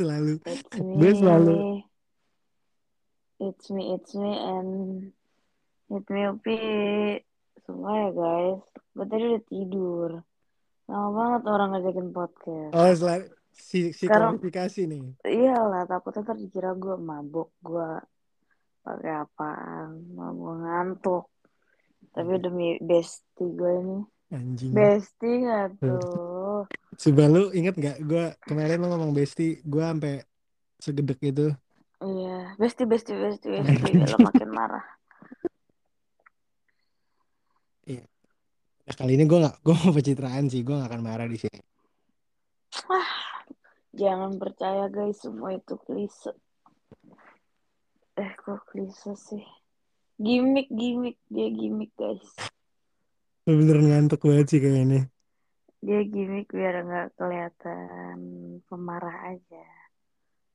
selalu It's gue selalu. It's me, it's me, and hit me upi. Semua ya guys. Gue tadi udah tidur. Lama banget orang ngajakin podcast. oh selalu si si Sekarang- klarifikasi nih Iyalah, takutnya ntar dikira gue mabuk. Gue pakai apaan. Mau gue ngantuk. Tapi demi bestie gue ini. anjing Bestie gak tuh? Coba lu inget gak gue kemarin lu ngomong besti gue sampai segedek itu Iya, bestie, bestie, bestie, bestie. Lo makin marah. Nah, kali ini gue gak gue mau pencitraan sih gue gak akan marah di sini Jangan percaya guys, semua itu klise. Eh, kok klise sih? Gimik, gimik. Dia gimik guys. Bener ngantuk banget sih kayaknya Dia gimik biar nggak kelihatan pemarah aja.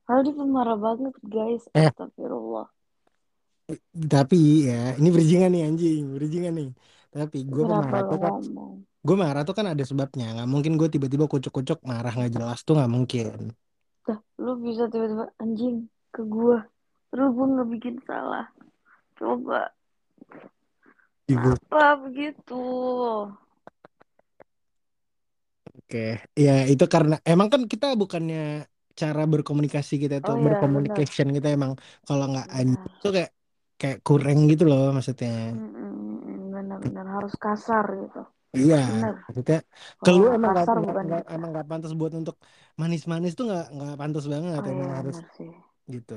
Kalau dia pemarah banget guys. Eh. Astagfirullah. tapi ya ini berjingan nih anjing berjingan nih tapi gue Kenapa marah lo tuh kan gue marah tuh kan ada sebabnya nggak mungkin gue tiba-tiba kucuk-kucuk marah nggak jelas tuh nggak mungkin Dah, lu bisa tiba-tiba anjing ke gua. Terus gua nggak bikin salah. Coba. Ibu. Apa begitu? Oke, ya itu karena emang kan kita bukannya cara berkomunikasi kita Oh tuh iya, bercommunication kita emang kalau nggak anjing Benar. tuh kayak kayak kurang gitu loh maksudnya. Benar-benar harus kasar gitu. Iya, Benar. maksudnya Kalau nggak emang nggak kasar nggak- bukan nggak- kita. emang nggak pantas buat untuk manis-manis tuh nggak nggak pantas banget Oh emang iya harus benar sih. gitu.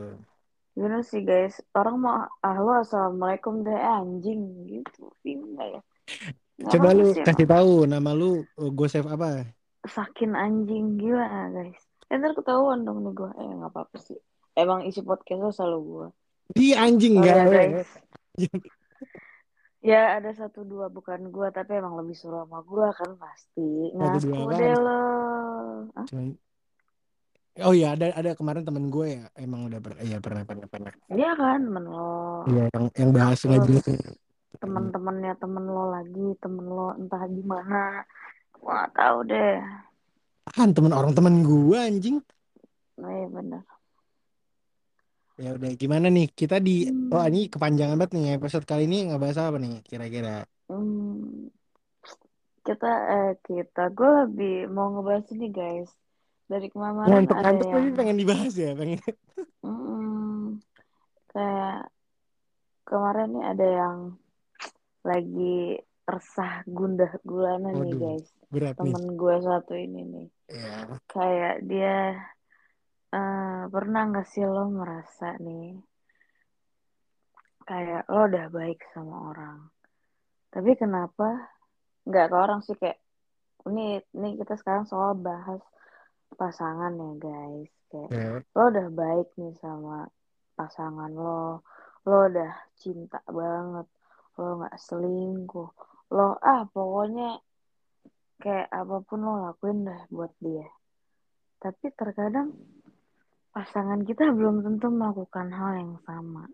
Bener sih guys. Orang mau ah lu assalamualaikum deh eh, anjing gitu. Bingung nggak ya? Coba lu ya, kasih tahu nama lu gue save apa? Sakin anjing gimana guys? Eh, ntar ketahuan dong nih gue. Eh nggak apa-apa sih. Emang isi podcastnya selalu gue. Di anjing Sorry ya enggak guys. Ya ada satu dua bukan gue tapi emang lebih suruh sama gue kan pasti. Ngaku apaan? deh lo. Cuman- Oh iya ada ada kemarin temen gue ya emang udah pernah iya pernah pernah pernah. Iya kan temen lo. Iya yang yang bahas Terus ngajelasin temen-temennya temen lo lagi temen lo entah gimana. Gue gak tahu deh. kan temen orang temen gue anjing. Nah, iya bener. Ya udah gimana nih kita di Hmm. oh ini kepanjangan banget nih episode kali ini nggak bahas apa nih kira-kira. Hmm, kita eh kita gue lebih mau ngebahas ini guys dari kemarin ada Ngantuk-ngantuk yang tapi pengen dibahas ya pengen. Mm, kayak kemarin nih ada yang lagi resah gundah gulana nih guys Berat nih. temen gue satu ini nih Ya. kayak dia eh, pernah nggak sih lo merasa nih kayak lo udah baik sama orang tapi kenapa nggak ke orang sih kayak ini ini kita sekarang soal bahas pasangan ya guys kayak Ya. lo udah baik nih sama pasangan lo lo udah cinta banget lo nggak selingkuh. Lo ah pokoknya kayak apa pun lo lakuin deh buat dia. Tapi terkadang pasangan kita belum tentu melakukan hal yang sama.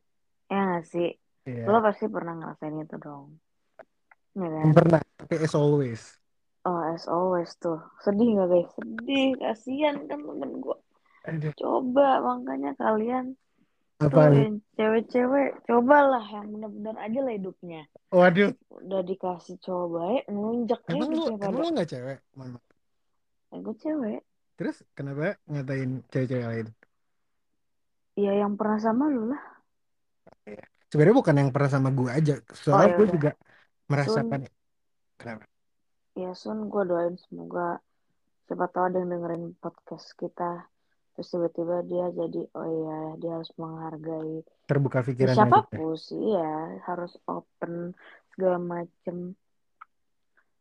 Ya nggak sih? Iya. lo pasti pernah ngerasain itu dong. Ya kan? Pernah tapi as always. oh as always tuh. Sedih nggak guys? Sedih. Kasihan kan temen gue coba makanya kalian Apa? cewek-cewek cobalah yang benar-benar aja lah hidupnya Waduh. udah dikasih coba ya ngelunjak aja Emang lu emang lu nggak cewek? Eh, gue cewek Terus kenapa ngatain cewek-cewek lain? ya yang pernah sama lu lah Sebenarnya bukan yang pernah sama gue aja. oh Soalnya ya gue juga Sun merasakan kenapa? ya Sun gue doain semoga siapa tahu ada yang dengerin podcast kita terus tiba-tiba dia jadi oh iya dia harus menghargai Terbuka ya pikirannya gitu. siapa pun sih ya harus open segala macem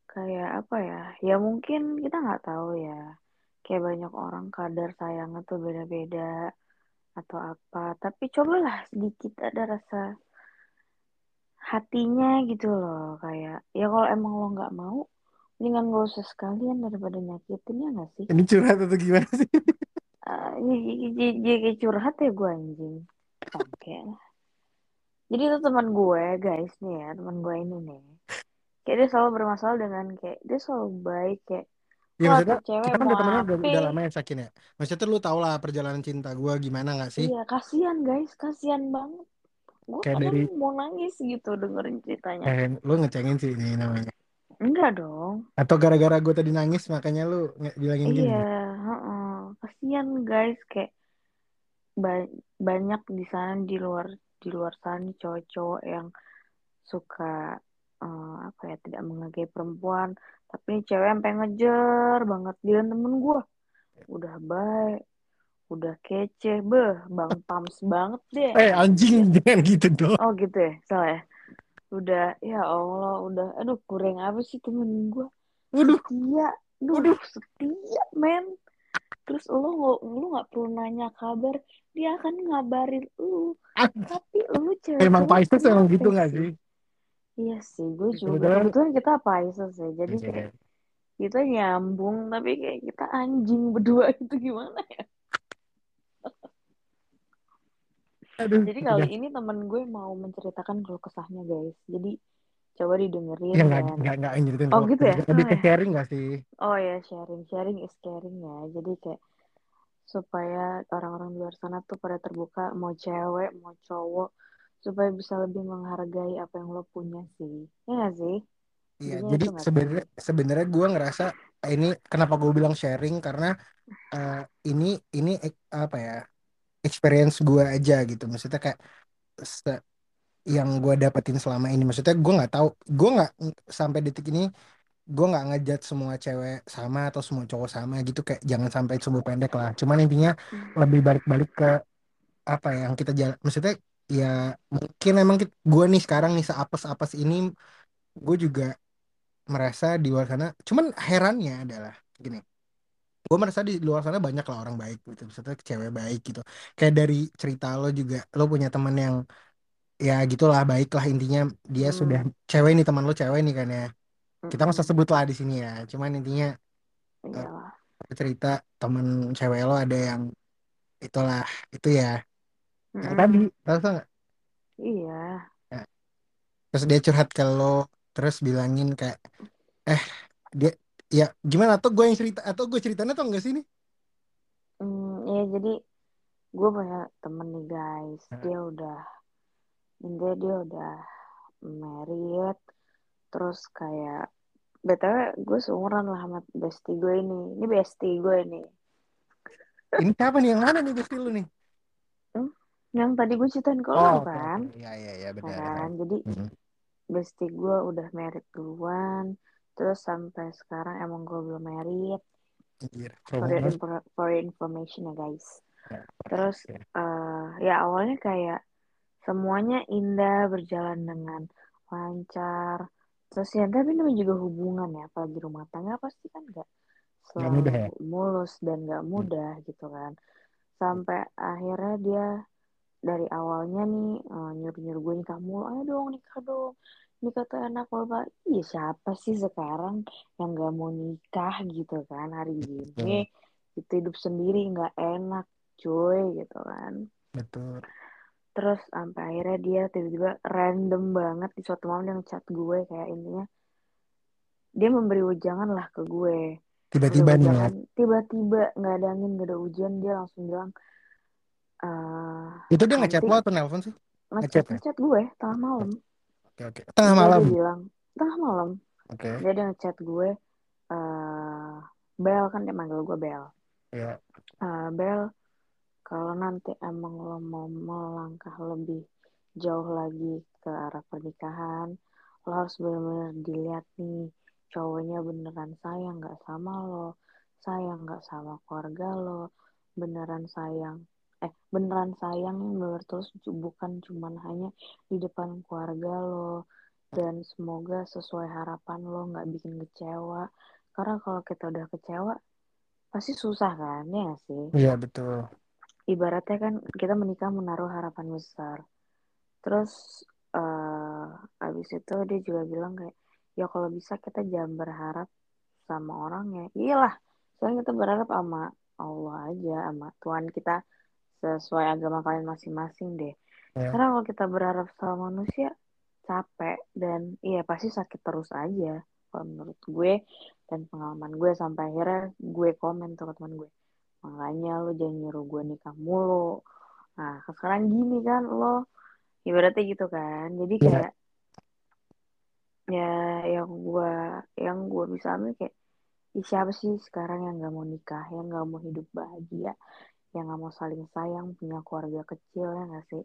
kayak apa ya ya mungkin kita nggak tahu ya kayak banyak orang kadar sayangnya tuh beda-beda atau apa tapi cobalah sedikit ada rasa hatinya gitu loh kayak ya kalau emang lo nggak mau mendingan gak usah sekalian daripada nyakitin ya nggak sih Ini curhat atau gimana sih? Ah, j- j- j- kayak curhat ya gue anjing lah. jadi itu teman gue guys nih ya teman gue ini nih kayak dia selalu bermasalah dengan kayak dia selalu baik kayak Ya maksudnya cewek kita kan udah temenan udah, udah lama ya Sakin ya. Maksudnya tuh lu tau lah perjalanan cinta gue gimana gak sih? Iya kasihan guys, kasihan banget. Gue Kayak kadang dari mau nangis gitu dengerin ceritanya. eh lu ngecengin sih ini namanya. Enggak dong. Atau gara-gara gue tadi nangis makanya lu bilangin gini. Iya. Kasihan guys. Kayak ba- banyak di sana di luar di luar sana cowok-cowok yang suka eh, apa ya tidak menghargai perempuan. Tapi ini cewek sampai ngejar banget. Dia temen gue udah baik. Udah kece. Beh bang pams banget deh. Eh anjing jangan gitu dong. oh gitu ya? Salah ya? Udah ya Allah udah. Aduh kurang apa sih temen gue Waduh, setia. Duh waduh. setia men terus lo nggak lu nggak perlu nanya kabar dia akan ngabarin lu tapi lu cewek Emang Pisces emang gitu gak sih? Iya sih, gue juga. Kebetulan kita Pisces ya, jadi Iya. kayak kita nyambung, tapi kayak kita anjing berdua itu gimana ya? Aduh. Jadi kali ini temen gue mau menceritakan keluh kesahnya guys. Jadi coba didengerin Ya nggak dan nggak nggak nyeritain Oh kalau gitu ya? lebih Oh ke ya. sharing gak sih? Oh ya sharing, sharing is caring ya. Jadi kayak supaya orang-orang di luar sana tuh pada terbuka mau cewek mau cowok supaya bisa lebih menghargai apa yang lo punya sih. Ya nggak sih? Iya, jadi sebenarnya sebenarnya gue ngerasa eh, ini kenapa gue bilang sharing karena eh, ini ini ek- apa ya experience gue aja gitu. Maksudnya kayak se- yang gue dapetin selama ini. Maksudnya gue nggak tahu, gue nggak sampai detik ini gue nggak ngejat semua cewek sama atau semua cowok sama gitu kayak jangan sampai sumbu pendek lah. Cuman intinya lebih balik-balik ke apa ya, yang kita jalan. Maksudnya ya mungkin emang gue nih sekarang nih seapes-apes ini gue juga merasa di luar sana cuman herannya adalah gini gue merasa di luar sana banyak lah orang baik gitu maksudnya cewek baik gitu kayak dari cerita lo juga lo punya teman yang ya gitulah baik lah intinya dia sudah Hmm, cewek nih teman lo cewek nih kan ya. Kita nggak usah mm-mm. sebut lah di sini ya. Cuman intinya Iyalah. cerita teman cewek lo ada yang itulah itu ya. Yang tadi tahu nggak? Iya. Ya, terus dia curhat ke lo terus bilangin kayak eh dia ya gimana atau gue yang cerita atau gue ceritanya atau enggak sih ini? Hmm, ya jadi gue punya temen nih guys. Dia udah, intinya dia udah married. Terus kayak, BTW gue seumuran lah sama bestie gue ini. Ini bestie gue ini. ini siapa nih yang mana nih besti lu nih Hmm? Yang tadi gue ceritain ke oh lo kan. oke ya ya ya Ya benar kan? Jadi Hmm, bestie gue udah married duluan. Terus sampai sekarang emang gue belum married. For your, for your information ya guys. ya Terus eh ya awalnya kayak semuanya indah berjalan dengan lancar. Terus ya tapi namanya juga hubungan ya, apalagi rumah tangga pasti kan gak nggak mudah selalu ya mulus dan gak Hmm, mudah gitu kan. Sampai akhirnya dia dari awalnya nih eh, nyuruh-nyuruh gue nikah mulu, ayo dong nikah dong. Nikah tuh enak loh Pak. Iya siapa sih sekarang yang gak mau nikah gitu kan hari ini. Gitu hidup sendiri gak enak cuy gitu kan. betul Terus sampai akhirnya dia tiba-tiba random banget di suatu malam dia ngechat gue kayak intinya dia memberi wejangan lah ke gue. Tiba-tiba nih ya tiba-tiba nggak ada angin nggak ada hujan dia langsung bilang eh itu dia ngechat lo atau nelpon sih? Ngechat ngechat ya? gue tengah malam. oke oke. Tengah Dia malam. dia bilang tengah malam. Oke. Dia dia ngechat gue eh Bel kan dia manggil gue Bel. ya Eh, Bel kalau nanti emang lo mau melangkah lebih jauh lagi ke arah pernikahan, lo harus benar-benar dilihat nih cowoknya beneran sayang nggak sama lo, sayang nggak sama keluarga lo, beneran sayang, eh beneran sayang yang bener terus bukan cuman hanya di depan keluarga lo dan semoga sesuai harapan lo nggak bikin kecewa karena kalau kita udah kecewa pasti susah kan ya sih? Iya betul ibaratnya kan kita menikah menaruh harapan besar. Terus eh abis itu dia juga bilang kayak ya kalau bisa kita jangan berharap sama orang ya. Iyalah soalnya kita berharap sama Allah aja sama Tuhan kita sesuai agama kalian masing-masing deh. Ya. Karena kalau kita berharap sama manusia capek dan iya pasti sakit terus aja. Kalau menurut gue dan pengalaman gue sampai akhirnya gue komen tuh ke teman gue makanya lo jangan nyuruh gue nikah mulu. Nah sekarang gini kan lo ibaratnya gitu kan. Jadi Iya, kayak ya yang gue yang gue bisa ambil kayak "Ih, siapa sih sekarang yang nggak mau nikah yang nggak mau hidup bahagia yang nggak mau saling sayang punya keluarga kecil ya nggak sih?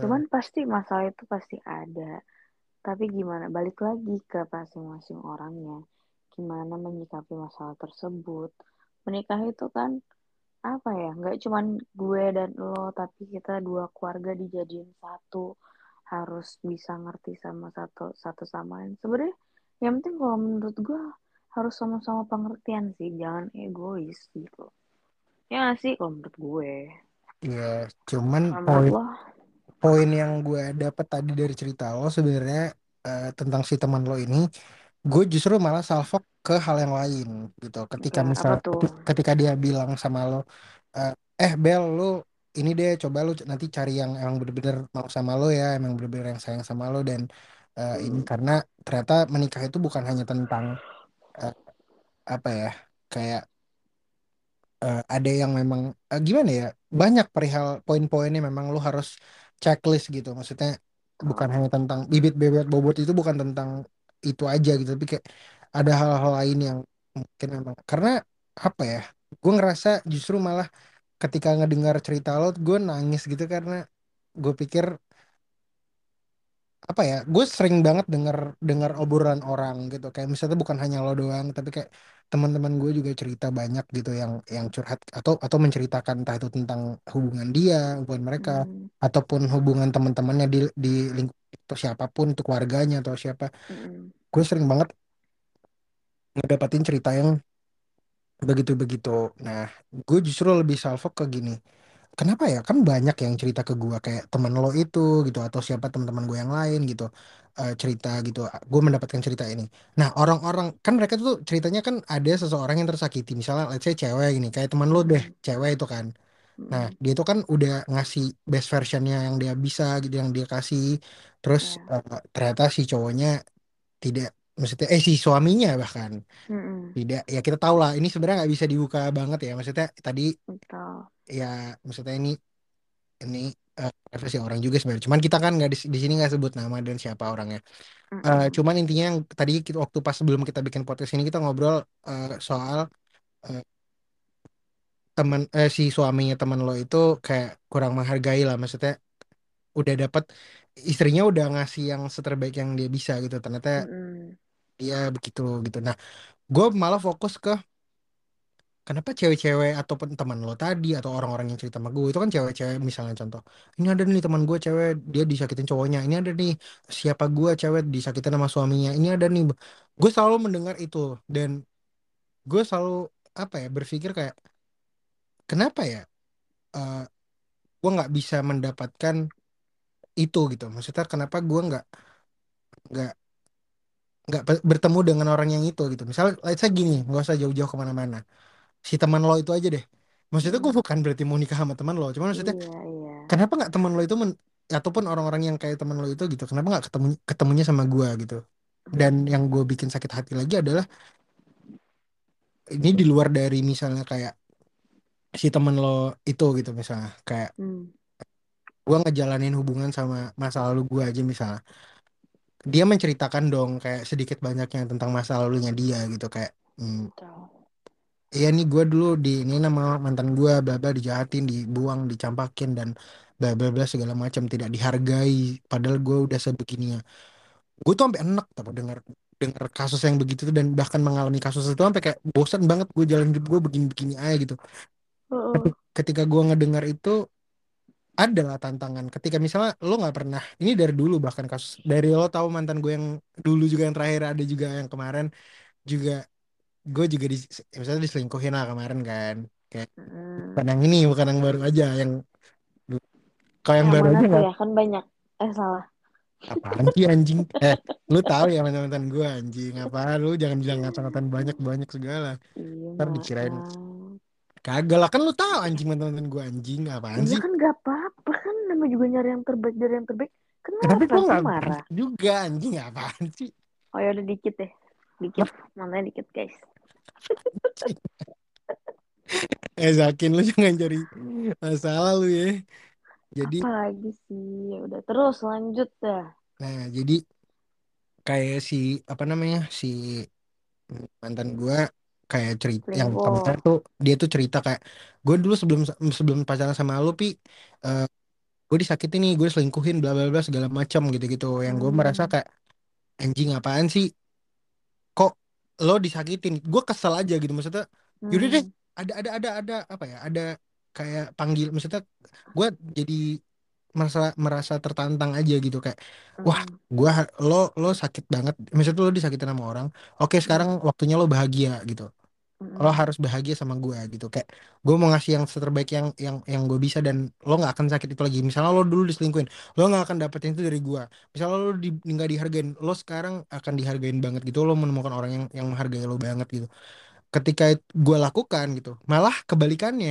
Cuman betul. pasti masalah itu pasti ada. Tapi gimana balik lagi ke masing-masing orangnya. Gimana menyikapi masalah tersebut menikah itu kan apa ya nggak cuman gue dan lo tapi kita dua keluarga dijadiin satu harus bisa ngerti sama satu satu sama lain. Sebenarnya yang penting kalau menurut gue harus sama-sama pengertian sih jangan egois gitu. Ya nggak sih kalau menurut gue? Iya, cuman kalau menurut poin lo poin yang gue dapat tadi dari cerita lo sebenarnya eh, tentang si teman lo ini, gue justru malah salfok ke hal yang lain gitu. Ketika misal apa tuh? keti- ketika dia bilang sama lo, eh eh, Bel, lu ini deh coba lu nanti cari yang emang bener-bener mau sama lo ya, emang bener-bener yang sayang sama lo dan eh, ini karena ternyata menikah itu bukan hanya tentang eh, apa ya, kayak eh, ada yang memang eh, gimana ya banyak perihal poin-poinnya memang lu harus checklist gitu. Maksudnya bukan tuh hanya tentang bibit bebet bobot itu bukan tentang itu aja gitu tapi kayak ada hal-hal lain yang mungkin memang karena apa ya gue ngerasa justru malah ketika ngedengar cerita lo gue nangis gitu karena gue pikir apa ya gue sering banget denger dengar obrolan orang gitu. Kayak misalnya bukan hanya lo doang tapi kayak teman-teman gue juga cerita banyak gitu yang yang curhat atau atau menceritakan entah itu tentang hubungan dia hubungan mereka mm, ataupun hubungan teman-temannya di di lingkup atau siapa pun itu keluarganya atau siapa. Mm, gue sering banget ngedapatin cerita yang begitu-begitu. Nah gue justru lebih salfok ke gini. Kenapa ya? Kan banyak yang cerita ke gua kayak teman lo itu gitu atau siapa teman-teman gue yang lain gitu eh, cerita gitu. Gue mendapatkan cerita ini. Nah orang-orang kan mereka tuh ceritanya kan ada seseorang yang tersakiti. Misalnya let's say cewek gini kayak teman lo deh cewek itu kan. Nah dia itu kan udah ngasih best versionnya yang dia bisa gitu yang dia kasih. Terus ya eh, ternyata si cowoknya tidak maksudnya eh si suaminya bahkan mm, tidak ya kita tahu lah ini sebenarnya nggak bisa dibuka banget ya maksudnya tadi betul ya maksudnya ini ini eh, privasi orang juga sebenarnya. Cuman kita kan nggak di, di sini nggak sebut nama dan siapa orangnya. Eh, mm, cuman intinya yang tadi kita, waktu pas sebelum kita bikin podcast ini kita ngobrol eh, soal eh, teman eh, si suaminya teman lo itu kayak kurang menghargai lah. Maksudnya udah dapat istrinya udah ngasih yang seterbaik yang dia bisa gitu. Ternyata mm, dia begitu gitu. Nah, gue malah fokus ke Kenapa cewek-cewek ataupun teman lo tadi atau orang-orang yang cerita sama gue itu kan cewek-cewek misalnya contoh ini ada nih teman gue cewek dia disakitin cowoknya ini ada nih siapa gue cewek disakitin sama suaminya ini ada nih gue selalu mendengar itu dan gue selalu apa ya berpikir kayak kenapa ya eh, gue nggak bisa mendapatkan itu gitu maksudnya kenapa gue nggak nggak nggak bertemu dengan orang yang itu gitu. Misalnya let's say gini nggak usah jauh-jauh ke mana-mana. Si teman lo itu aja deh. Maksudnya gue mm. bukan berarti mau nikah sama teman lo cuma maksudnya iya iya. kenapa nggak teman lo itu men- ataupun orang-orang yang kayak teman lo itu gitu kenapa nggak ketemu ketemunya sama gue gitu? Dan mm, yang gue bikin sakit hati lagi adalah ini di luar dari misalnya kayak si teman lo itu gitu misalnya kayak mm, gue ngejalanin hubungan sama masa lalu gue aja misalnya dia menceritakan dong kayak sedikit banyaknya tentang masa lalunya dia gitu kayak hmm, Iya nih gue dulu di ini nama mantan gue bla bla dijahatin, dibuang, dicampakin dan bla bla bla segala macam tidak dihargai. Padahal gue udah sebegininya. Gue tuh sampai enak tau dengar dengar kasus yang begitu tuh dan bahkan mengalami kasus itu sampai kayak bosan banget gue jalan hidup gue begini-begini aja gitu. Ketika gue ngedengar itu adalah tantangan. Ketika misalnya lo nggak pernah, ini dari dulu bahkan kasus dari lo tahu mantan gue yang dulu juga yang terakhir ada juga yang kemarin juga gue juga di misalnya diselingkuhin lah kemarin kan. Kayak bukan Mm. yang ini bukan yang baru aja yang kalau yang yang baru aja ya? Kan banyak. Eh salah. Apaan sih anjing? Eh lu tahu ya mantan gue anjing. Apa lu jangan bilang ngata-ngatain banyak banyak segala. Iya ntar dikirain kagak lah kan lu tahu anjing mantan gue anjing apaan iya sih? kan gak apa-apa kan nama juga nyari yang terbaik dari yang terbaik. Ya, tapi kenapa gue sih nggak marah? juga anjing apaan sih? Oh ya udah dikit deh dikit mantannya dikit guys. Eh Zakin lu jangan cari masalah lu ya. Jadi apa lagi sih? Ya udah terus lanjut dah. Nah jadi kayak si apa namanya si mantan gua kayak cerita yang kemarin tuh dia tuh cerita kayak gue dulu sebelum sebelum pacaran sama lu pi gue disakitin nih gue selingkuhin bla bla bla segala macam gitu gitu yang gue merasa hmm. kayak anjing apaan sih kok lo disakitin gue kesel aja gitu maksudnya yaudah deh Hmm. ada ada ada ada apa ya ada kayak panggil maksudnya gue jadi merasa merasa tertantang aja gitu kayak wah Hmm. gua lo lo sakit banget maksudnya lo disakitin sama orang oke sekarang Hmm. waktunya lo bahagia gitu lo Hmm. harus bahagia sama gue gitu kayak gue mau ngasih yang terbaik yang yang yang gue bisa dan lo nggak akan sakit itu lagi misalnya lo dulu diselingkuhin lo nggak akan dapetin itu dari gue misalnya lo di, nggak dihargain lo sekarang akan dihargain banget gitu lo menemukan orang yang yang menghargai lo banget gitu ketika gue lakukan gitu malah kebalikannya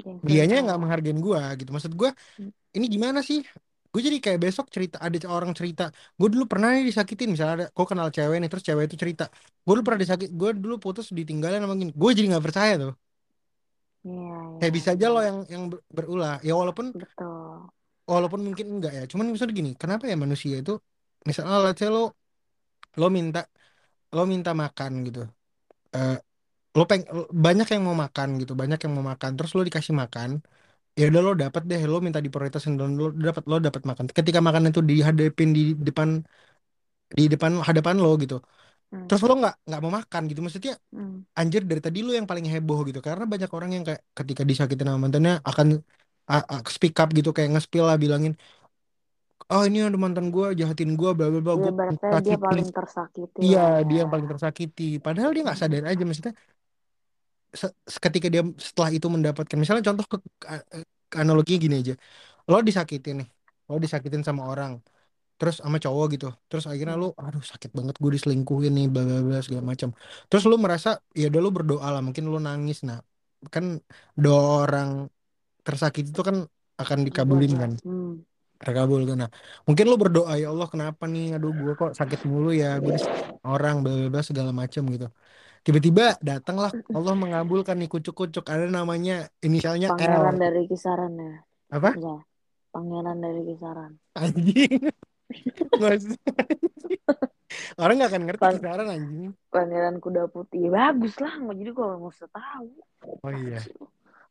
yang dianya nggak menghargain gue gitu maksud gue Hmm. Ini gimana sih? Gue jadi kayak besok cerita ada orang cerita gue dulu pernah nih disakitin. Misalnya ada gue kenal cewek nih terus cewek itu cerita gue dulu pernah disakit gue dulu putus ditinggalin sama gini. Gue jadi nggak percaya tuh. Iya, kayak bisa aja iya. lo yang yang ber- berulah. Ya walaupun Betul. walaupun mungkin enggak ya cuman misalnya gini kenapa ya manusia itu misalnya let's say lo lo minta lo minta makan gitu Eh, lo peng banyak yang mau makan gitu banyak yang mau makan terus lo dikasih makan ya udah lo dapat deh lo minta diprioritasin dan lo dapat lo dapat makan. Ketika makanan itu dihadapin di depan di depan hadapan lo gitu. Hmm. terus lo nggak nggak mau makan gitu. Maksudnya Hmm. anjir dari tadi lo yang paling heboh gitu. Karena banyak orang yang kayak ketika disakitin sama mantannya akan a- a- speak up gitu. Kayak nge-spill lah bilangin oh ini ada mantan gue jahatin gue bla bla bla. Iya, gue dia paling tersakiti iya lah dia ya. yang paling tersakiti. Padahal dia nggak sadar aja. Maksudnya se- ketika dia setelah itu mendapatkan misalnya contoh ke, ke- analoginya gini aja. Lo disakitin nih lo disakitin sama orang terus sama cowok gitu. Terus akhirnya lu aduh sakit banget gue diselingkuhin nih bla bla bla segala macam. Terus lu merasa ya udah lu berdoa lah mungkin lu nangis. Nah kan doa orang tersakiti itu kan akan dikabulin kan. Hmm. terkabul kan? Nah mungkin lu berdoa ya Allah kenapa nih? Aduh gue kok sakit mulu ya gue orang bla bla bla segala macam gitu tiba-tiba datanglah Allah mengabulkan nih kucuk-kucuk ada namanya inisialnya L Pangeran dari kisaran ya. apa Ya, pangeran dari kisaran. anjing orang nggak akan ngerti Pan kisaran anjing pangeran kuda putih. Bagus lah, jadi kalau usah tahu. oh iya?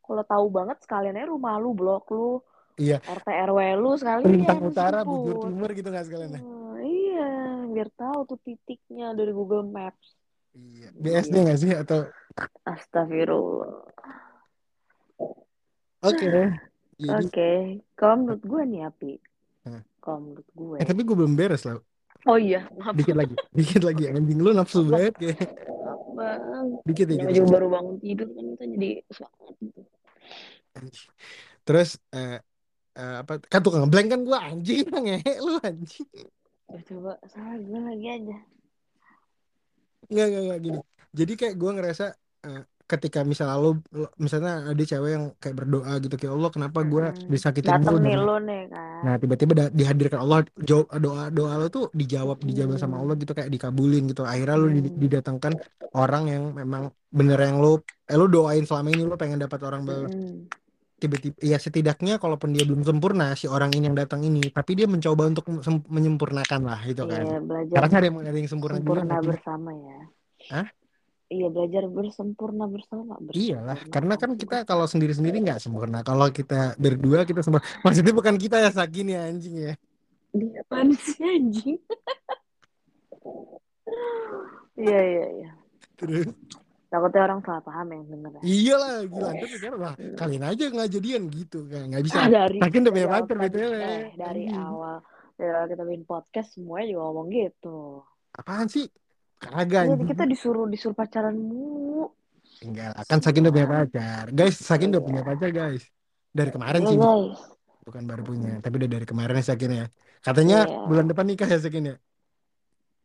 Kalau tahu banget sekalian aja rumah lu, blok lu, iya RT RW lu Lintang sekalian utara, bujur sebut. timur gitu nggak sekalian ya? Hmm, iya, biar tahu tuh titiknya dari Google Maps. Iya. BSD Iya. nggak sih atau? Astagfirullah. Oke. Jadi, Oke, kalau menurut gue nih Api, kalau menurut gue, eh tapi gue belum beres lah. oh iya, maaf, Dikit lagi, dikit lagi. Anjing lu nafsu maaf, banget kayak. bang. Dikit juga baru bangun tidur kan kita jadi semangat gitu. Terus eh, eh, apa? Kan tukang blank kan gue anjing ngehe lu anjing. Ya, coba salah gue lagi aja. Nggak nggak nggak gini. Jadi kayak gue ngerasa eh, ketika misalnya lu- misalnya ada cewek yang kayak berdoa gitu kayak Allah kenapa gue Mm-mm. disakitin mulu nih dan lo nih kan. Nah, tiba-tiba da- dihadirkan Allah jawab doa doa lo tuh dijawab dijawab sama Allah gitu kayak dikabulin gitu. Akhirnya lo di- Mm. didatangkan orang yang memang bener yang lo eh lo doain selama ini lo pengen dapat orang bal Mm-mm. Tiba-tiba ya setidaknya kalaupun dia belum sempurna si orang ini yang datang ini tapi dia mencoba untuk menyempurnakan lah gitu kan. Iya, belajar Karena ada yang ada yang sempurna juga sempurna sih? bersama ya. Hah? Iya, belajar bersempurna bersama. Iyalah, Bersempurna karena kan kita kalau sendiri-sendiri nggak sempurna. Kalau kita berdua kita sempurna. Maksudnya bukan kita ya Sakin ya anjing ya. Dia sih anjing? Iya, iya, iya. Terus Takutnya orang salah paham yang denger ya. Iyalah gila ntar sekarang lah kalian aja nggak jadian gitu kan nggak bisa dari udah punya pacar btw eh dari awal dari awal kita bikin podcast semuanya juga ngomong gitu. apaan sih kagak Iya, anjing kita disuruh disuruh pacaran mulu. enggak lah kan Sakin udah punya Sial. pacar guys Sakin udah Iya. punya pacar guys dari kemarin Iya, sih guys. bukan baru punya tapi udah dari kemarin ya Sakin ya katanya Iya. bulan depan nikah ya Sakin ya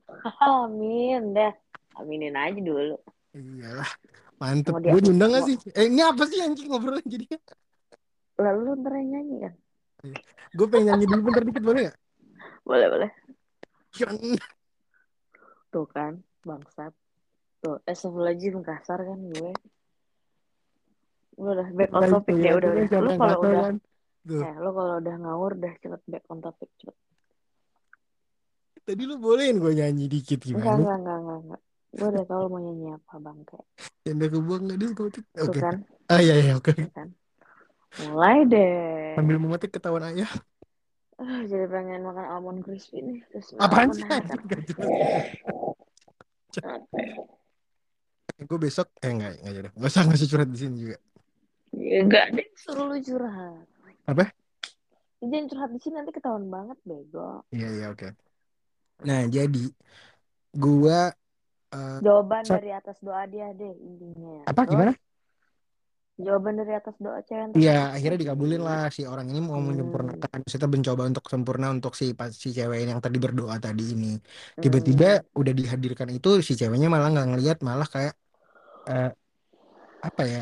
Amin deh. Aminin aja dulu. Iyalah mantep. Gue diundang gak sih? Eh ini apa sih anjing ngobrol jadi? Lalu lu ntar yang nyanyi kan? gue pengen nyanyi dulu bentar dikit boleh gak Boleh, boleh. Kirain- Tuh kan, bangsat. tuh astagfirullahaladzim kasar kan gue. Udah back on topic ya udah udah. lu kalau udah kan eh lu kalau udah ngawur udah cepet back on topic cepet. Tadi lu bolehin gue nyanyi dikit gimana? Enggak enggak enggak, enggak. Gue udah tahu lu mau nyanyi apa bang? Kayak yang udah kebuang nggak diskotik tuh oke kan? ah iya iya oke. Kan? Mulai deh. Sambil memetik ketahuan ayah Ah, jadi pengen makan almond crispy nih. Terus apaan sih? jelas. gue besok eh enggak enggak jadi. Nggak usah nggak usah curhat di sini juga. Ya enggak deh suruh lu curhat. Apa? Jangan curhat di sini nanti ketahuan banget bego. Iya iya oke. Nah jadi gua eh, jawaban sa- dari atas doa dia deh intinya apa terus gimana jawaban dari atas doa cewek Iya, akhirnya dikabulin lah si orang ini mau hmm menyempurnakan. Kita mencoba untuk sempurna untuk si si cewek yang tadi berdoa tadi ini. Tiba-tiba hmm udah dihadirkan itu si ceweknya malah nggak ngeliat, malah kayak eh, apa ya?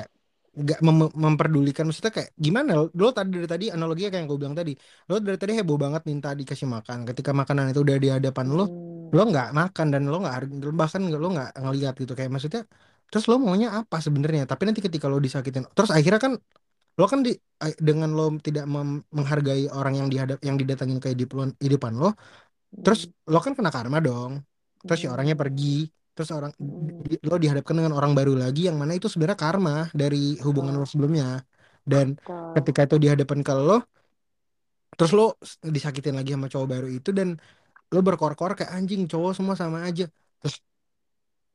Nggak mem- memperdulikan maksudnya kayak gimana? Lo, tadi dari tadi analoginya kayak yang gue bilang tadi. Lo dari tadi heboh banget minta dikasih makan. Ketika makanan itu udah di hadapan lo hmm. lo nggak makan dan lo nggak bahkan lo nggak ngeliat gitu. Kayak maksudnya terus lo maunya apa sebenarnya? Tapi nanti ketika lo disakitin terus akhirnya kan lo kan di dengan lo tidak mem- menghargai orang yang dihadap yang didatangin ke hidupan hidupan lo terus hmm. lo kan kena karma dong. Terus si orangnya pergi terus orang hmm. di- lo dihadapkan dengan orang baru lagi yang mana itu sebenarnya karma dari hubungan lo sebelumnya. Dan betul. ketika itu dihadapkan ke lo terus lo disakitin lagi sama cowok baru itu dan lo berkor-kor kayak anjing cowok semua sama aja. Terus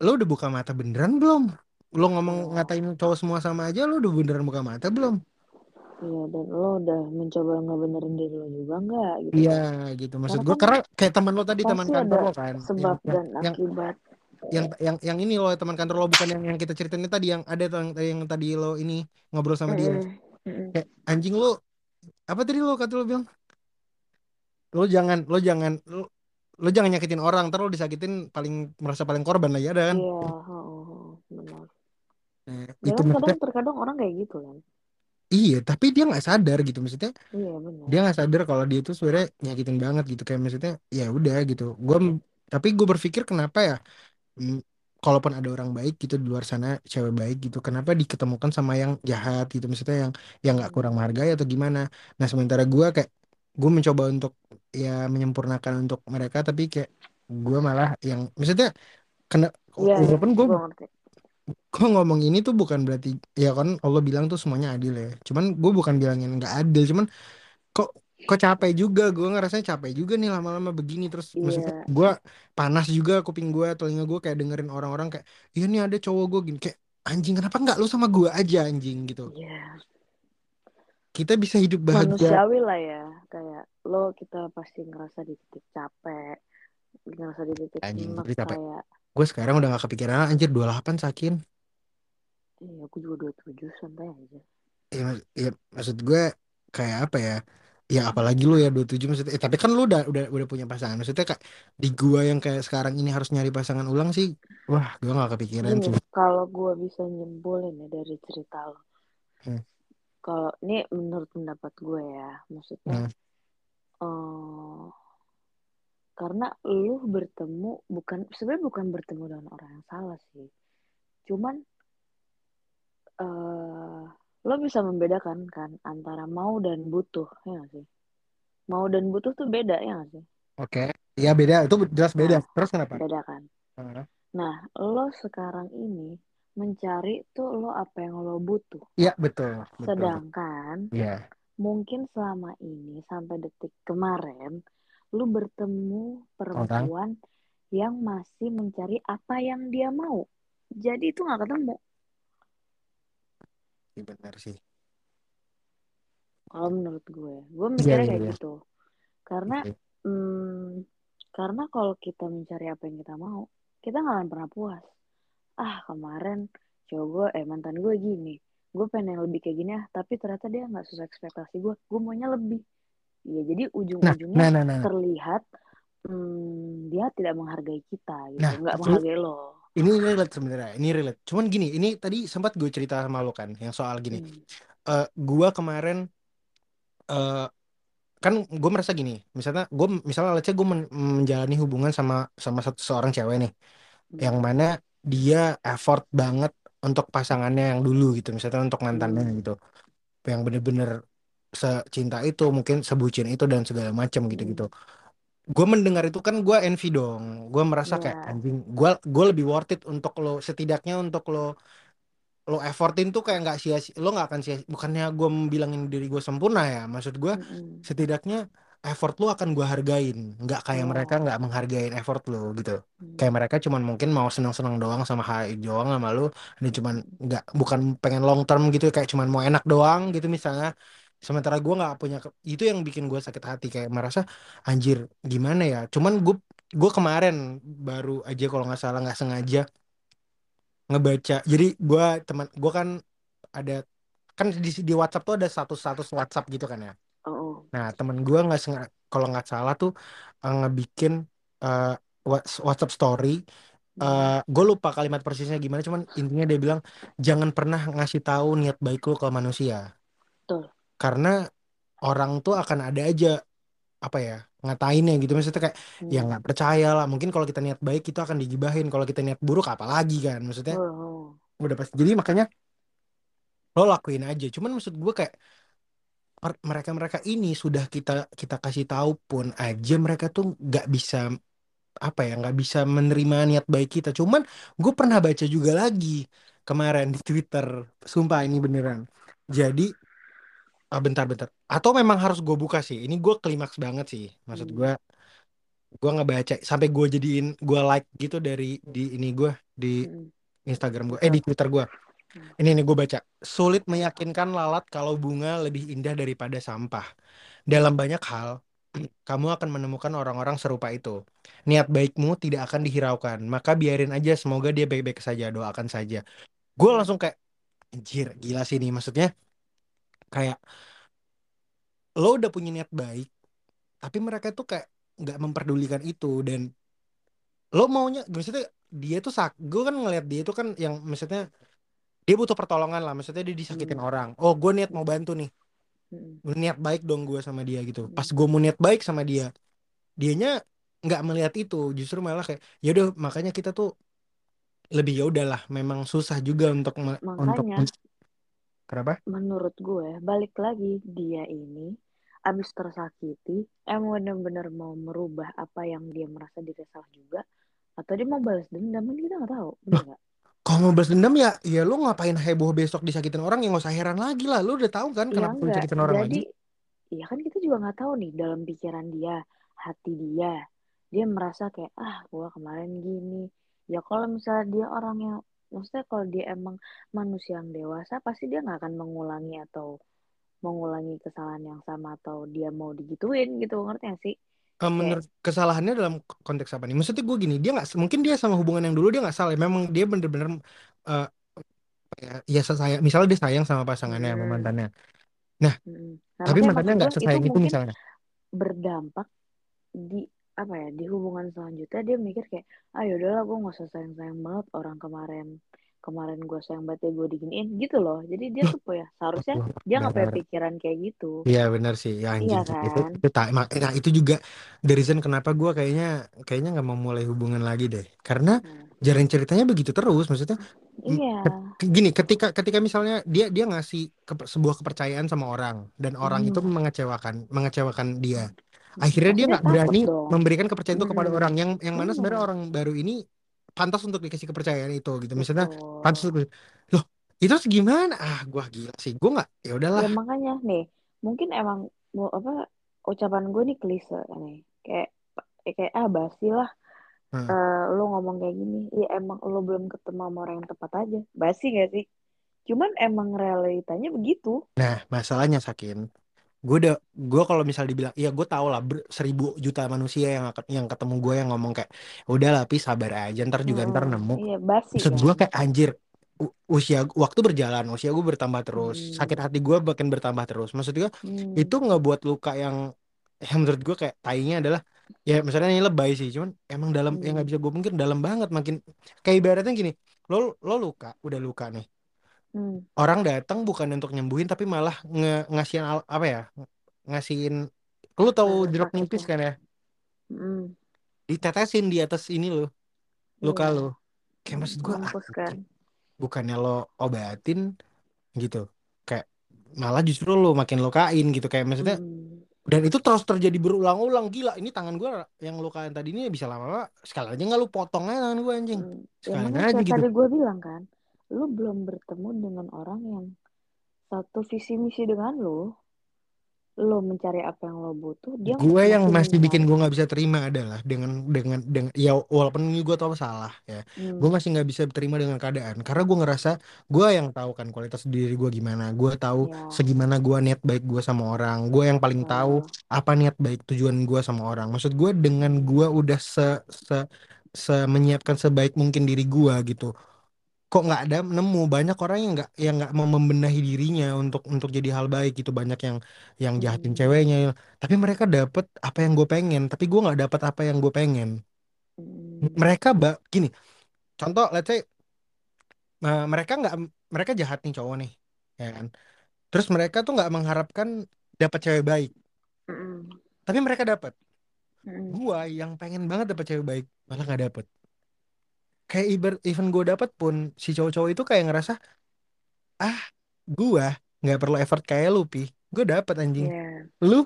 lo udah buka mata beneran belum? Lo ngomong iya. ngatain cowok semua sama aja lo udah beneran buka mata belum? Iya dan lo udah mencoba ngebenerin diri lo juga nggak gitu? Iya gitu. Maksud gue kan karena kayak teman lo tadi teman kantor lo kan sebab yang dan yang akibat yang yang, yang ini lo teman kantor lo bukan yang yang kita ceritain tadi yang ada yang, yang tadi lo ini ngobrol sama dia. Kayak anjing lo apa tadi lo kata lo bilang? Lo jangan lo jangan lo, lo jangan nyakitin orang ntar lo disakitin paling merasa paling korban lagi ada kan? Iya oh, benar. Nah, ya itu kan maksudnya kadang terkadang orang kayak gitu kan. Iya tapi dia nggak sadar gitu maksudnya iya benar. dia nggak sadar kalau dia itu sebenarnya nyakitin banget gitu kayak maksudnya ya udah gitu. Gue tapi gue berpikir kenapa ya kalaupun ada orang baik gitu di luar sana cewek baik gitu kenapa diketemukan sama yang jahat gitu? Maksudnya yang yang nggak kurang menghargai atau gimana? Nah sementara gue kayak gue mencoba untuk ya menyempurnakan untuk mereka tapi kayak gue malah yang maksudnya kena iya iya. walaupun gue gue ngomong ini tuh bukan berarti ya kan Allah bilang tuh semuanya adil ya. Cuman gue bukan bilangin nggak adil cuman kok kok capek juga? Gue ngerasanya capek juga nih lama-lama begini. Terus maksudnya iya gue panas juga kuping gue telinga gue kayak dengerin orang-orang kayak iya nih ada cowok gue gini. Kayak anjing kenapa nggak lu sama gue aja anjing? Gitu. Iya. Kita bisa hidup bahagia. Manusiawi lah ya. Kayak lo kita pasti ngerasa di titik capek ngerasa di titik anjing tapi capek. kayak gue sekarang udah gak kepikiran anjir 28 sakin. Iya aku juga dua tujuh santai aja. Ya, mak- ya maksud gue kayak apa ya ya apalagi lu ya 27 maksudnya eh, tapi kan lu udah udah udah punya pasangan maksudnya kayak di gua yang kayak sekarang ini harus nyari pasangan ulang sih wah gua gak kepikiran gini sih kalau gue bisa nyimpulin ya dari cerita lo Hmm. kalau ini menurut pendapat gue ya maksudnya Hmm. eh karena lu bertemu bukan sebenarnya bukan bertemu dengan orang yang salah sih cuman eh lo bisa membedakan kan antara mau dan butuh ya gak sih? Mau dan butuh tuh beda ya gak sih? Oke. Ya beda. Itu jelas beda. Nah terus kenapa? beda kan? Ah, nah lo sekarang ini mencari tuh lo apa yang lo butuh. Iya betul betul. Sedangkan Iya. mungkin selama ini sampai detik kemarin lu bertemu orang. perempuan yang masih mencari apa yang dia mau. Jadi itu nggak ketemu Iya, benar sih. Kalau menurut gue gue iya mikirnya iya kayak iya. gitu. Karena Oke. hmm, karena kalau kita mencari apa yang kita mau kita nggak akan pernah puas. Ah kemarin cowok gue eh mantan gue gini. Gue pengen yang lebih kayak gini ah tapi ternyata dia nggak sesuai ekspektasi gue. Gue maunya lebih. Ya jadi nah ujung-ujungnya nah nah nah. nah. terlihat hmm, dia tidak menghargai kita gitu. Nah nggak itu menghargai lo ini relate sebenarnya ini relate. Cuman gini ini tadi sempat gue cerita sama lo kan yang soal gini. Hmm. eh gua kemarin eh kan gue merasa gini misalnya gue misalnya let's say gue menjalani hubungan sama sama satu seorang cewek nih yang Hmm. mana dia effort banget untuk pasangannya yang dulu gitu misalnya untuk mantannya hmm, gitu. Yang bener-bener secinta itu mungkin sebucin itu dan segala macam gitu-gitu. Hmm, gue mendengar itu kan gue envy dong. Gue merasa kayak ya anjing gue gue lebih worth it untuk lo setidaknya untuk lo lo effortin tuh kayak nggak sia-sia lo nggak akan sia bukannya gue bilangin diri gue sempurna ya maksud gue mm-mm, setidaknya effort lo akan gue hargain. Nggak kayak mereka ya nggak menghargain effort lo gitu. Kayak hmm, mereka cuman mungkin mau senang-senang doang sama HI doang sama lo dan cuman mm-mm, nggak bukan pengen long term gitu kayak cuman mau enak doang gitu misalnya sementara gue nggak punya itu yang bikin gue sakit hati kayak merasa anjir gimana ya? Cuman gue gue kemarin baru aja kalau nggak salah nggak sengaja ngebaca. Jadi gue teman gue kan ada kan di di WhatsApp tuh ada status-status WhatsApp gitu kan ya. oh. Nah temen gue nggak sengaja kalau nggak salah tuh eh, ngebikin Whats- WhatsApp story. hmm, eh gue lupa kalimat persisnya gimana, cuman intinya dia bilang jangan pernah ngasih tahu niat baik lu ke manusia, betul karena orang tuh akan ada aja apa ya ngatainnya gitu. Maksudnya kayak ya hmm, nggak percaya lah. Mungkin kalau kita niat baik itu akan digibahin. Kalau kita niat buruk apalagi kan. Maksudnya oh, udah pasti. Jadi makanya lo lakuin aja. Cuman maksud gue kayak per- mereka-mereka ini sudah kita kita kasih tahu pun aja mereka tuh nggak bisa apa ya nggak bisa menerima niat baik kita. Cuman gue pernah baca juga lagi kemarin di Twitter. Sumpah ini beneran. Jadi ah, bentar-bentar atau memang harus gue buka sih? Ini gue klimaks banget sih maksud gue hmm, gue ngebaca sampai gue jadiin gue like gitu dari di ini gue di hmm, Instagram gue eh di Twitter gue hmm, ini nih gue baca. Sulit meyakinkan lalat kalau bunga lebih indah daripada sampah. Dalam banyak hal, kamu akan menemukan orang-orang serupa itu. Niat baikmu tidak akan dihiraukan, maka biarin aja semoga dia baik-baik saja, doakan saja. Gue langsung kayak, anjir, gila sih nih. Maksudnya kayak lo udah punya niat baik, tapi mereka tuh kayak nggak memperdulikan itu dan lo maunya, maksudnya dia tuh sak, gue kan ngeliat dia tuh kan yang maksudnya dia butuh pertolongan lah, maksudnya dia disakitin hmm, orang. Oh, gue niat mau bantu nih, hmm, niat baik dong gue sama dia gitu. Pas hmm. gue mau niat baik sama dia, dianya nggak melihat itu justru malah kayak ya udah makanya kita tuh lebih ya udahlah memang susah juga untuk me- untuk makanya kenapa? Menurut gue balik lagi dia ini abis tersakiti emang bener-bener mau merubah apa yang dia merasa diri salah juga atau dia mau balas dendam kan kita nggak tahu bener kalau mau balas dendam ya ya lu ngapain heboh besok disakitin orang yang nggak usah heran lagi lah lu udah tahu kan ya kenapa lu enggak disakitin orang lagi? jadi ya kan kita juga nggak tahu nih dalam pikiran dia hati dia dia merasa kayak ah gua kemarin gini. Ya kalau misalnya dia orang yang maksudnya kalau dia emang manusia yang dewasa pasti dia nggak akan mengulangi atau mengulangi kesalahan yang sama atau dia mau digituin gitu ngerti gak sih? Eh, menurut kesalahannya dalam konteks apa nih? Maksudnya gue gini dia nggak mungkin dia sama hubungan yang dulu dia nggak salah memang dia bener-bener eh, ya, ya misalnya dia sayang sama pasangannya sama mm, mantannya. Nah mm. nah tapi mantannya nggak itu sesayang itu mungkin misalnya? berdampak di apa ya di hubungan selanjutnya dia mikir kayak ah yaudahlah gue nggak usah sayang sayang banget orang kemarin kemarin gue sayang banget ya gue diginiin gitu loh. Jadi dia tuh ya seharusnya dia nggak punya pikiran kayak gitu. Iya benar sih. Ya iya anjing itu kan? itu tak mak- nah itu juga the reason kenapa gue kayaknya kayaknya nggak mau mulai hubungan lagi deh. Karena nah, jalan ceritanya begitu terus maksudnya iya. gini ketika ketika misalnya dia dia ngasih ke- sebuah kepercayaan sama orang dan orang itu mm, mengecewakan mengecewakan dia akhirnya dia nggak berani dong. memberikan kepercayaan itu kepada mm, orang yang yang mana sebenarnya orang baru ini pantas untuk dikasih kepercayaan itu gitu. Misalnya pantas betul untuk loh itu gimana? Ah gua gila sih gue nggak ya udahlah. Ya makanya nih mungkin emang mau apa ucapan gue nih klise nih. Kayak kayak ah basi lah. Nah, eh, lo ngomong kayak gini. Ya emang lo belum ketemu sama orang yang tepat aja. Basi gak sih? Cuman emang realitanya begitu. Nah masalahnya Sakin gue udah gue kalau misal dibilang iya gue tau lah ber- seribu juta manusia yang yang ketemu gue yang ngomong kayak udah lah Pi sabar aja ntar juga ntar Heeh, nemu. iya basi maksud gue kan kayak anjir usia waktu berjalan usia gue bertambah terus sakit hmm, hati gue makin bertambah terus. Maksud gue hmm, itu ngebuat luka yang yang menurut gue kayak tainya adalah ya misalnya ini lebay sih cuman emang dalam yang nggak hmm, bisa gue mungkin dalam banget makin kayak ibaratnya gini lo lo luka udah luka nih hmm, orang datang bukan untuk nyembuhin tapi malah nge ngasihin apa ya ngasihin lu tahu rasa jeruk nipis sakitnya kan ya? Hmm, ditetesin di atas ini lo luka iya. lo kayak Hmm, maksud gue mampus kan. bukannya lo obatin gitu. Kayak malah justru lo makin lukain gitu kayak maksudnya Hmm, dan itu terus terjadi berulang-ulang. Gila ini tangan gue yang lukain tadi ini bisa lama-lama sekali aja nggak lu potong aja tangan gue anjing. Hmm. ya sekali makanya aja gitu. tadi gue bilang kan lu belum bertemu dengan orang yang satu visi misi dengan lu. Lo mencari apa yang lo butuh dia gue yang masih bikin gue nggak bisa terima adalah dengan dengan dengan ya walaupun ini gue tahu salah ya. Gue hmm, masih nggak bisa terima dengan keadaan. Karena gue ngerasa gue yang tahu kan kualitas diri gue gimana. Gue tahu ya. segimana gue niat baik gue sama orang. Gue yang paling tahu betul apa niat baik tujuan gue sama orang. Maksud gue dengan gue udah se se se menyiapkan sebaik mungkin diri gue gitu kok nggak ada nemu? Banyak orang yang nggak yang nggak mau membenahi dirinya untuk untuk jadi hal baik gitu. Banyak yang yang jahatin hmm, ceweknya. Tapi mereka dapet apa yang gue pengen. Tapi gue nggak dapet apa yang gue pengen. Hmm, mereka ba gini contoh let's say eh, mereka nggak mereka jahat nih cowok nih ya kan? Terus mereka tuh nggak mengharapkan dapat cewek baik. Hmm, tapi mereka dapat hmm, gue yang pengen banget dapat cewek baik malah nggak dapet kayak ibarat even gue dapet pun si cowok-cowok itu kayak ngerasa ah gua nggak perlu effort kayak lu pi. Gue dapet anjing. Ya lu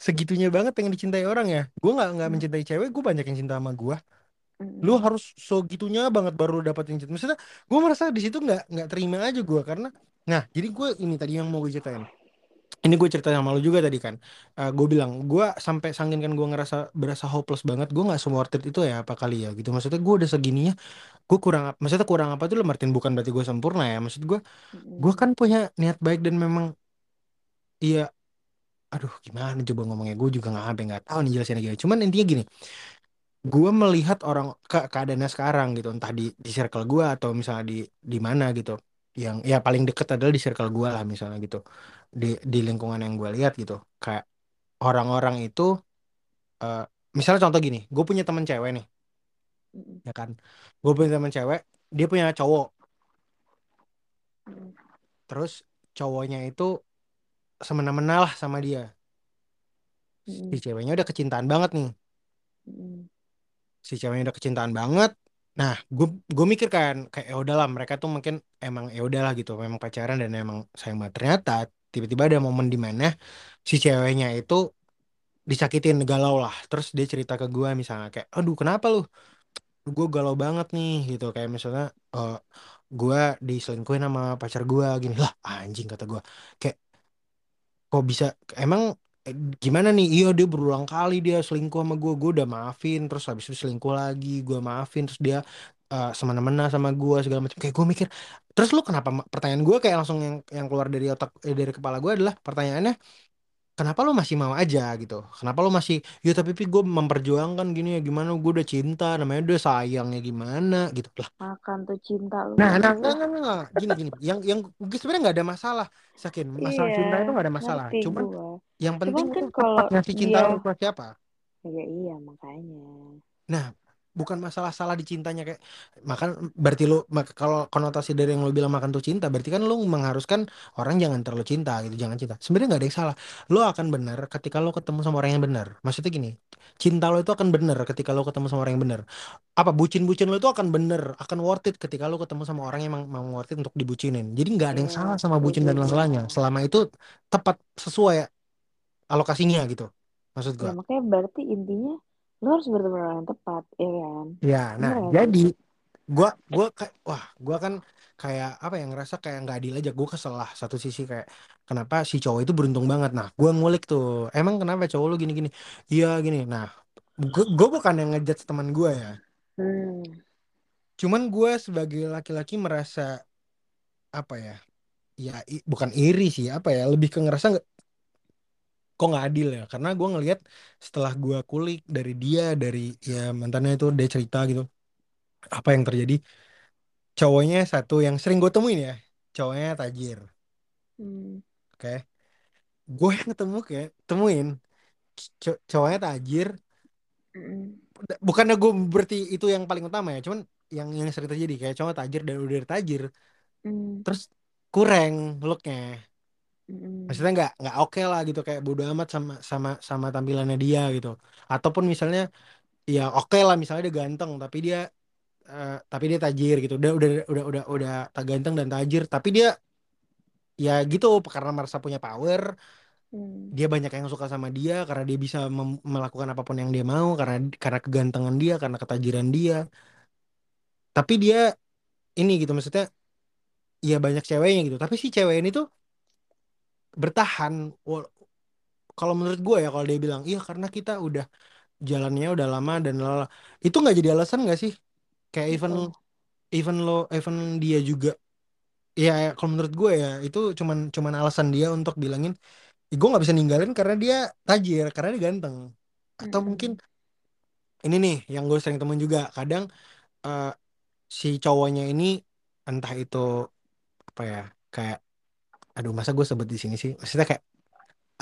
segitunya banget pengen dicintai orang ya? Gue nggak nggak hmm, mencintai cewek gue banyak yang cinta sama gue lu hmm, harus segitunya banget baru dapet yang cinta. Maksudnya gue merasa di situ nggak nggak terima aja gue karena nah jadi gue ini tadi yang mau gue ceritain ini gue cerita sama lu juga tadi kan. Gue bilang gue sampai sangin kan gue ngerasa berasa hopeless banget gue nggak semua worth it itu ya apa kali ya gitu. Maksudnya gue udah segininya gue kurang apa maksudnya kurang apa tuh Martin? Bukan berarti gue sempurna ya. Maksud gue gue kan punya niat baik dan memang iya aduh gimana coba ngomongnya? Gue juga nggak sampai nggak tahu nih jelasinnya gimana. Cuman intinya gini gue melihat orang ke keadaannya sekarang gitu entah di di circle gue atau misalnya di di mana gitu. Yang ya paling deket adalah di circle gue lah misalnya gitu di di lingkungan yang gue lihat gitu. Kayak orang-orang itu eh, misalnya contoh gini gue punya teman cewek nih. Ya kan? Gue punya teman cewek dia punya cowok. Hmm, terus cowoknya itu semena-mena lah sama dia. Si hmm, ceweknya udah kecintaan banget nih. Hmm, si ceweknya udah kecintaan banget. Nah gue gue mikir kan kayak ya udahlah mereka tuh mungkin emang ya udahlah gitu memang pacaran dan emang sayang banget. Ternyata tiba-tiba ada momen di mana si ceweknya itu disakitin galau lah. Terus dia cerita ke gue misalnya kayak aduh kenapa lu? Gue galau banget nih gitu. Kayak misalnya eh gue diselingkuhin sama pacar gue gini. Lah anjing kata gue kayak kok bisa? Emang eh, gimana nih? Iya dia berulang kali dia selingkuh sama gue gue udah maafin terus habis itu selingkuh lagi. Gue maafin terus dia eh, semena-mena sama gue segala macam. Kayak gue mikir terus lu kenapa pertanyaan gue kayak langsung yang yang keluar dari otak eh, dari kepala gue adalah pertanyaannya kenapa lu masih mau aja gitu? Kenapa lu masih ya tapi gue memperjuangkan gini ya gimana? Gue udah cinta namanya udah sayang ya gimana? Gitu. Lah. Makan tuh cinta lu. Nah nah enggak lah enggak enggak enggak. gini gini. Yang yang gue sebenarnya nggak ada masalah sakin. Masalah iya cinta itu nggak ada masalah. cuman gua. yang cuman penting kan kan kalau ngasih cinta dia lu ke siapa? Ya iya makanya. Nah bukan masalah salah dicintanya kayak makan berarti lu mak- kalau konotasi dari yang lu bilang makan tuh cinta berarti kan lu mengharuskan orang jangan terlalu cinta gitu jangan cinta. Sebenarnya nggak ada yang salah. Lu akan benar ketika lu ketemu sama orang yang benar. Maksudnya gini cinta lo itu akan benar ketika lo ketemu sama orang yang benar. Apa bucin-bucin lo itu akan bener akan worth it ketika lo ketemu sama orang yang mau worth it untuk dibucinin. Jadi nggak ada yang iya salah sama bucin setuju dan gua lain-lainnya. Selama itu tepat sesuai alokasinya gitu maksud ya gua makanya berarti intinya lu harus bertemu dengan orang yang tepat ya kan? Ya nah bener sih jadi gua gua kayak wah gua kan kayak apa yang ngerasa kayak nggak adil aja. Gua kesel lah satu sisi kayak kenapa si cowok itu beruntung banget? Nah gua ngulik tuh emang kenapa cowok lu gini-gini? Iya gini. Nah gua, gua bukan yang ngejudge teman gua ya. Hmm. Cuman gua sebagai laki-laki merasa apa ya ya i- bukan iri sih apa ya lebih ke ngerasa kok nggak adil ya? Karena gue ngelihat setelah gue kulik dari dia dari ya mantannya itu dia cerita gitu apa yang terjadi? Cowoknya satu yang sering gue temuin ya cowoknya tajir. Hmm. Oke. Gue yang ketemu kayak temuin co- cowoknya tajir. Hmm. Bukannya gue berarti itu yang paling utama ya cuman yang yang sering terjadi kayak cowok tajir dan udah tajir. Hmm. Terus kurang looknya maksudnya nggak nggak oke lah gitu kayak bodo amat sama sama sama tampilannya dia gitu. Ataupun misalnya ya oke lah misalnya dia ganteng tapi dia eh, tapi dia tajir gitu. Udah udah udah udah udah tak ganteng dan tajir tapi dia ya gitu karena merasa punya power Hmm. dia banyak yang suka sama dia karena dia bisa melakukan apa pun yang dia mau karena karena kegantengan dia karena ketajiran dia. Tapi dia ini gitu maksudnya ya banyak ceweknya gitu. Tapi si cewek ini tuh bertahan kalau menurut gue ya kalau dia bilang iya karena kita udah jalannya udah lama dan lala itu nggak jadi alasan nggak sih kayak even Apa? even lo even dia juga ya kalau menurut gue ya itu cuman cuman alasan dia untuk bilangin gue nggak bisa ninggalin karena dia tajir karena dia ganteng atau mungkin Mm-mm. ini nih yang gue sering temuin juga kadang eh, si cowoknya ini entah itu apa ya kayak aduh masa gue sebut di sini sih maksudnya kayak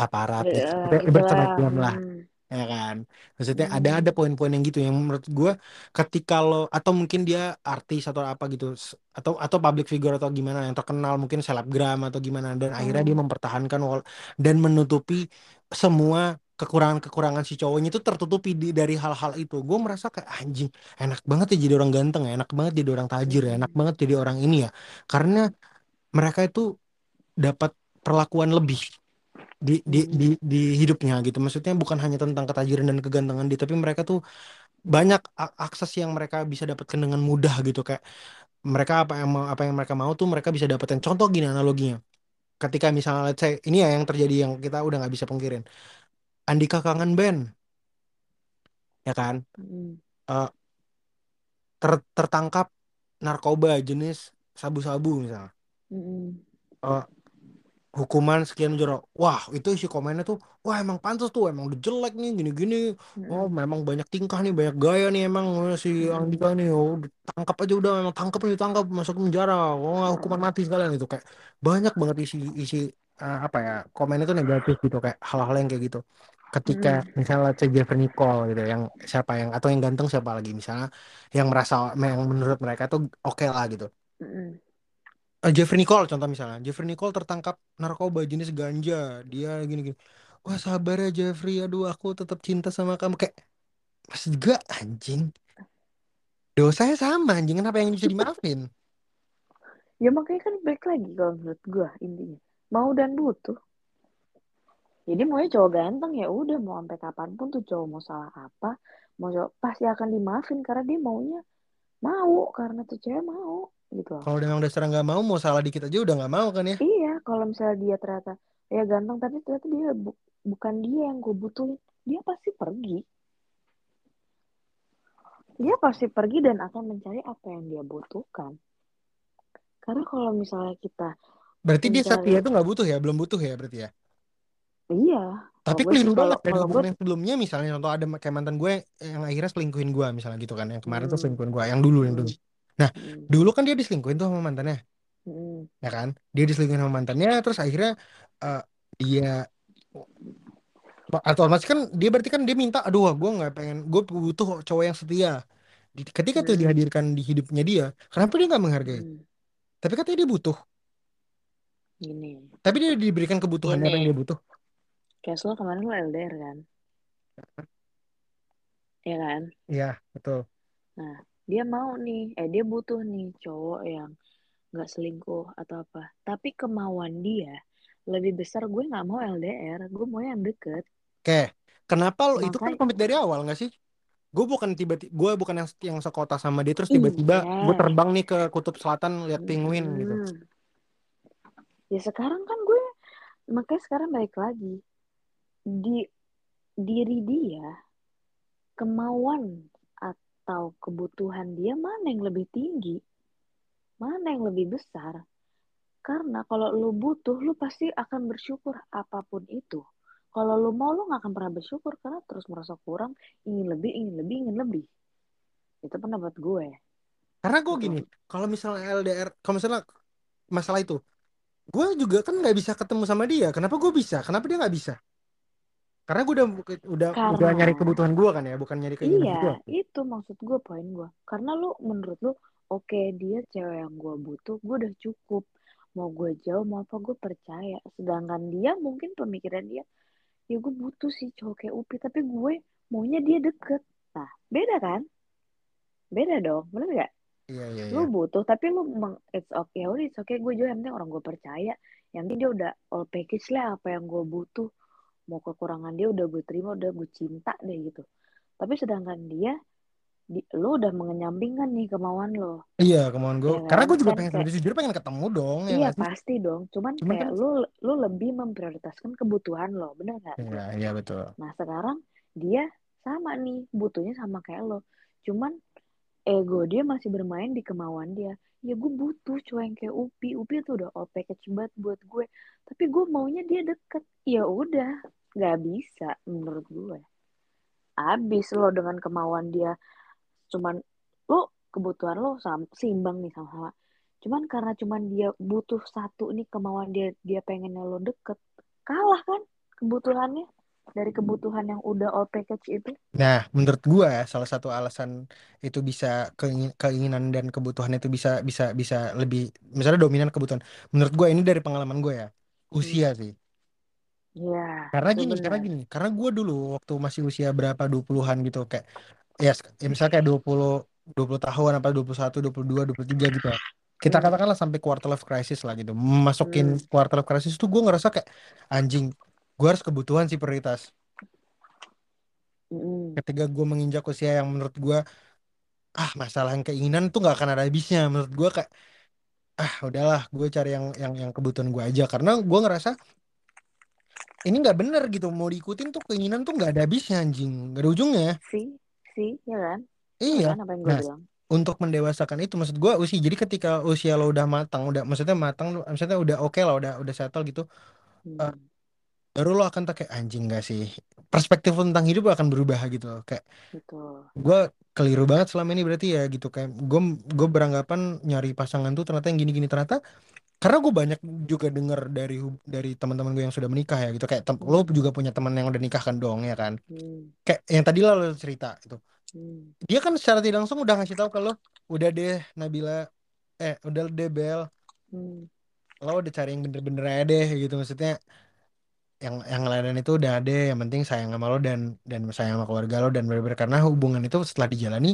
aparat ya gitulah. berseragam lah Hmm. ya kan maksudnya ada ada Hmm. poin-poin yang gitu yang menurut gue ketika lo atau mungkin dia artis atau apa gitu atau atau public figure atau gimana yang terkenal mungkin selebgram atau gimana dan akhirnya dia Hmm. mempertahankan dan menutupi semua kekurangan-kekurangan si cowoknya itu tertutupi di, dari hal-hal itu gue merasa kayak anjing enak banget ya jadi orang ganteng ya enak banget jadi orang tajir ya enak Hmm. banget jadi orang ini ya karena mereka itu dapat perlakuan lebih di di di di hidupnya gitu. Maksudnya bukan hanya tentang ketajiran dan kegantengan dia, tapi mereka tuh banyak akses yang mereka bisa dapatkan dengan mudah gitu kayak mereka apa yang mau apa yang mereka mau tuh mereka bisa dapetin. Contoh gini analoginya. Ketika misalnya let's say ini ya yang terjadi yang kita udah nggak bisa pungkirin. Andika kangen band, ya kan? Eh, ter- tertangkap narkoba jenis sabu-sabu misalnya. Eh, hukuman sekian jorok. Wah, itu isi komennya tuh, wah emang pantas tuh, emang udah jelek nih, gini-gini. Oh, memang banyak tingkah nih, banyak gaya nih emang eh, si. Andika nih. Oh, tangkap aja udah, memang tangkap nih, tangkap masuk penjara. Oh, hukuman mati sekalian itu kayak banyak banget isi isi eh, apa ya komen itu negatif gitu kayak hal-hal yang kayak gitu. Ketika misalnya cek Jeffrey Nicole gitu, yang siapa yang atau yang ganteng siapa lagi misalnya yang merasa yang menurut mereka tuh oke lah gitu. Eh, Jeffrey Nicole contoh misalnya. Jeffrey Nicole tertangkap narkoba jenis ganja. Dia gini-gini. Wah sabar ya Jeffrey. Aduh aku tetap cinta sama kamu. Kayak maksud gue anjing. Dosanya sama anjing. Kenapa yang bisa dimaafin? Ya makanya kan balik lagi kalau menurut gue intinya. Mau dan butuh. Jadi maunya cowok ganteng ya udah. Mau sampai kapan pun tuh cowok mau salah apa, mau cowok pasti akan dimaafin karena dia maunya mau. Karena tuh cewek mau gitu. Kalau memang dasar nggak mau mau salah dikit aja udah nggak mau kan ya? Iya, kalau misalnya dia ternyata ya ganteng tapi ternyata dia bu- bukan dia yang gue butuhin, dia pasti pergi. Dia pasti pergi dan akan mencari apa yang dia butuhkan. Karena kalau misalnya kita berarti dia setia itu nggak butuh ya? Belum butuh ya berarti ya? Iya. tapi keliru banget dari hubungan yang sebelumnya misalnya contoh ada kayak mantan gue yang akhirnya selingkuhin gue misalnya gitu kan yang kemarin tuh hmm, selingkuhin gue yang dulu yang dulu. Hmm, nah hmm, dulu kan dia diselingkuhin tuh sama mantannya. Hmm, ya kan? Dia diselingkuhin sama mantannya terus akhirnya eh, dia atau otomatis kan dia berarti kan dia minta aduh gue nggak pengen gue butuh cowok yang setia. Ketika itu hmm, dihadirkan di hidupnya dia kenapa dia nggak menghargai? Hmm. tapi katanya dia butuh. Gini, tapi dia diberikan kebutuhan apa yang gini. dia butuh? Kayak lo kemarin lo LDR kan, ya kan? iya betul. Nah, dia mau nih, eh dia butuh nih cowok yang nggak selingkuh atau apa. Tapi kemauan dia lebih besar gue nggak mau LDR, gue mau yang deket. oke kenapa lo itu kan komit dari awal nggak sih gue bukan tiba-tiba gue bukan yang yang sekota sama dia terus tiba-tiba gue iya. terbang nih ke kutub selatan lihat penguin gitu Mm-mm. Ya sekarang kan gue makanya sekarang balik lagi di diri dia kemauan atau kebutuhan dia mana yang lebih tinggi, mana yang lebih besar. Karena kalau lu butuh, lu pasti akan bersyukur apa pun itu. Kalau lu mau, lu gak akan pernah bersyukur karena terus merasa kurang, ingin lebih, ingin lebih, ingin lebih. Itu pendapat gue. karena gue Gitu. gini kalau misalnya LDR kalau misalnya masalah itu gue juga kan nggak bisa ketemu sama dia kenapa gue bisa kenapa dia nggak bisa karena gue udah udah udah nyari Karena kebutuhan gue kan ya bukan nyari keinginan gue iya, itu maksud gue poin gue. Karena lu menurut lu, oke dia cewek yang gue butuh, gue udah cukup. Mau gue jauh, mau apa gue percaya. Sedangkan dia mungkin pemikiran dia, ya gue butuh sih cowok kayak Upi, tapi gue maunya dia deket. Nah, beda kan? beda dong bener gak iya iya lu iya butuh tapi lu meng, it's okay ya udah it's okay gue juga yang penting orang gue percaya yang penting dia udah all package lah apa yang gue butuh mau kekurangan dia udah gue terima udah gue cinta deh gitu. Tapi sedangkan dia di, lu udah mengenyampingkan nih kemauan lo. Iya kemauan gue. Ya karena gue juga kan pengen kayak jujur pengen ketemu dong ya iya nggak pasti dong. Cuman cuman kayak kan lu lu lebih memprioritaskan kebutuhan lo bener gak iya iya betul. Nah sekarang dia sama nih butuhnya sama kayak lo. Cuman ego dia masih bermain di kemauan dia ya gue butuh cowok yang kayak Upi. Upi tuh udah all package buat gue. Tapi gue maunya dia deket. Ya udah nggak bisa menurut gue. Abis lo dengan kemauan dia cuman lo kebutuhan lo sama, seimbang nih sama-sama cuman karena cuman dia butuh satu nih kemauan dia dia pengennya lo deket kalah kan kebutuhannya dari kebutuhan yang udah all package itu Nah, menurut gua ya, salah satu alasan itu bisa keingin- keinginan dan kebutuhan itu bisa bisa bisa lebih misalnya dominan kebutuhan. Menurut gua ini dari pengalaman gue ya, usia hmm. sih. ya Karena itu gini, karena benar gini, karena gua dulu waktu masih usia berapa 20-an gitu kayak ya, ya misalnya kayak dua puluh dua puluh tahun apa dua dua puluh satu dua puluh dua dua puluh tiga gitu. ya. Kita hmm. katakanlah sampai quarter life crisis lah gitu. Masukin Hmm. quarter life crisis tuh gua ngerasa kayak anjing, gua harus kebutuhan sih prioritas. Hmm. Ketika gua menginjak usia yang menurut gua ah masalah yang keinginan tuh nggak akan ada habisnya. Menurut gue kayak ah udahlah gue cari yang yang yang kebutuhan gue aja. Karena gue ngerasa ini nggak bener gitu mau diikutin tuh keinginan tuh nggak ada habisnya anjing. Nggak ada ujungnya. Sih sih ya kan? Ya iya. Kan apa yang gue nah bilang? untuk mendewasakan itu maksud gue usia jadi ketika usia lo udah matang udah maksudnya matang maksudnya udah oke lah udah udah settle gitu hmm. Baru lo akan tak kayak anjing gak sih. Perspektif lo tentang hidup lo akan berubah gitu kayak betul. gue keliru banget selama ini berarti ya gitu. Kayak gue gue beranggapan nyari pasangan tuh ternyata yang gini-gini ternyata karena gue banyak juga dengar dari dari teman-teman gue yang sudah menikah ya gitu. Kayak tem- lo juga punya teman yang udah nikah kan dong ya kan? Hmm. kayak yang tadi lo cerita itu Hmm. dia kan secara tidak langsung udah ngasih tahu kalau udah deh Nabila. Eh udah deh Bel. Hmm. lo udah cari yang bener-bener aja deh gitu. Maksudnya yang yang lain itu udah ada yang penting sayang sama lo dan dan sayang sama keluarga lo dan bener-bener karena hubungan itu setelah dijalani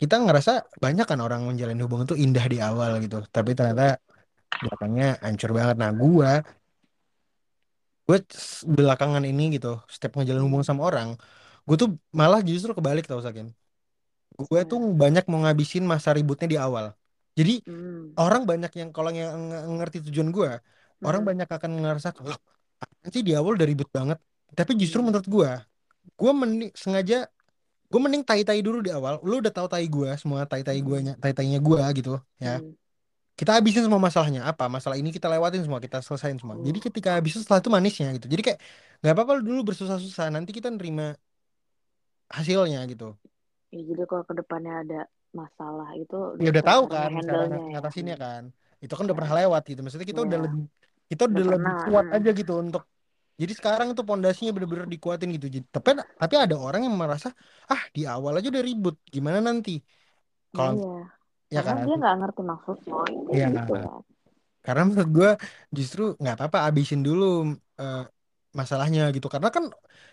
kita ngerasa banyak kan orang menjalin hubungan itu indah di awal gitu. Tapi ternyata belakangnya hancur banget. Nah gua gue belakangan ini gitu setiap ngejalin hubungan sama orang gue tuh malah justru kebalik tau Sakin. Gue tuh gimana banyak mau ngabisin masa ributnya di awal. Jadi hmm. orang banyak yang kalau yang nge- ngerti tujuan gue orang Hmm. banyak akan ngerasa loh sih di awal udah ribut banget. Tapi justru Hmm. menurut gue gue mending sengaja gue mending tai-tai dulu di awal. Lu udah tahu tai gue semua tai-tai gue Hmm. tai-tainya gue gitu ya. Hmm. kita habisin semua masalahnya. Apa? Masalah ini kita lewatin semua kita selesain semua. Jadi Hmm. ketika habis setelah itu manisnya gitu. Jadi kayak nggak apa-apa lu dulu bersusah-susah nanti kita nerima hasilnya gitu. Ya, jadi kalau ke depannya ada masalah itu ya udah tahu kan cara ya. ngatasinnya hmm. kan. Itu kan udah ya pernah lewat gitu. Maksudnya kita udah ya lebih kita udah udah lebih kuat aja gitu untuk jadi sekarang itu pondasinya bener-bener dikuatin gitu. Jadi tapi tapi ada orang yang merasa ah di awal aja udah ribut gimana nanti? Nah kalau iya. ya karena kan? dia nggak ngerti maksud Iya, gitu. Kan karena menurut gue justru nggak apa-apa abisin dulu eh, masalahnya gitu. Karena kan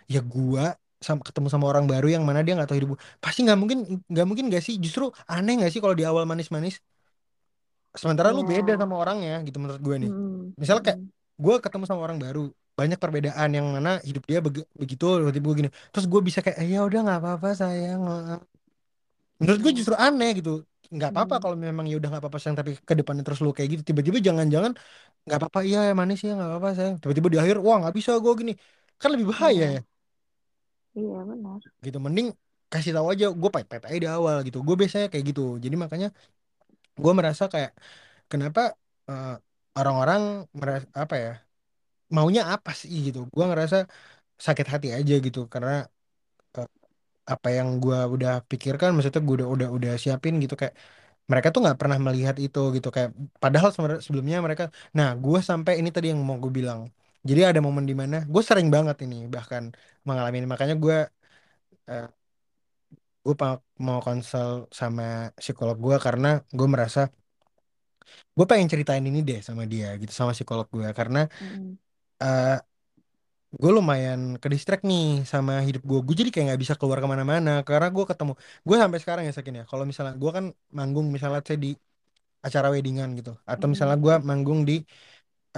ya gue sama ketemu sama orang baru yang mana dia nggak tahu hidup pasti nggak mungkin nggak mungkin gak sih? Justru aneh nggak sih kalau di awal manis-manis sementara lu beda ya sama orangnya gitu menurut gue nih. Hmm. misalnya kayak Hmm. gue ketemu sama orang baru banyak perbedaan yang mana hidup dia begi- begitu tiba-tiba gue gini. Terus gue bisa kayak "Eh, ya udah nggak apa-apa sayang. Menurut gue justru aneh gitu. Nggak apa-apa hmm. kalau memang ya udah nggak apa-apa sayang tapi ke depannya terus lu kayak gitu tiba-tiba jangan-jangan nggak apa-apa iya ya manis ya nggak apa-apa sayang. Tiba-tiba di akhir wah nggak bisa gue gini. Kan lebih bahaya ya ya. Iya benar. Gitu mending kasih tahu aja gue pait-pait aja di awal gitu. Gue biasanya kayak gitu. Jadi makanya gue merasa kayak kenapa eh, orang-orang merasa apa ya maunya apa sih gitu? Gue ngerasa sakit hati aja gitu karena eh, apa yang gue udah pikirkan maksudnya gue udah udah udah siapin gitu kayak mereka tuh nggak pernah melihat itu gitu kayak padahal sebelumnya mereka nah gue sampai ini tadi yang mau gue bilang. Jadi ada momen di mana gue sering banget ini bahkan mengalami ini makanya gue eh, gue mau konsul sama psikolog gue karena gue merasa gue pengen ceritain ini deh sama dia gitu sama psikolog gue karena hmm. eh, gue lumayan ke distract nih sama hidup gue gue jadi kayak nggak bisa keluar ke mana-mana karena gue ketemu gue sampai sekarang ya sakin ya. Kalau misalnya gue kan manggung misalnya saya di acara weddingan gitu atau misalnya gue manggung di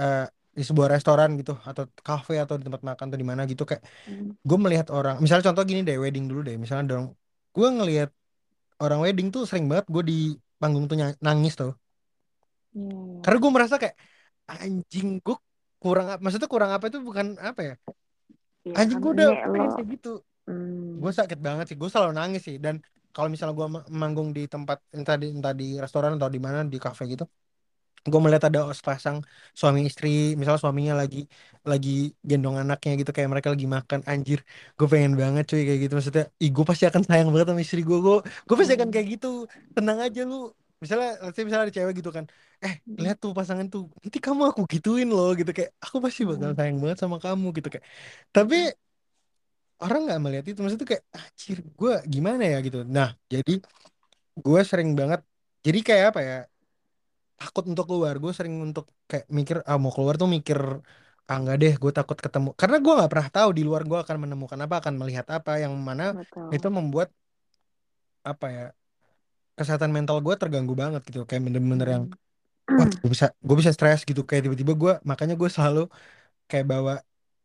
eh, di sebuah restoran gitu atau kafe atau di tempat makan atau di mana gitu kayak Mm. gue melihat orang misalnya contoh gini deh wedding dulu deh. Misalnya dong gue ngelihat orang wedding tuh sering banget gue di panggung tuh nangis tuh iya. karena gue merasa kayak anjing gue kurang maksudnya kurang apa itu bukan apa ya? Iya anjing gue udah pengen kayak gitu. Mm, gue sakit banget sih gue selalu nangis sih. Dan kalau misalnya gue manggung di tempat entah di entah di restoran atau di mana di kafe gitu gue melihat ada sepasang suami istri misalnya suaminya lagi lagi gendong anaknya gitu kayak mereka lagi makan anjir gue pengen banget cuy kayak gitu. Maksudnya ih gue pasti akan sayang banget sama istri gue gue gue pasti akan kayak gitu. Tenang aja lu. Misalnya let's say misalnya ada cewek gitu kan eh lihat tuh pasangan tuh nanti kamu aku gituin loh gitu. Kayak aku pasti bakal sayang banget sama kamu gitu. Kayak tapi orang nggak melihat itu. Maksudnya kayak anjir gue gimana ya gitu. Nah jadi gue sering banget jadi kayak apa ya takut untuk keluar. Gue sering untuk kayak mikir ah mau keluar tuh mikir ah nggak deh gue takut ketemu karena gue nggak pernah tahu di luar gue akan menemukan apa akan melihat apa yang mana itu betul. membuat apa ya kesehatan mental gue terganggu banget gitu. Kayak bener-bener yang Mm. wah gue bisa gue bisa stres gitu. Kayak tiba-tiba gue makanya gue selalu kayak bawa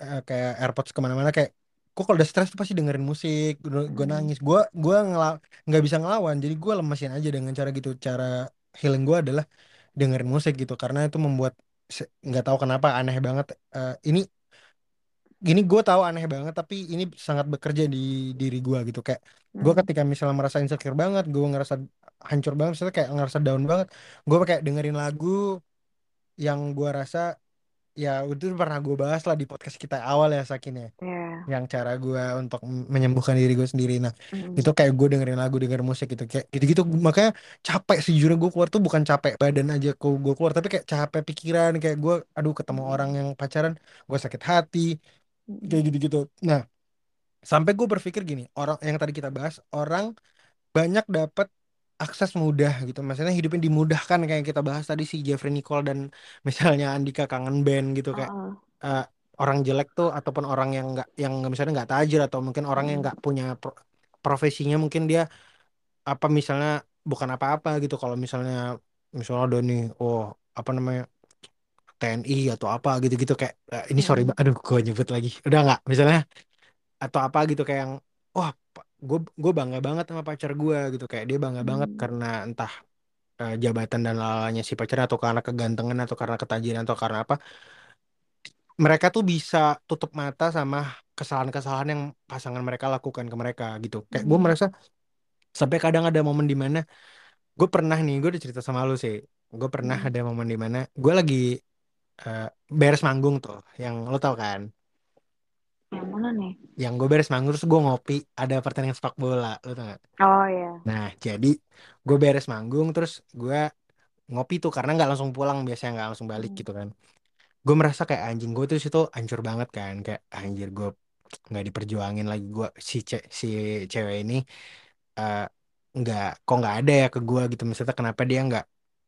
eh, kayak AirPods ke mana-mana. Kayak gue kalau udah stres tuh pasti dengerin musik gue Mm, nangis. Gue gue nggak bisa ngelawan. Jadi gue lemesin aja dengan cara gitu. Cara healing gue adalah dengerin musik gitu karena itu membuat nggak tahu kenapa aneh banget. Eh, ini gini gue tahu aneh banget tapi ini sangat bekerja di diri gue gitu. Kayak gue mm, ketika misalnya merasa insecure banget gue ngerasa hancur banget misalnya kayak ngerasa down banget gue kayak dengerin lagu yang gue rasa ya itu pernah gue bahas lah di podcast kita awal ya Sakin ya. Ya, yang cara gue untuk menyembuhkan diri gue sendiri. Nah itu mm, kayak gue dengerin lagu dengerin musik gitu. Kayak gitu-gitu makanya capek sejujurnya gue keluar tuh bukan capek badan aja kok gue keluar tapi kayak capek pikiran kayak gue aduh ketemu orang yang pacaran gue sakit hati kayak mm, gitu-gitu. Nah sampai gue berpikir gini orang yang tadi kita bahas orang banyak dapat akses mudah gitu. Maksudnya hidupnya dimudahkan kayak kita bahas tadi si Jeffrey Nicole dan misalnya Andika kangen band gitu kayak uh, orang jelek tuh ataupun orang yang nggak yang misalnya nggak tajir atau mungkin orang yang mm, nggak punya pro- profesinya mungkin dia apa misalnya bukan apa-apa gitu. Kalau misalnya misalnya ada nih oh apa namanya TNI atau apa gitu-gitu kayak eh, ini sorry mm, Mbak, aduh gue nyebut lagi. Udah nggak? Misalnya atau apa gitu kayak yang wah gue gue bangga banget sama pacar gue gitu. Kayak dia bangga banget mm, karena entah eh, jabatan dan lalanya si pacarnya atau karena kegantengan atau karena ketajiran atau karena apa mereka tuh bisa tutup mata sama kesalahan-kesalahan yang pasangan mereka lakukan ke mereka gitu. Kayak gue mm, merasa sampai kadang ada momen di mana gue pernah nih gue udah cerita sama lu sih. Gue pernah mm. ada momen di mana gue lagi eh, beres manggung tuh yang lo tau kan Yang mana nih? yang gue beres manggung terus gue ngopi. Ada pertandingan sepak bola lo tau gak Oh ya. nah jadi gue beres manggung terus gue ngopi tuh karena nggak langsung pulang biasanya nggak langsung balik Mm, gitu kan. Gue merasa kayak anjing gue tuh situ hancur banget kan. Kayak anjir gue nggak diperjuangin lagi gue si ce si cewek ini eh, nggak kok nggak ada ya ke gue gitu. Maksudnya kenapa dia nggak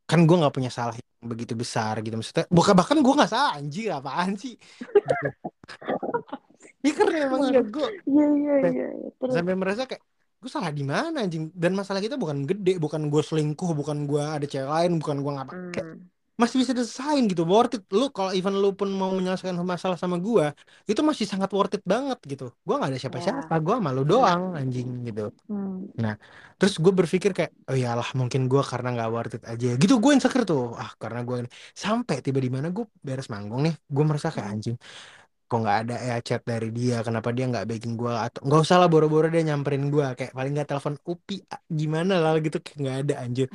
kan gue nggak punya salah yang begitu besar gitu. Maksudnya bukan bahkan gue nggak salah anjir apaan sih ini karena emang iya. gue Iya iya iya. iya. Terus. sampai merasa kayak gue salah di mana anjing? Dan masalah kita bukan gede bukan gue selingkuh bukan gue ada cewek lain bukan gue ngapa kayak Mm, masih bisa diselesain gitu worth it. Lu kalau even lu pun mau menyelesaikan masalah sama gua itu masih sangat worth it banget gitu. Gua nggak ada siapa-siapa ya. gua malu doang anjing gitu. Mm, nah terus gue berpikir kayak oh iyalah mungkin gua karena nggak worth it aja. Gitu gue insecure tuh. Ah karena gue ini. Sampai tiba di mana gue beres manggung nih gue merasa kayak mm, anjing kok nggak ada ya chat dari dia? Kenapa dia nggak begging gua? Atau nggak usah lah boro-boro dia nyamperin gua. Kayak paling nggak telepon upi gimana lah? Gitu kayak nggak ada anjir.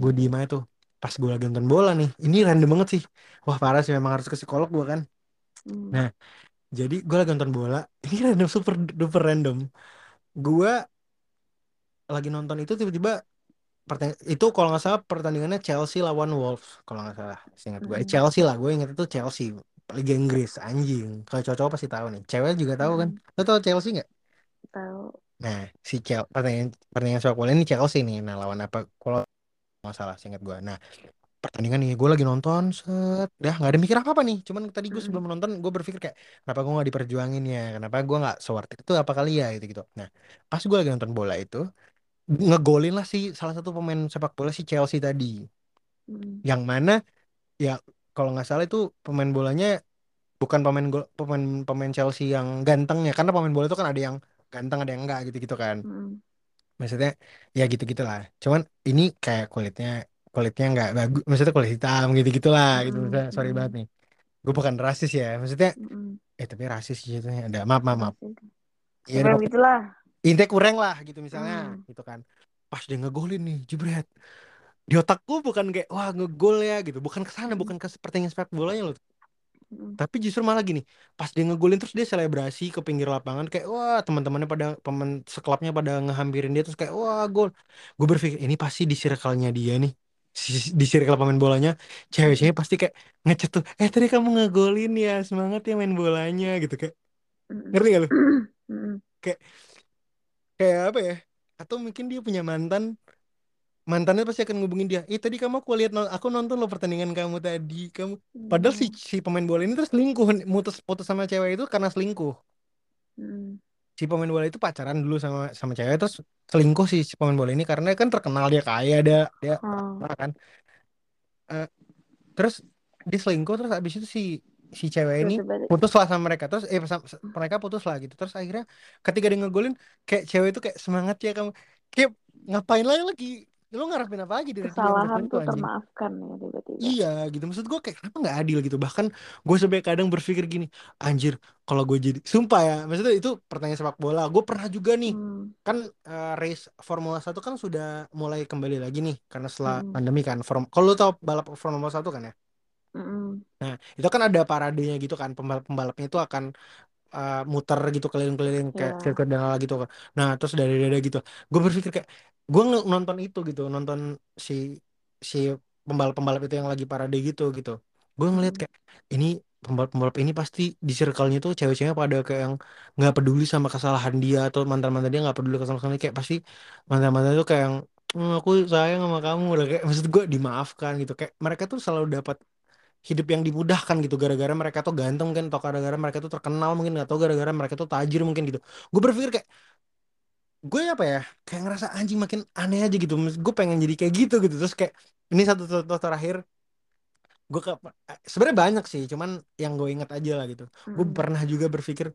Gue mm, diem aja tuh pas gue lagi nonton bola nih. Ini random banget sih. Wah parah sih memang harus ke psikolog gue kan. Mm, nah jadi gue lagi nonton bola ini random super duper random. Gue lagi nonton itu tiba-tiba itu kalau nggak salah pertandingannya Chelsea lawan Wolves kalau nggak salah seingat gue eh, mm, Chelsea lah gue ingat itu Chelsea Liga Inggris anjing. Kalau cowok-cowok pasti tahu nih. Cewek juga tahu kan? Mm. lo tau Chelsea nggak? Tahu. nah si Chelsea pertandingan pertandingan sepak bola ini Chelsea nih. Nah lawan apa kalau nggak salah seingat gue nah pertandingan nih gue lagi nonton set. Dah nggak ada mikir apa apa nih. Cuman tadi gue sebelum nonton gue berpikir kayak kenapa gue nggak diperjuangin ya? Kenapa gue nggak sewart itu apa kali ya? Gitu gitu nah pas gue lagi nonton bola itu ngegolin lah si salah satu pemain sepak bola si Chelsea tadi. Mm-mm. yang mana ya kalau nggak salah itu pemain bolanya bukan pemain gol pemain pemain Chelsea yang ganteng ya karena pemain bola itu kan ada yang ganteng ada yang enggak gitu gitu kan. Mm-mm. maksudnya ya gitu gitulah cuman ini kayak kulitnya kulitnya nggak bagus maksudnya kulit hitam gitu gitulah gitu. Mm-mm. maksudnya sorry banget Mm-mm. nih. Gue bukan rasis ya maksudnya eh tapi rasis sih itu ada maaf maaf maaf. Ya Ya pokoknya gitulah. intinya kurang lah gitu misalnya gitu kan. Pas dia ngegolin nih jebret di otakku bukan kayak wah ngegol ya gitu. Bukan ke sana bukan ke pertandingan sepak bolanya loh. Mm-mm. tapi justru malah gini pas dia ngegolin terus dia selebrasi ke pinggir lapangan kayak wah teman-temannya pada pemain sekelapnya pada ngehampirin dia terus kayak wah gol. Gue berpikir ini pasti di circle-nya dia nih. Di circle pemain bolanya cewek-cewek pasti kayak ngechat tuh eh tadi kamu ngegolin ya semangat ya main bolanya gitu kayak. Mm-mm. ngerti gak lu? Kayak kayak apa ya? Atau mungkin dia punya mantan mantannya pasti akan ngubungin dia. Eh tadi kamu aku lihat aku nonton lo pertandingan kamu tadi. Kamu padahal si Mm. si pemain bola ini terus selingkuh. Mutus putus sama cewek itu karena selingkuh. Mm. si pemain bola itu pacaran dulu sama sama cewek terus selingkuh si, si pemain bola ini karena kan terkenal dia kaya dia dia terkenal kan. Eh, terus dia selingkuh terus abis itu si si cewek ini putus lah sama mereka. Terus eh mereka putus lah gitu. Terus akhirnya ketika dia ngegolin kayak cewek itu kayak semangat ya kamu. Kayak ngapain lagi lagi lu ngarepin apa lagi dari kesalahan selingkuh tuh anjing termaafkan ya tiba-tiba. Iya gitu maksud gue kayak kenapa nggak adil gitu bahkan gue sampai kadang berpikir gini anjir kalau gue jadi sumpah ya maksudnya itu pertanyaan sepak bola gue pernah juga nih Hmm. kan eh, race Formula satu kan sudah mulai kembali lagi nih karena setelah Mm-mm. pandemi kan Form kalau lu tau balap Formula satu kan ya Mm-mm. nah itu kan ada paradenya gitu kan pembalap-pembalapnya itu akan uh, muter gitu keliling-keliling kayak Ya. sirkuit dan gitu kan. Nah terus dari dada gitu, gue berpikir kayak gue nonton itu gitu, nonton si si pembalap-pembalap itu yang lagi parade gitu gitu. Gue ngeliat Mm-mm. kayak ini pembalap-pembalap ini pasti di circle-nya tuh cewek-ceweknya pada kayak yang nggak peduli sama kesalahan dia atau mantan-mantan dia nggak peduli kesalahan dia kayak pasti mantan-mantan itu kayak yang "Hmm, aku sayang sama kamu udah kayak maksud gue dimaafkan gitu kayak mereka tuh selalu dapat hidup yang dimudahkan gitu gara-gara mereka tuh ganteng kan atau gara-gara mereka tuh terkenal mungkin atau gara-gara mereka tuh tajir mungkin gitu. Gue berpikir kayak gue apa ya kayak ngerasa anjing makin aneh aja gitu. Gue pengen jadi kayak gitu gitu. Terus kayak ini satu contoh terakhir gue ke eh, sebenarnya banyak sih cuman yang gue inget aja lah gitu. Gue Mm-mm. pernah juga berpikir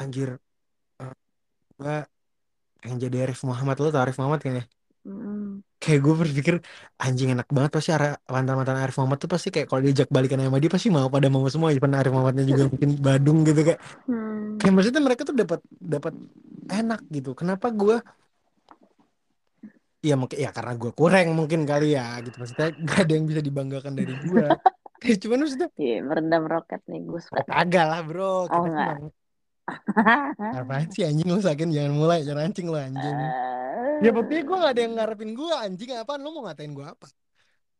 anjir eh, gue pengen jadi Arif Muhammad. Lo tau Arif Muhammad kan ya? Mm-mm. Kayak gue berpikir anjing enak banget pasti ara- mantan-mantan Arif Muhammad tuh pasti kayak kalau diajak balikan sama dia pasti mau pada mau semua even Arif Muhammadnya juga bikin Badung gitu kayak Hmm. kayak maksudnya mereka tuh dapat dapat enak gitu kenapa gue ya mungkin ya karena gue kurang mungkin kali ya gitu maksudnya gak ada yang bisa dibanggakan dari gue cuman maksudnya Iya, meredam roket nih gue suka. kagak lah bro Oh kita enggak. emang- apaan sih anjing? Lu sakin jangan mulai jangan anjing lu anjing. Ya buktinya gue gak ada yang ngarepin gue anjing. Apaan? Lu mau ngatain gue apa?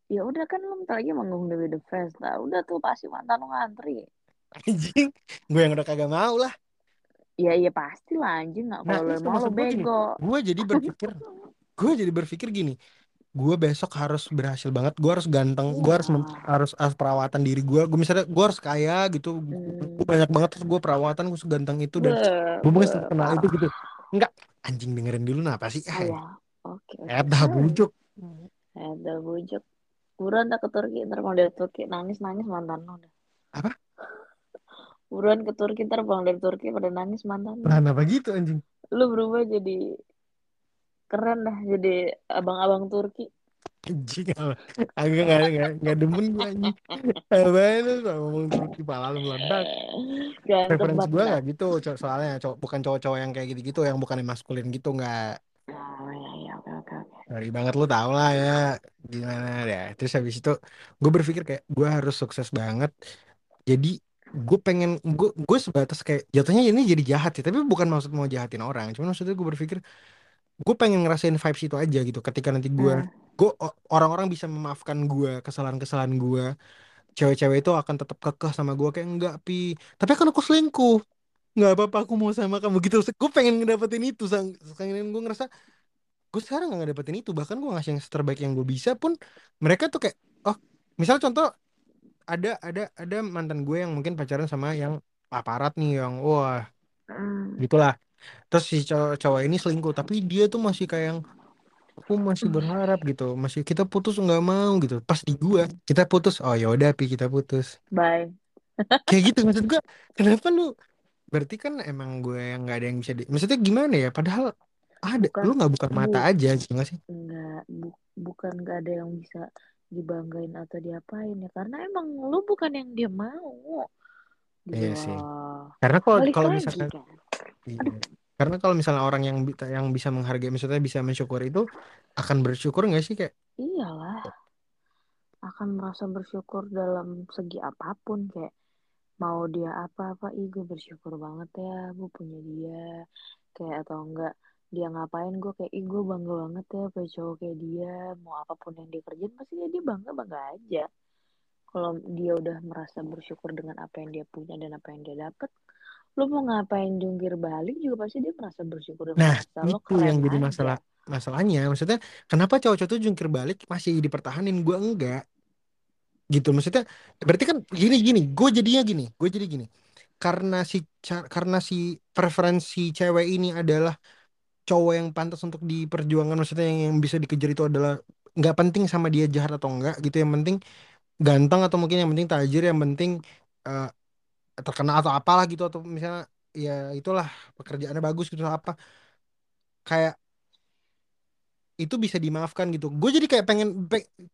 Ya udah kan lu bentar lagi manggung Dewi The Fest. Lah udah tuh pasti mantan lu ngantri. Anjing gue yang udah kagak mau lah. Iya iya pasti lah anjing. Nggak Nah kalau itu mau lo bego. Gue jadi berpikir, gue jadi berpikir gini, gue besok harus berhasil banget, gue harus ganteng, gue harus harus harus perawatan diri gue, gue misalnya gue harus kaya gitu, Hmm. gue banyak banget terus gue perawatan, gue seganteng itu dan gue mesti terkenal itu gitu, enggak anjing dengerin dulu nah apa sih, eh, ya, oke eh dah bujuk, Ada bujuk. Buruan tak ke Turki, ntar kalau dari Turki. Nangis-nangis mantan lo udah. apa, Buruan ke Turki, ntar pulang dari Turki pada nangis mantan apa gitu anjing, Lu berubah jadi keren dah, jadi abang-abang Turki. anjing agak nggak nggak nggak demen gue anjing, itu ngomong di pala lu meledak. Preferensi gue nggak gitu, soalnya cowok bukan cowok-cowok yang kayak gitu-gitu, yang bukan yang maskulin gitu nggak. Oh ya ya oke oke oke. Sorry banget lu tau lah ya gimana ya. Terus habis itu gue berpikir kayak gue harus sukses banget. Jadi gue pengen gue gue sebatas kayak jatuhnya ini jadi jahat sih. Tapi bukan maksud mau jahatin orang. Cuman maksudnya gue berpikir gue pengen ngerasain vibes itu aja gitu. Ketika nanti gue Hmm. gue orang-orang bisa memaafkan gue kesalahan-kesalahan gue. Cewek-cewek itu akan tetap kekeh sama gue kayak enggak pi. Tapi kan aku selingkuh. Nggak apa-apa aku mau sama kamu gitu. Gue pengen ngedapetin itu. Sang, pengen gue ngerasa gue sekarang nggak ngedapetin itu bahkan gue ngasih yang terbaik yang gue bisa pun mereka tuh kayak oh misal contoh ada ada ada mantan gue yang mungkin pacaran sama yang aparat nih yang wah Hmm. gitulah terus si cowok, cowok ini selingkuh tapi dia tuh masih kayak yang aku masih berharap gitu. Masih kita putus nggak mau gitu. Pas di gua kita putus. Oh ya udah pi kita putus. Bye. kayak gitu maksud gua. Kenapa lu berarti kan emang gue yang nggak ada yang bisa di maksudnya gimana ya? Padahal ada Bukan lu nggak buka mata bu aja gitu nggak sih? Nggak bu, bukan nggak ada yang bisa dibanggain atau diapain ya. Karena emang lu bukan yang dia mau. Gitu iya sih. loh. karena kalau kalau lagi misalkan kan. Iya. Karena kalau misalnya orang yang yang bisa menghargai maksudnya bisa mensyukur itu akan bersyukur nggak sih kayak iyalah. Akan merasa bersyukur dalam segi apa pun kayak mau dia apa-apa ih gue bersyukur banget ya gue punya dia. Kayak atau enggak dia ngapain gue kayak ih gue bangga banget ya punya cowok kayak dia. Mau apa pun yang dia kerjain pasti ya dia bangga bangga aja. Kalau dia udah merasa bersyukur dengan apa yang dia punya dan apa yang dia dapat lu mau ngapain jungkir balik juga pasti dia merasa bersyukur nah merasa lo itu yang keren jadi aja. masalah masalahnya. Maksudnya kenapa cowok-cowok tuh jungkir balik masih dipertahanin? Gue enggak. Gitu maksudnya berarti kan gini gini. Gue jadinya gini gue jadi gini. Karena si karena si preferensi cewek ini adalah cowok yang pantas untuk diperjuangkan maksudnya yang, yang bisa dikejar itu adalah nggak penting sama dia jahat atau enggak gitu. Yang penting ganteng atau mungkin yang penting tajir yang penting eh, terkenal atau apalah gitu atau misalnya ya itulah pekerjaannya bagus gitu apa. Kayak itu bisa dimaafkan gitu. Gue jadi kayak pengen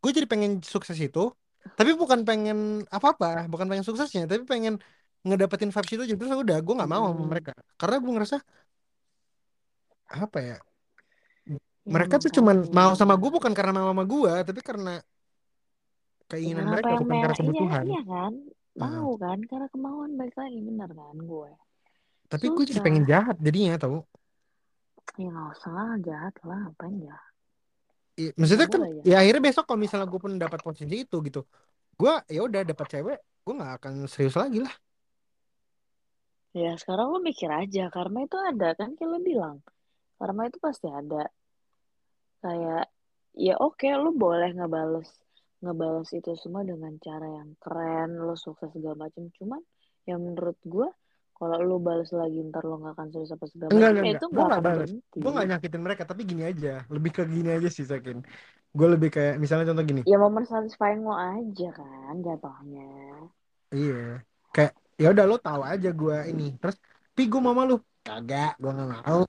gue jadi pengen sukses itu tapi bukan pengen apa-apa bukan pengen suksesnya tapi pengen ngedapetin vibes itu aja. Terus udah gue nggak mau sama Hmm. mereka. Karena gue ngerasa apa ya ya mereka tuh cuman mau sama gue bukan karena mau sama gue tapi karena keinginan mereka bukan karena iya kebutuhan. iya kan Mau kan karena kemauan baik lagi bener kan gue? Tapi gue jadi pengen jahat jadinya tau? Ya nggak usah lah jahat lah ngapain ya? I- nggak maksudnya kan ya. ya akhirnya besok kalau misalnya gue pun dapat posisi itu gitu gue ya udah dapat cewek gue nggak akan serius lagi lah. Ya sekarang lo mikir aja karma itu ada kan kayak lo bilang. Karma itu pasti ada. Kayak ya oke lo boleh ngebales ngebales itu semua dengan cara yang keren lo sukses segala macam cuman yang menurut gue kalau lo balas lagi ntar lo nggak akan serius apa segala macam enggak ya enggak. itu gue nggak akan balas. gue nggak nyakitin mereka tapi gini aja. Lebih ke gini aja sih Sakin gue lebih kayak misalnya contoh gini. Ya momen satisfying lo aja kan jatuhnya. Iya. Kayak ya udah lo tahu aja gue ini. Terus pi gue mau sama lu. Kagak gue nggak mau.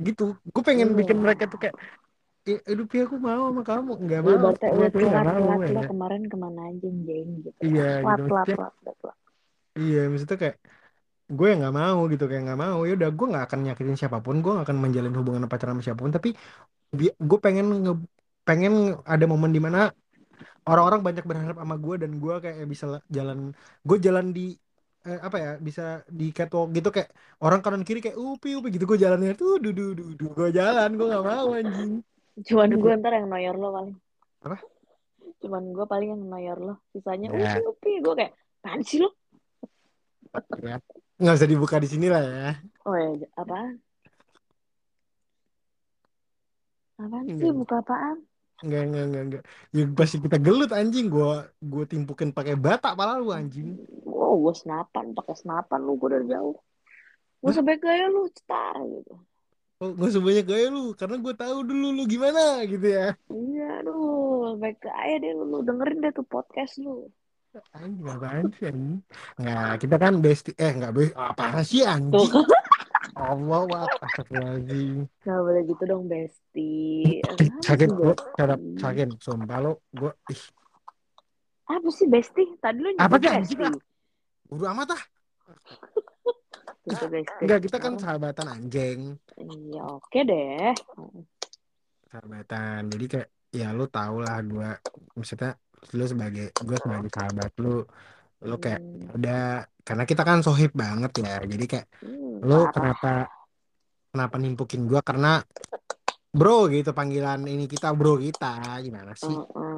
Gitu. Gue pengen bikin iya mereka tuh kayak "Eh, aduh pi aku mau sama kamu. Nggak ya mau. telat lo ya. kemarin ke mana aja jeng gitu. Iya gitu. Telat iya maksudnya kayak gue yang nggak mau gitu. Kayak nggak mau. Ya udah gue nggak akan nyakitin siapa pun. Gue nggak akan menjalin hubungan pacaran sama siapa pun. Tapi gue pengen nge- pengen ada momen di mana orang-orang banyak berharap sama gue dan gue kayak bisa la- jalan gue jalan di eh, apa ya bisa di catwalk gitu. Kayak orang kanan kiri kayak upi upi gitu. Gue jalannya tuh du du du du gue jalan gue nggak mau anjing cuman gue ntar yang noyor lo paling. Apa? Cuman gue paling yang noyor lo. Sisanya ya. Upi upi gue kayak apaan sih lo? Ya. Nggak usah dibuka di sini lah ya. Oh ya apaan apaan sih enggak buka apaan? Enggak enggak enggak, enggak. ya pasti kita gelut anjing. Gue gue timpukin pakai bata pala lu anjing. Wow gue senapan pakai senapan lu gue dari jauh. Gue sampai gaya lu cetar gitu Oh, gak sebanyak gaya lu karena gue tahu dulu lu gimana gitu ya. Iya aduh sampai gaya deh lu, lu dengerin deh tuh podcast lu. Anjing apaan sih anjing? Nggak kita kan bestie eh nggak be apa sih anjing? Kan Allah wah astagfirullahaladzim. Nggak boleh gitu dong bestie apa sakit sih gue bestie sakit sumpah lo gue ih. Apa sih bestie tadi lu apa nyebut sih anjing lah bestie udah amat ah tuh tuh bestie enggak kita kan sekarang sahabatan anjing. Iya oke deh. Sahabatan. Jadi kayak ya lu tau lah gue maksudnya lu sebagai gue sebagai sahabat lu lu kayak hmm, ya udah karena kita kan sohib banget ya jadi kayak hmm, lu parah. kenapa kenapa nimpukin gue karena bro gitu panggilan ini kita bro kita gimana sih? Heeh, kayak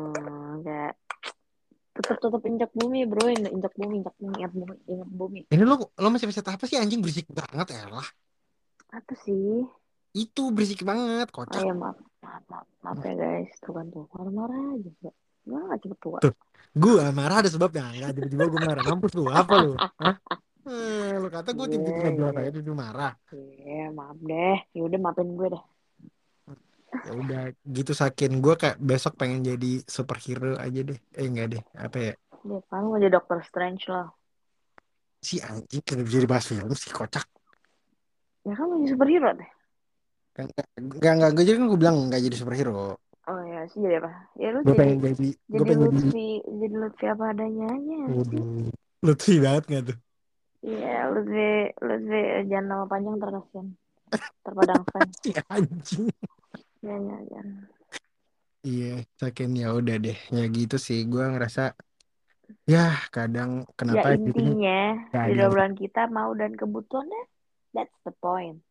tetap tetap injak bumi bro injak bumi injak bumi injak bumi injak bumi ini lu lo masih bisa apa sih anjing berisik banget ya lah apa sih itu berisik banget oh kocak ya maaf maaf maaf, maaf ya guys tuh kan tuh marah-marah aja Mbak. Gimana gak cepet tua? Tuh, gua marah ada sebabnya. Enggak tiba-tiba gua marah. Mampus lu, apa lu? Hah? Eh, lu kata gua Iya, tiba-tiba jelas iya. aja marah. Iya, maaf deh. Ya udah maafin gue deh. Ya udah gitu sakin gua kayak besok pengen jadi superhero aja deh. Eh enggak deh, apa ya? Dia kan mau jadi Doctor Strange loh. Si anjing kenapa jadi bahas film si kocak. Ya kan mau jadi superhero deh. Kan enggak enggak gue jadi kan gue bilang enggak jadi superhero. Oh ya sih jadi apa? Ya lu Gue jadi pengen jadi gue jadi pengen jadi Lutfi, jadi Lutfi apa adanya aja sih. Waduh, lucu banget gak tuh? Iya, Lutfi, Lutfi jangan nama panjang terkasihan. Terpadang fans. Anjing. Ya, ya, jangan. Iya, sakin ya udah deh. Ya gitu sih, gue ngerasa ya kadang Ya kenapa di sini intinya gak di obrolan kita mau dan kebutuhannya that's the point.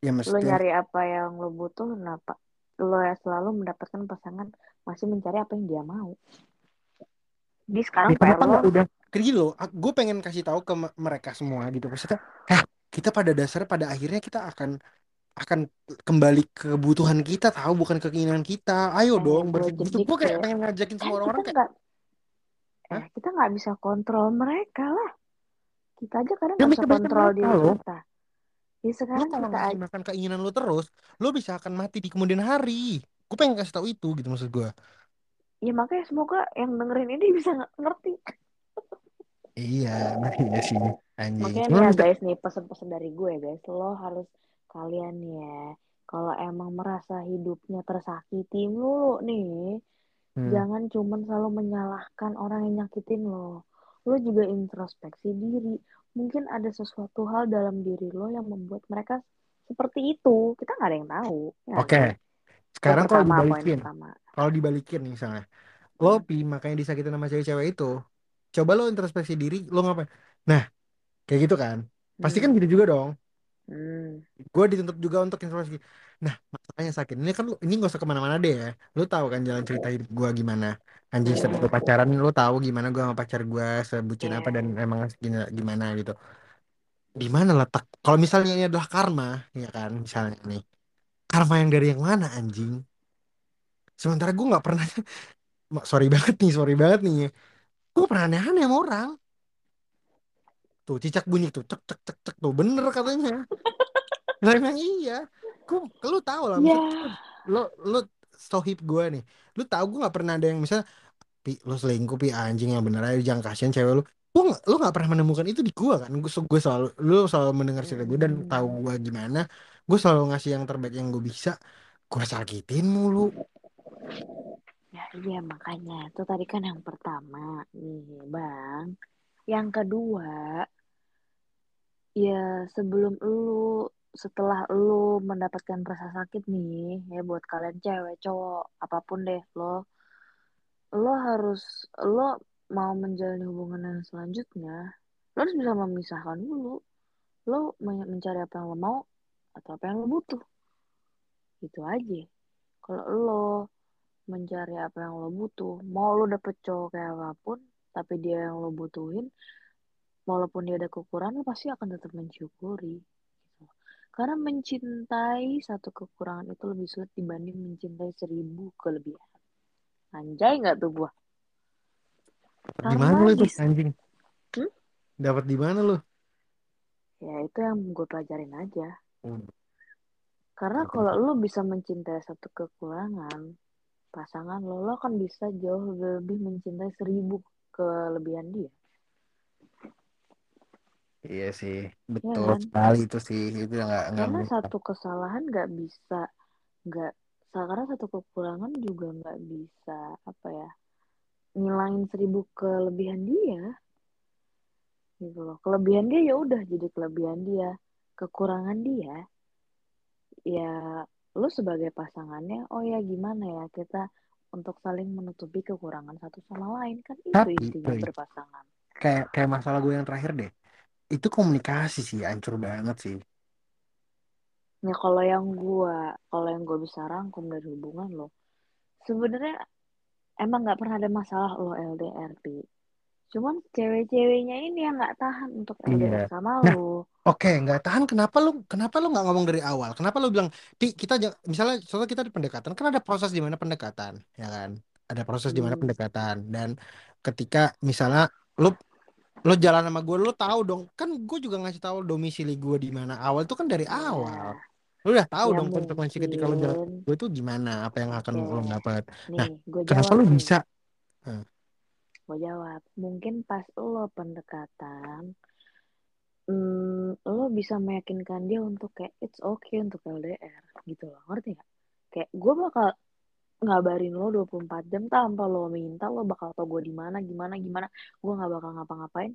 ya Lo mesti nyari apa yang lo butuh, kenapa? Lo ya selalu mendapatkan pasangan masih mencari apa yang dia mau. Di sekarang ya, PR kenapa lo, udah kayak lo? Gue pengen kasih tahu ke me- mereka semua gitu. Maksudnya, eh kita pada dasarnya pada akhirnya kita akan akan kembali ke kebutuhan kita tahu bukan ke keinginan kita. Ayo eh dong gue berpikir gitu. kayak kayak, pengen ngajakin semua kita orang-orang kayak, eh kita nggak bisa kontrol mereka lah. Kita aja kadang ya nggak bisa kontrol diri kita. Ya sekarang kalau kita aja, makan keinginan lo terus, lo bisa akan mati di kemudian hari. Gue pengen kasih tahu itu gitu maksud gue. ya makanya semoga yang dengerin ini bisa ng- ngerti. Iya, iya sih anjing. Makanya ya guys nih pesan-pesan dari gue guys, lo harus kalian ya, kalau emang merasa hidupnya tersakiti mulu nih, hmm. jangan cuman selalu menyalahkan orang yang nyakitin lo. Lo juga introspeksi diri. Mungkin ada sesuatu hal dalam diri lo yang membuat mereka seperti itu. Kita nggak ada yang tahu. Ya Oke? Poin sekarang kalau dibalikin, kalau dibalikin misalnya, lo Hmm. pi makanya disakitin sama cewek-cewek itu, coba lo introspeksi diri, lo ngapain? Nah, kayak gitu kan, pasti kan Hmm. gitu juga dong. Hmm. Gue dituntut juga untuk introspeksi. Nah, masalahnya sakit. Ini kan lo, ini gak usah ke mana-mana deh ya. Lo tahu kan jalan cerita hidup gue gimana. Anjing setelah pacaran, lo tahu gimana gue sama pacar gue sebucin Iya. apa dan emang gimana gitu. Di mana letak? Kalau misalnya ini adalah karma, ya kan, misalnya nih. Karma yang dari yang mana anjing? Sementara gue nggak pernah, sorry banget nih, sorry banget nih. Gue pernah aneh-aneh sama orang. Tuh cicak bunyi tuh, cek cek cek cek tuh, bener katanya. Lah emang iya. Gue, lu tahu lah, misalnya lo lo sohib gue nih, lu tahu gue nggak pernah ada yang misalnya, pi lo selingkuh pi anjing yang bener aja jangan kasihan cewek lu. Gue nggak, lu nggak pernah menemukan itu di gue kan. Gue gue selalu, lu selalu mendengar cerita gue dan tahu Hmm. gue gimana. Gue selalu ngasih yang terbaik yang gue bisa. Gue sakitin mulu. Ya iya makanya itu tadi kan yang pertama nih bang. Yang kedua ya sebelum lu setelah lu mendapatkan rasa sakit nih ya buat kalian cewek cowok apa pun deh lo lo harus lo mau menjalani hubungan yang selanjutnya lo harus bisa memisahkan dulu. Lo men- mencari apa yang lo mau atau apa yang lo butuh. Gitu aja. Kalau lo mencari apa yang lo butuh mau lo dapet cowok kayak apa pun tapi dia yang lo butuhin walaupun dia ada kekurangan lo pasti akan tetap mensyukuri gitu. karena mencintai satu kekurangan itu lebih sulit dibanding mencintai seribu kelebihan anjay nggak tuh gua Di mana lu itu anjing? Hmm? Dapat di mana lu? ya itu yang gue pelajarin aja Oh, karena Oke. kalau lo bisa mencintai satu kekurangan pasangan lo lo akan bisa jauh lebih mencintai seribu kelebihan dia Iya sih, ya betul kan sekali itu sih. Itu nggak nggak karena mungkin. satu kesalahan nggak bisa nggak karena satu kekurangan juga nggak bisa apa ya ngilangin seribu kelebihan dia gitu loh kelebihan dia ya udah jadi kelebihan dia kekurangan dia ya lu sebagai pasangannya oh ya gimana ya kita untuk saling menutupi kekurangan satu sama lain kan itu Tapi, intinya berpasangan kayak kayak masalah gue yang terakhir deh. Itu komunikasi sih, hancur banget sih. ya kalau yang gua kalau yang gua bisa rangkum dari hubungan lo sebenarnya emang nggak pernah ada masalah lo LDR Pi. cuman cewek-ceweknya ini yang nggak tahan untuk LDR Iya. sama Nah, lo oke, nggak tahan. Kenapa lu kenapa lu nggak ngomong dari awal? Kenapa lu bilang, Pi, kita misalnya soalnya kita di pendekatan, kan ada proses di mana pendekatan, ya kan? ada proses di mana Hmm, pendekatan dan ketika misalnya lu lo jalan sama gue lo tahu dong. Kan gue juga ngasih tahu domisili gue di mana. Awal itu kan dari awal. Ya, lo udah tahu ya dong konsekuensi ketika lo jalan. gue itu gimana? Apa yang akan Oke, lo dapat nah nih, gue kenapa jawab lo bisa? Nah, Gue jawab. Mungkin pas lo pendekatan, hmm, lo bisa meyakinkan dia untuk kayak it's okay untuk LDR gitu loh. Ngerti gak? Kayak gue bakal ngabarin lo 24 jam tanpa lo minta lo bakal tau gue di mana gimana gimana. Gue nggak bakal ngapa-ngapain.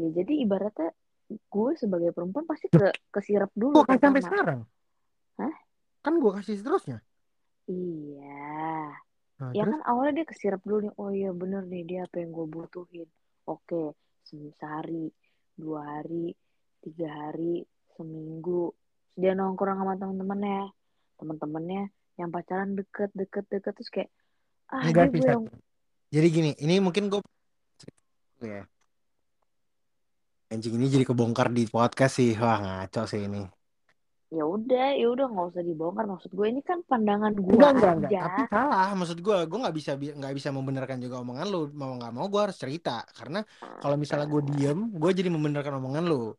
Ya jadi ibaratnya gue sebagai perempuan pasti ke kesirap gue dulu kasih sampai sekarang? Hah? kan gue kasih seterusnya. Iya. Nah, ya terus? kan awalnya dia kesirap dulu nih oh iya bener nih dia apa yang gue butuhin. Oke se- sehari dua hari tiga hari seminggu. Dia nongkrong sama teman-temannya teman-temannya yang pacaran deket deket deket terus kayak ah enggak gue yang jadi gini ini mungkin gue ya. Anjing ini jadi kebongkar di podcast sih. Wah ngaco sih ini. Ya udah ya udah nggak usah dibongkar. Maksud gue ini kan pandangan gue enggak enggak enggak. tapi salah. Maksud gue gue nggak bisa bi- nggak bisa membenarkan juga omongan lu. Mau nggak mau gue harus cerita. Karena kalau misalnya gue diem gue jadi membenarkan omongan lu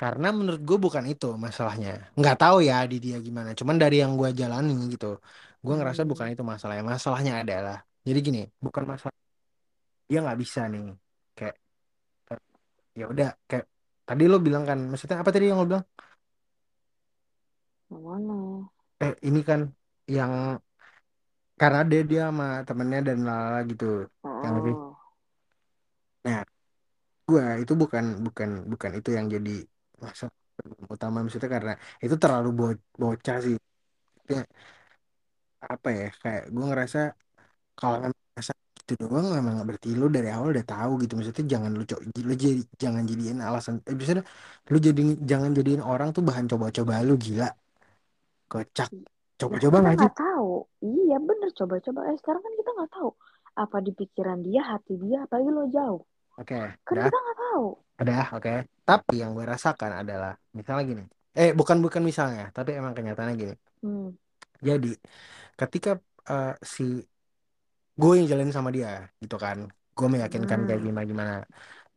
Karena menurut gue bukan itu masalahnya. Nggak tahu ya di dia gimana. Cuman dari yang gue jalani gitu gue ngerasa bukan Hmm, itu masalahnya. Masalahnya adalah jadi gini bukan masalah dia nggak bisa nih kayak ya udah kayak tadi lo bilang kan maksudnya apa tadi yang lo bilang? Mana eh ini kan yang karena dia dia sama temennya dan lala gitu yang lebih oh. Nah gue itu bukan bukan bukan itu yang jadi masalah utama maksudnya karena itu terlalu bo- bocah sih. Maksudnya, apa ya kayak gue ngerasa kalau memang ngerasa gitu doang memang nggak berarti lu dari awal udah tahu gitu. Maksudnya jangan lu lu jadi jangan jadiin alasan eh misalnya lu jadi jangan jadiin orang tuh bahan coba-coba lu gila. Kocak. Nah coba-coba sih nggak tahu. Iya bener coba-coba. Eh sekarang kan kita nggak tahu apa di pikiran dia hati dia apalagi lo jauh oke kan udah. kita nggak tahu. Udah oke. Tapi yang gue rasakan adalah misalnya gini. Eh bukan bukan misalnya tapi emang kenyataannya gini. Hmm. jadi ketika eh, si gue yang jalanin sama dia gitu kan. Gue meyakinkan kayak Hmm. gimana gimana.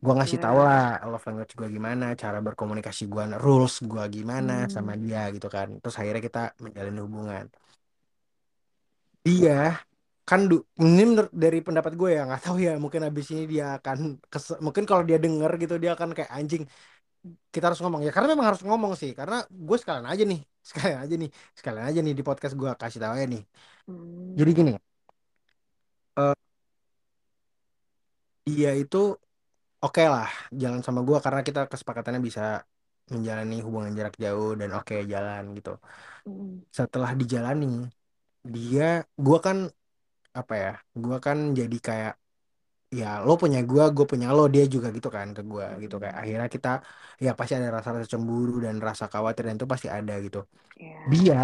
Gue ngasih tahu ya lah love language gue gimana cara berkomunikasi gue rules gue gimana sama hmm. dia gitu kan. Terus akhirnya kita menjalin hubungan. Dia kan du- ini menurut dari pendapat gue ya nggak tahu ya mungkin abis ini dia akan mungkin kalau dia denger gitu dia akan kayak anjing kita harus ngomong ya karena memang harus ngomong sih karena gue sekalian aja nih sekalian aja nih sekalian aja nih di podcast gue kasih tahu ya nih Hmm. jadi gini eh, dia itu oke lah jalan sama gue karena kita kesepakatannya bisa menjalani hubungan jarak jauh dan oke jalan gitu. Hmm. Setelah dijalani, dia, gue kan apa ya, gue kan jadi kayak ya lo punya gue, gue punya lo, dia juga gitu kan ke gue gitu kayak Hmm. akhirnya kita ya pasti ada rasa-rasa cemburu dan rasa khawatir dan itu pasti ada gitu. ya Dia,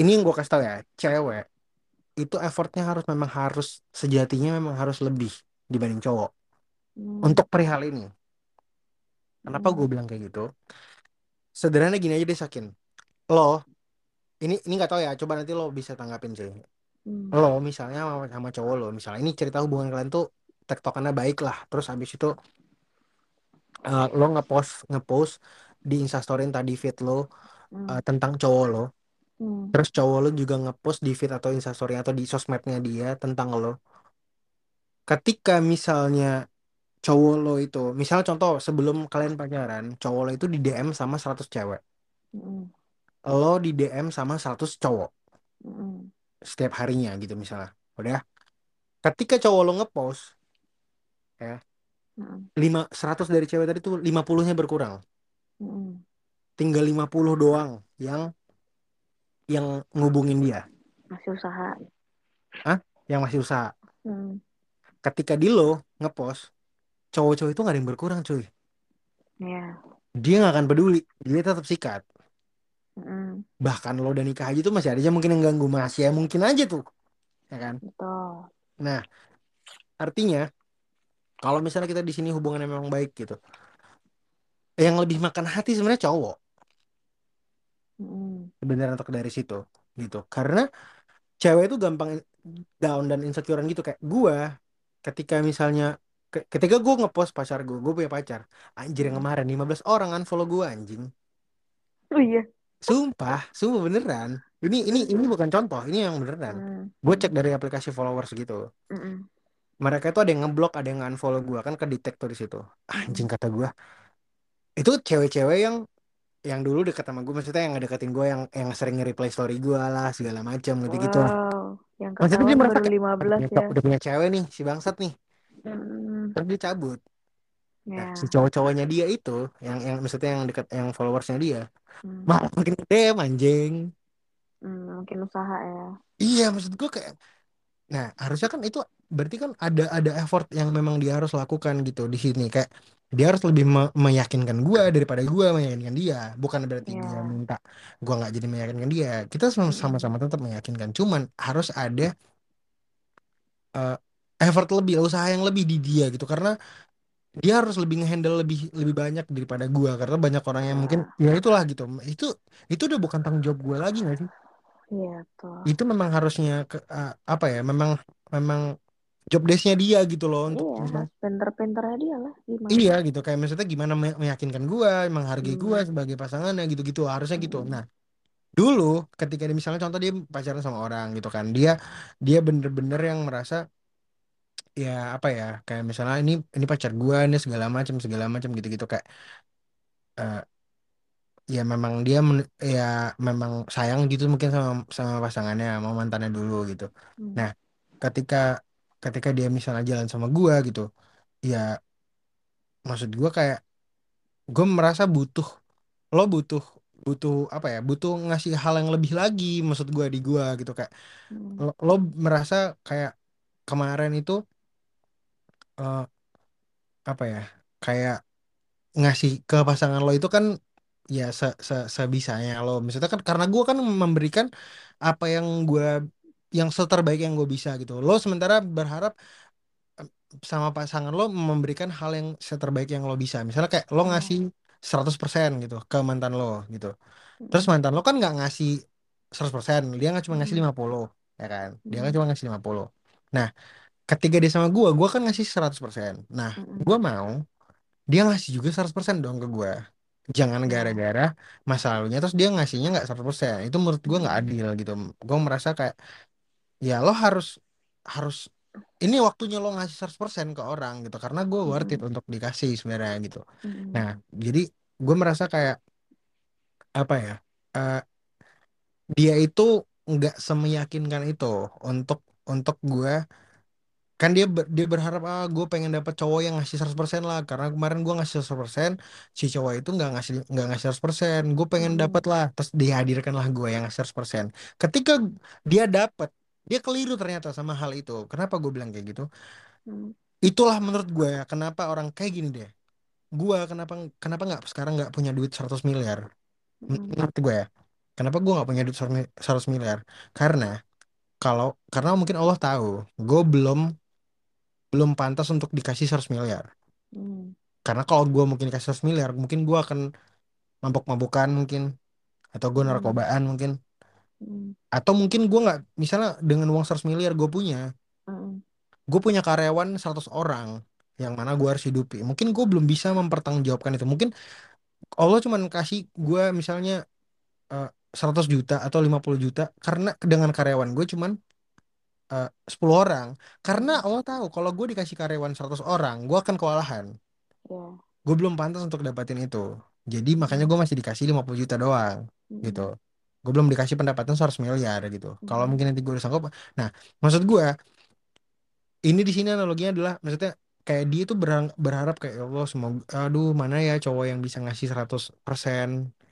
ini yang gue kasih tau ya, cewek itu effortnya harus memang harus sejatinya memang harus lebih dibanding cowok Hmm. untuk perihal ini. Kenapa gue Hmm. bilang kayak gitu? Sederhana gini aja deh Sakin. Lo, ini ini nggak tahu ya. Coba nanti lo bisa tanggapin sih. Hmm. Lo misalnya sama, sama cowok lo, misalnya ini cerita hubungan kalian tuh tektokannya baik lah. Terus habis itu eh, lo ngepost ngepost di Instastory tadi feed lo Hmm. eh, tentang cowok lo. Hmm. Terus cowok lo juga ngepost di feed atau Instastory atau di sosmednya dia tentang lo. Ketika misalnya cowok lo itu, misal contoh sebelum kalian pacaran, cowok lo itu di DM sama 100 cewek. Hmm. Lo di DM sama 100 cowok. Hmm. Setiap harinya gitu misalnya. Udah. Ketika cowok lo ngepost ya, Hmm. 5 100 dari cewek tadi tuh 50-nya berkurang. Hmm. Tinggal 50 doang yang yang ngubungin dia. masih usaha Hah? Yang masih usaha. hmm. Ketika di lo ngepost, cowok-cowok itu gak ada yang berkurang cuy. ya Dia nggak akan peduli. Dia tetap sikat. Hmm. Bahkan lo udah nikah aja tuh masih ada aja mungkin yang ganggu masih ya mungkin aja tuh. Ya kan? betul Nah, artinya kalau misalnya kita di sini hubungannya memang baik gitu. Yang lebih makan hati sebenarnya cowok. Hmm. sebenarnya untuk dari situ gitu karena cewek itu gampang down dan insecurean gitu kayak gue ketika misalnya ke- ketika gue ngepost pacar gue gue punya pacar anjir yang Mm. kemarin 15 orang unfollow gue anjing Oh iya. Sumpah sumpah beneran ini ini ini bukan contoh ini yang beneran Mm. gue cek dari aplikasi followers gitu Mm-mm. mereka itu ada yang ngeblok ada yang unfollow gue kan ke detektor di situ anjing kata gue itu cewek-cewek yang yang dulu deket sama gue maksudnya yang ngedeketin gue yang yang sering nge-reply story gue lah segala macam gitu gitu Wow. Yang maksudnya dia merasa baru kayak udah 15 punya, ya. udah punya cewek nih si bangsat nih Mm. terus dia cabut nah Ya. si cowok-cowoknya dia itu yang yang maksudnya yang deket yang followersnya dia Mm. malah makin gede anjing Mm, Mungkin usaha ya. iya maksud gue kayak nah harusnya kan itu berarti kan ada ada effort yang memang dia harus lakukan gitu di sini kayak dia harus lebih me- meyakinkan gue daripada gue meyakinkan dia bukan berarti Ya. dia minta gue nggak jadi meyakinkan dia kita Mm-mm. sama-sama tetap meyakinkan cuman harus ada eh, effort lebih usaha yang lebih di dia gitu karena dia harus lebih ngehandle lebih lebih banyak daripada gua karena banyak orang yang mungkin Ya. itulah gitu itu itu udah bukan tanggung jawab gua lagi nggak sih Iya tuh. itu memang harusnya ke, uh, apa ya memang memang job desk-nya dia gitu loh untuk Iya, pinter-pinternya dia lah gimana. iya gitu kayak maksudnya gimana me- meyakinkan gua menghargai gua Hmm. sebagai pasangannya gitu-gitu harusnya gitu Mm. nah dulu ketika dia misalnya contoh dia pacaran sama orang gitu kan dia dia bener-bener yang merasa ya apa ya kayak misalnya ini ini pacar gua ini segala macam segala macam gitu-gitu kayak eh, ya memang dia men- ya memang sayang gitu mungkin sama sama pasangannya sama mantannya dulu gitu. Mm. Nah, ketika ketika dia misalnya jalan sama gua gitu, ya maksud gua kayak gue merasa butuh lo butuh butuh apa ya butuh ngasih hal yang lebih lagi maksud gua di gua gitu kayak Mm. lo, lo merasa kayak kemarin itu eh, apa ya kayak ngasih ke pasangan lo itu kan ya se, se sebisanya lo. Misalnya kan karena gue kan memberikan apa yang gue yang seterbaik yang gue bisa gitu. Lo sementara berharap sama pasangan lo memberikan hal yang seterbaik yang lo bisa. Misalnya kayak lo ngasih 100% gitu ke mantan lo gitu. Terus Mm. mantan lo kan nggak ngasih 100% dia nggak cuma ngasih Mm. 50 ya kan? Dia kan cuma ngasih 50 nah ketika dia sama gue gue kan ngasih 100% nah gue mau dia ngasih juga 100% dong ke gue jangan gara-gara masa lalunya terus dia ngasihnya nggak 100% itu menurut gue nggak adil gitu. Gue merasa kayak ya lo harus harus ini waktunya lo ngasih 100% ke orang gitu. Karena gue worth it untuk dikasih sebenarnya gitu. Nah jadi gue merasa kayak apa ya eh, dia itu nggak semeyakinkan itu untuk untuk gue kan dia ber- dia berharap ah gue pengen dapet cowok yang ngasih 100% lah. Karena kemarin gue ngasih 100% si cowok itu nggak ngasih nggak ngasih 100% gue pengen Mm. dapet lah. Terus dihadirkan lah gue yang ngasih 100% ketika dia dapet dia keliru ternyata sama hal itu. Kenapa gue bilang kayak gitu? Mm. itulah menurut gue ya kenapa orang kayak gini deh. Gue kenapa kenapa nggak sekarang nggak punya duit 100 miliar? Mm. menurut gue ya. Kenapa gue nggak punya duit 100 miliar? Karena kalau karena mungkin Allah tahu gue belum belum pantas untuk dikasih 100 miliar Mm. karena kalau gue mungkin dikasih 100 miliar mungkin gue akan mabok-mabokan mungkin atau gue Mm. narkobaan mungkin Mm. atau mungkin gue nggak misalnya dengan uang 100 miliar gue punya Mm. gue punya karyawan 100 orang yang mana gue harus hidupi mungkin gue belum bisa mempertanggungjawabkan itu mungkin Allah cuma kasih gue misalnya eh, 100 juta atau 50 juta karena dengan karyawan gue cuman eh, 10 orang karena Mm. Allah tahu kalau gue dikasih karyawan 100 orang gue akan kewalahan Ya. gue belum pantas untuk dapatin itu jadi makanya Mm. gue masih dikasih 50 juta doang gitu Mm. gue belum dikasih pendapatan 100 miliar gitu kalau Mm. mungkin nanti gue udah sanggup nah maksud gue ini di sini analoginya adalah maksudnya kayak dia tuh berharap kayak "Ya Allah semoga aduh mana ya cowok yang bisa ngasih 100%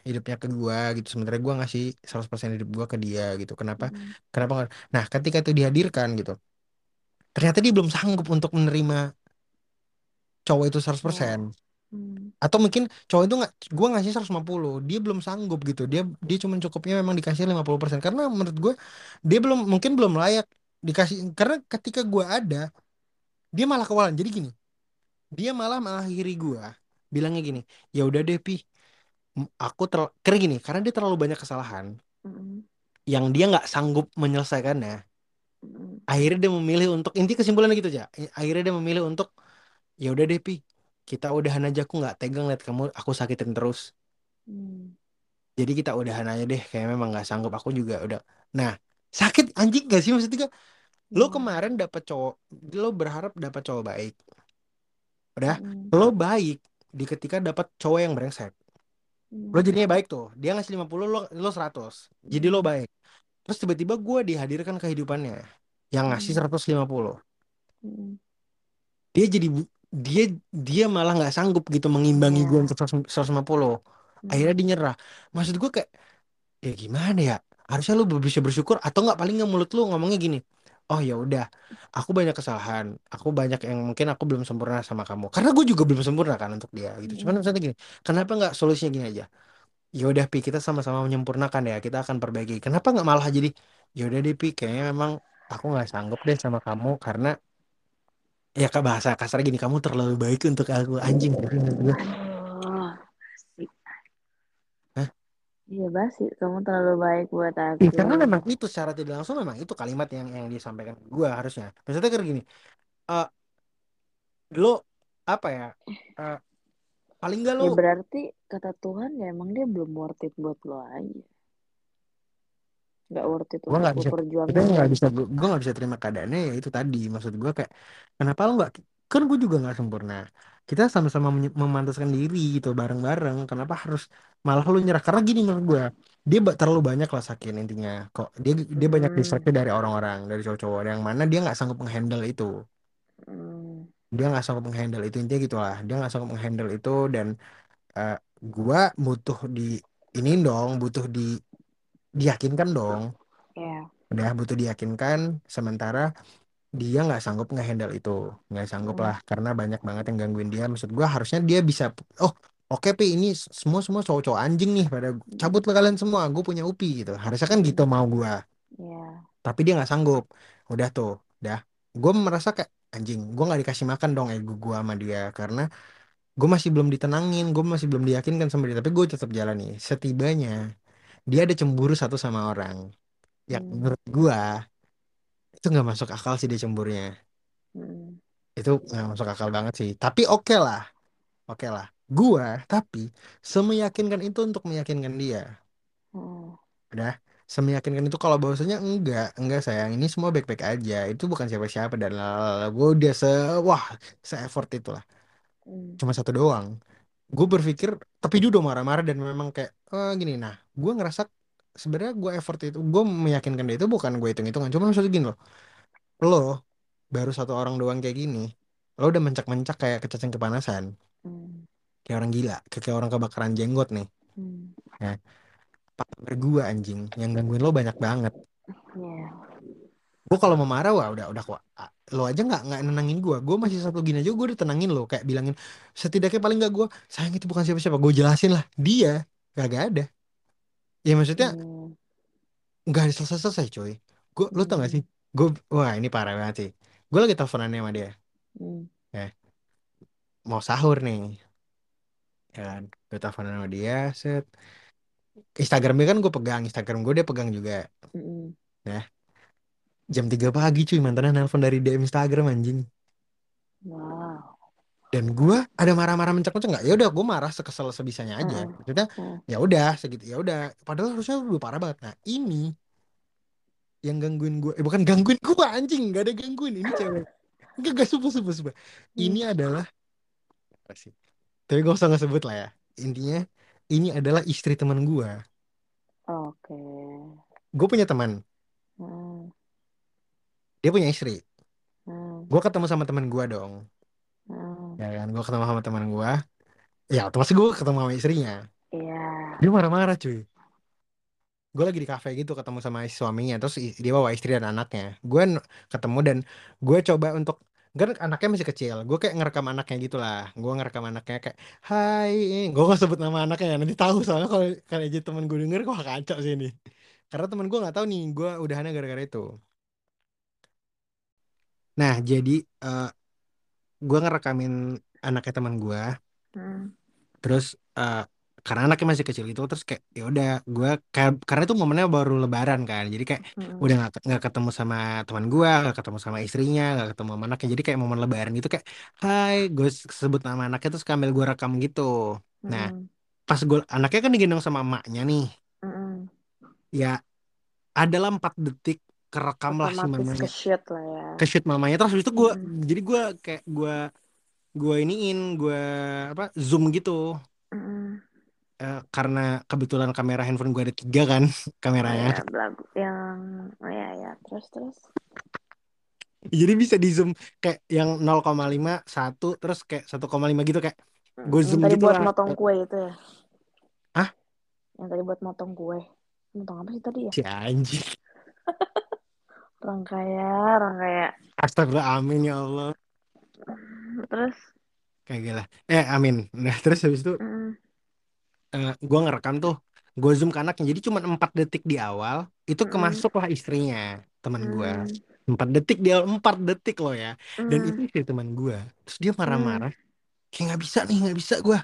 hidupnya ke gue gitu. Sementara gue ngasih 100% hidup gue ke dia gitu. Kenapa? Mm. kenapa nah ketika itu dihadirkan gitu ternyata dia belum sanggup untuk menerima cowok itu 100% Ya. Mm. atau mungkin cowok itu nggak gue ngasih 150 dia belum sanggup gitu. Dia dia cuma cukupnya memang dikasih 50% karena menurut gue dia belum mungkin belum layak dikasih karena ketika gue ada dia malah kewalahan jadi gini dia malah mengakhiri gue bilangnya gini ya udah deh pi aku ter karena gini karena dia terlalu banyak kesalahan Mm. yang dia nggak sanggup menyelesaikannya Mm, akhirnya dia memilih untuk inti kesimpulannya gitu aja akhirnya dia memilih untuk ya udah deh Pi kita udahan aja aku nggak tegang liat kamu aku sakitin terus. Mm, jadi kita udahan aja deh kayak memang nggak sanggup aku juga udah. Nah sakit anjing gak sih maksudnya? Lo iya. kemarin dapet cowok lo berharap dapat cowok baik. Udah Mm, lo baik di ketika dapat cowok yang brengsek lo mm, jadinya baik tuh. Dia ngasih 50 lo lo seratus. Jadi lo baik. Terus tiba-tiba gue dihadirkan kehidupannya yang ngasih mm, 150 mm. dia jadi dia dia malah nggak sanggup gitu mengimbangi gue Iya. untuk 150 akhirnya Mm, dia nyerah. Maksud gue kayak ya gimana ya? Harusnya lu bisa bersyukur atau nggak? Paling nggak mulut lu ngomongnya gini oh ya udah aku banyak kesalahan aku banyak yang mungkin aku belum sempurna sama kamu. Karena gue juga belum sempurna kan untuk dia gitu. Cuman misalnya gini kenapa nggak solusinya gini aja? Ya udah pi kita sama-sama menyempurnakan ya kita akan perbaiki. Kenapa nggak malah jadi ya udah deh pi kayaknya memang aku nggak sanggup deh sama kamu karena ya kak bahasa kasar gini kamu terlalu baik untuk aku anjing. Hah? Iya basi, kamu terlalu baik buat Ih, aku. karena memang itu secara tidak langsung memang itu kalimat yang yang disampaikan ke gue harusnya maksudnya kayak gini eh lo apa ya eh, paling nggak lo Ya berarti kata Tuhan ya emang dia belum worth it buat lo aja. Nggak worth it gue untuk nggak lo bisa perjuangin nggak lagi. bisa gue nggak bisa terima keadaannya ya itu tadi maksud gue kayak kenapa lo nggak kan gue juga nggak sempurna kita sama-sama memantaskan diri gitu bareng-bareng. Kenapa harus malah lo nyerah? Karena gini menurut gue dia terlalu banyak lah sakit intinya. Kok dia dia banyak Hmm, distraksi dari orang-orang dari cowok-cowok. Yang mana dia nggak sanggup menghandle itu. Hmm, dia nggak sanggup menghandle itu intinya gitulah. Dia nggak sanggup menghandle itu dan eh, gua butuh di ini dong butuh di diyakinkan dong. Ya. udah butuh diyakinkan. Sementara dia nggak sanggup ngehandle itu nggak sanggup Hmm, lah karena banyak banget yang gangguin dia. Maksud gua harusnya dia bisa oh oke pi ini semua semua cowok-cowok anjing nih pada cabut hmm, lah kalian semua gue punya upi gitu. Harusnya kan gitu hmm, mau gua. Ya. tapi dia nggak sanggup. Udah tuh udah gue merasa kayak anjing gue nggak dikasih makan dong ego gue sama dia karena gue masih belum ditenangin gue masih belum diyakinkan sama dia tapi gue tetap jalan nih setibanya dia ada cemburu satu sama orang. Yang Hmm, menurut gue itu nggak masuk akal sih dia cemburunya hmm, itu nggak masuk akal banget sih. Tapi oke lah. Oke lah. Gue tapi semeyakinkan itu untuk meyakinkan dia. Hmm, udah. Semeyakinkan itu kalau bahwasanya enggak. Enggak sayang. Ini semua baik-baik aja. Itu bukan siapa-siapa dan lalala gue udah se wah se effort itulah hmm, cuma satu doang. Gue berpikir tapi dia udah marah-marah dan memang kayak eh, gini nah. Gue ngerasa sebenarnya gue effort itu gue meyakinkan dia itu bukan gue hitung-hitungan. Cuma maksudnya gini loh. Lo baru satu orang doang kayak gini lo udah mencak-mencak kayak kecacing kepanasan. Hmm, kayak orang gila kayak orang kebakaran jenggot nih. Hmm, ya. Partner gue anjing yang gangguin lo banyak banget. Ya. gue kalau mau marah wah udah udah kok. Lo aja nggak nggak nenangin gue gue masih satu gini aja gue udah tenangin lo. Kayak bilangin setidaknya paling nggak gue sayang itu bukan siapa-siapa. Gue jelasin lah dia gak, gak ada ya maksudnya Hmm, nggak ada selesai-selesai coy gue lo tau gak hmm, sih? Gue wah ini parah banget sih. Gue lagi teleponan sama dia. Hmm, ya. Mau sahur nih. Ya kan? Gue teleponan sama dia set. Instagramnya kan gue pegang. Instagram gue dia pegang juga. Hmm. ya. Jam 3 pagi cuy. Mantannya nelpon dari DM Instagram anjing. Wow. Dan gue ada marah-marah mencak-mencak nggak ya udah gue marah sekesal sebisanya aja Heeh, maksudnya heeh, ya udah segitu ya udah padahal harusnya udah parah banget nah ini yang gangguin gue eh bukan gangguin gue anjing nggak ada gangguin ini cewek Enggak, enggak, sumpah, sumpah, sumpah. Ini hmm. adalah, apa sih? Tapi gak usah ngesebut lah ya. Intinya, ini adalah istri teman gue. Oke. Gue punya teman, Hmm, dia punya istri. hmm, Gue ketemu sama teman gue dong. Hmm. Ya kan, gue ketemu sama teman gue. Ya, otomatis gue ketemu sama istrinya. Iya. Dia marah-marah cuy. Gue lagi di kafe gitu ketemu sama suaminya. Terus dia bawa istri dan anaknya. Gue ketemu dan gue coba untuk kan anaknya masih kecil. Gue kayak ngerekam anaknya gitu lah. Gue ngerekam anaknya kayak, Hai, gue gak sebut nama anaknya. Nanti tahu soalnya kalau kalau aja temen gue denger, wah kacau sih ini. Karena temen gue nggak tahu nih, gue udahannya gara-gara itu. Nah, jadi eh gue ngerekamin anaknya teman gue. Hmm, Terus eh karena anaknya masih kecil itu terus kayak ya udah gue karena itu momennya baru lebaran kan jadi kayak Mm-mm. udah nggak nggak ketemu sama teman gue nggak ketemu sama istrinya nggak ketemu sama anaknya jadi kayak momen lebaran itu kayak hai gue sebut nama anaknya terus sambil gue rekam gitu nah Mm-mm. pas gue anaknya kan digendong sama emaknya nih Mm-mm. ya adalah empat detik kerekam lah si mamanya ke shoot lah ya. ke shoot mamanya terus habis itu gue Mm-mm. jadi gue kayak gue gue iniin gue apa zoom gitu Mm-mm. Eh, karena kebetulan kamera handphone gue ada tiga kan kameranya ya, belagu yang oh ya ya terus terus. jadi bisa di zoom kayak yang 0,5 satu terus kayak 1,5 gitu kayak Mm, gue Yang zoom tadi gitu buat lah motong kue itu ya. ah Yang tadi buat motong kue. Motong apa sih tadi ya? si anjing Orang kaya, orang kaya. astagfirullah amin ya Allah. Terus, kayak gila. Eh amin. Nah terus habis itu mm, eh, gue ngerekam tuh gue zoom ke anaknya. Jadi cuma empat detik di awal itu mm, kemasuklah istrinya teman gue mm, empat detik di awal empat detik loh ya. Dan itu mm, istri teman gue terus dia mm. marah-marah. Kayak nggak bisa nih nggak bisa gue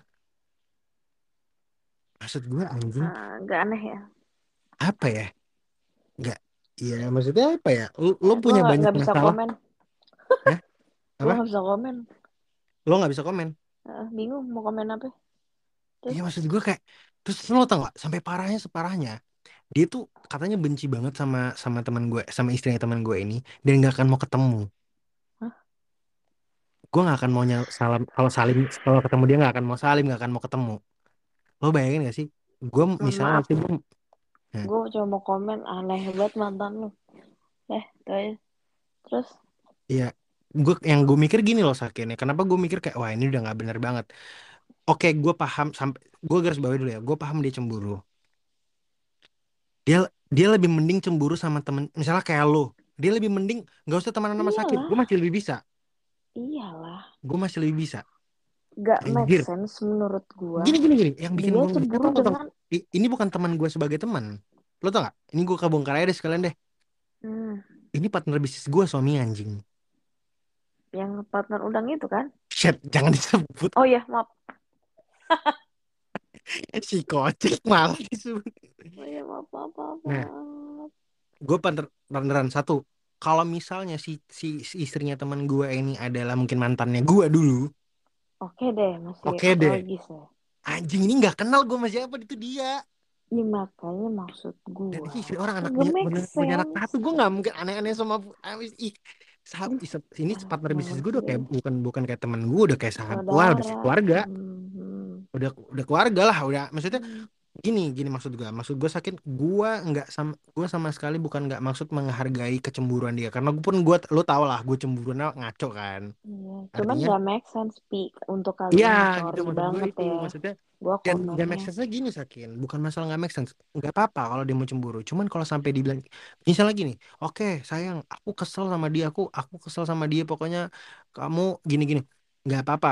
maksud gue anjing. Ah, Nggak aneh ya. apa ya? Nggak ya maksudnya apa ya lu, lu Eh, gue punya nggak banyak nggak bisa masalah komen. Hah? Apa nggak bisa komen. lo nggak bisa komen Eh, bingung mau komen apa. Iya maksud gue kayak terus lo tau gak sampai parahnya separahnya dia tuh katanya benci banget sama sama teman gue sama istrinya teman gue ini dan nggak akan mau ketemu Hah? gue nggak akan mau salam kalau salim kalau ketemu dia nggak akan mau salim nggak akan mau ketemu lo bayangin gak sih gue misalnya maaf, gue Nah, gue cuma mau komen aneh banget mantan lu. Eh, tuh aja. Terus, Iya, gue yang gue mikir gini loh Sakin ya. Kenapa gue mikir kayak wah ini udah nggak bener banget. Oke, gue paham sampai gue garis bawahi dulu ya. Gue paham dia cemburu. Dia dia lebih mending cemburu sama temen. Misalnya kayak lo, dia lebih mending nggak usah temenan sama Sakin. Gue masih lebih bisa. iyalah. Gue masih lebih bisa. Gak make Anjir. sense menurut gue. Gini gini gini. Yang bikin gue cemburu dengan, Ini bukan teman gue sebagai teman. Lo tau gak? Ini gue kebongkar aja deh sekalian deh. hmm, Ini partner bisnis gue suami anjing. yang partner udang itu kan? Shit, jangan disebut Oh ya, maaf. si kocek malah disebut. Oh ya, maaf, maaf, maaf, Nah, gue partner partneran satu kalau misalnya si, si, si istrinya teman gue ini adalah mungkin mantannya gue dulu Oke deh, masih oke deh logis ya. Anjing ini nggak kenal gue sama siapa itu dia. Ini makanya maksud dan gue. ini istri orang anak punya, punya anak satu gue nggak mungkin aneh-aneh sama ih sahab, ini partner bisnis gue udah kayak bukan bukan kayak teman gue udah kayak sahabat keluarga Hmm, hmm, udah udah keluarga lah udah maksudnya hmm. Gini gini maksud gue maksud gue sakit gue nggak sama gue sama sekali bukan nggak maksud menghargai kecemburuan dia. Karena gue pun gue lo tau lah gue cemburuan ngaco kan. Iya, cuman artinya gak make sense, Pi. Untuk kali ini Iya sorry gitu gue banget itu ya. maksudnya Gue dan gak make komennya. sense gini Sakin. Bukan masalah gak make sense. Nggak apa-apa kalau dia mau cemburu. Cuman kalau sampai dibilang misalnya gini oke sayang aku kesel sama dia aku aku kesel sama dia pokoknya kamu gini-gini. Nggak apa-apa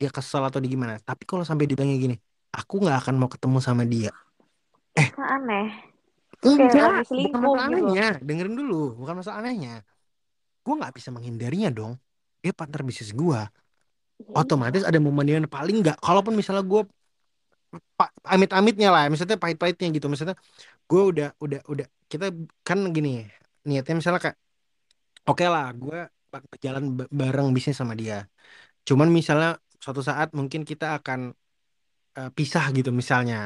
dia kesel atau di gimana. Tapi kalau sampai dibilangnya gini aku nggak akan mau ketemu sama dia. Eh. Aneh. Enggak bukan masalah gitu. anehnya. Dengerin dulu bukan masalah anehnya. Gue nggak bisa menghindarinya dong. Dia partner bisnis gue Ya otomatis ada momen yang paling nggak. Kalaupun misalnya gue amit-amitnya lah misalnya pahit-pahitnya gitu. Misalnya gue udah udah udah kita kan gini niatnya misalnya kayak oke lah gue jalan bareng bisnis sama dia. Cuman misalnya suatu saat mungkin kita akan eh, pisah gitu misalnya.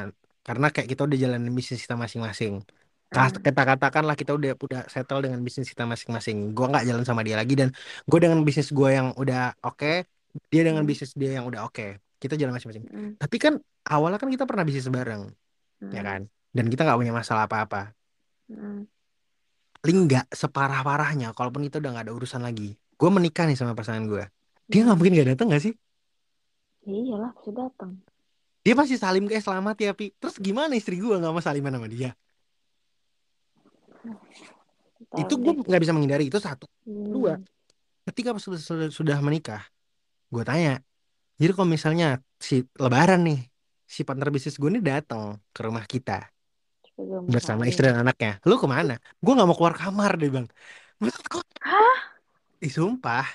Karena kayak kita udah jalanin bisnis kita masing-masing. Hmm, kita katakanlah kita udah udah settle dengan bisnis kita masing-masing. Gue nggak jalan sama dia lagi dan gue dengan bisnis gue yang udah oke dia dengan hmm, bisnis dia yang udah oke kita jalan masing-masing. Hmm, tapi kan awalnya kan kita pernah bisnis bareng ya kan? Dan kita nggak punya masalah apa-apa. Hmm. paling nggak separah-parahnya kalaupun kita udah nggak ada urusan lagi gue menikah nih sama pasangan gue dia nggak mungkin nggak datang nggak sih? Ya iyalah, pasti datang. Dia pasti salim kayak selamat ya pi. Terus gimana istri gue nggak mau saliman sama dia? Tahu itu gue nggak bisa menghindari. Itu satu. Dua Hmm. ketika sudah, sudah, sudah menikah gue tanya jadi kalau misalnya si lebaran nih si partner bisnis gue ini datang ke rumah kita bersama salim. istri dan anaknya lu ke mana? Gue nggak mau keluar kamar deh bang maksud gue Hah? ih sumpah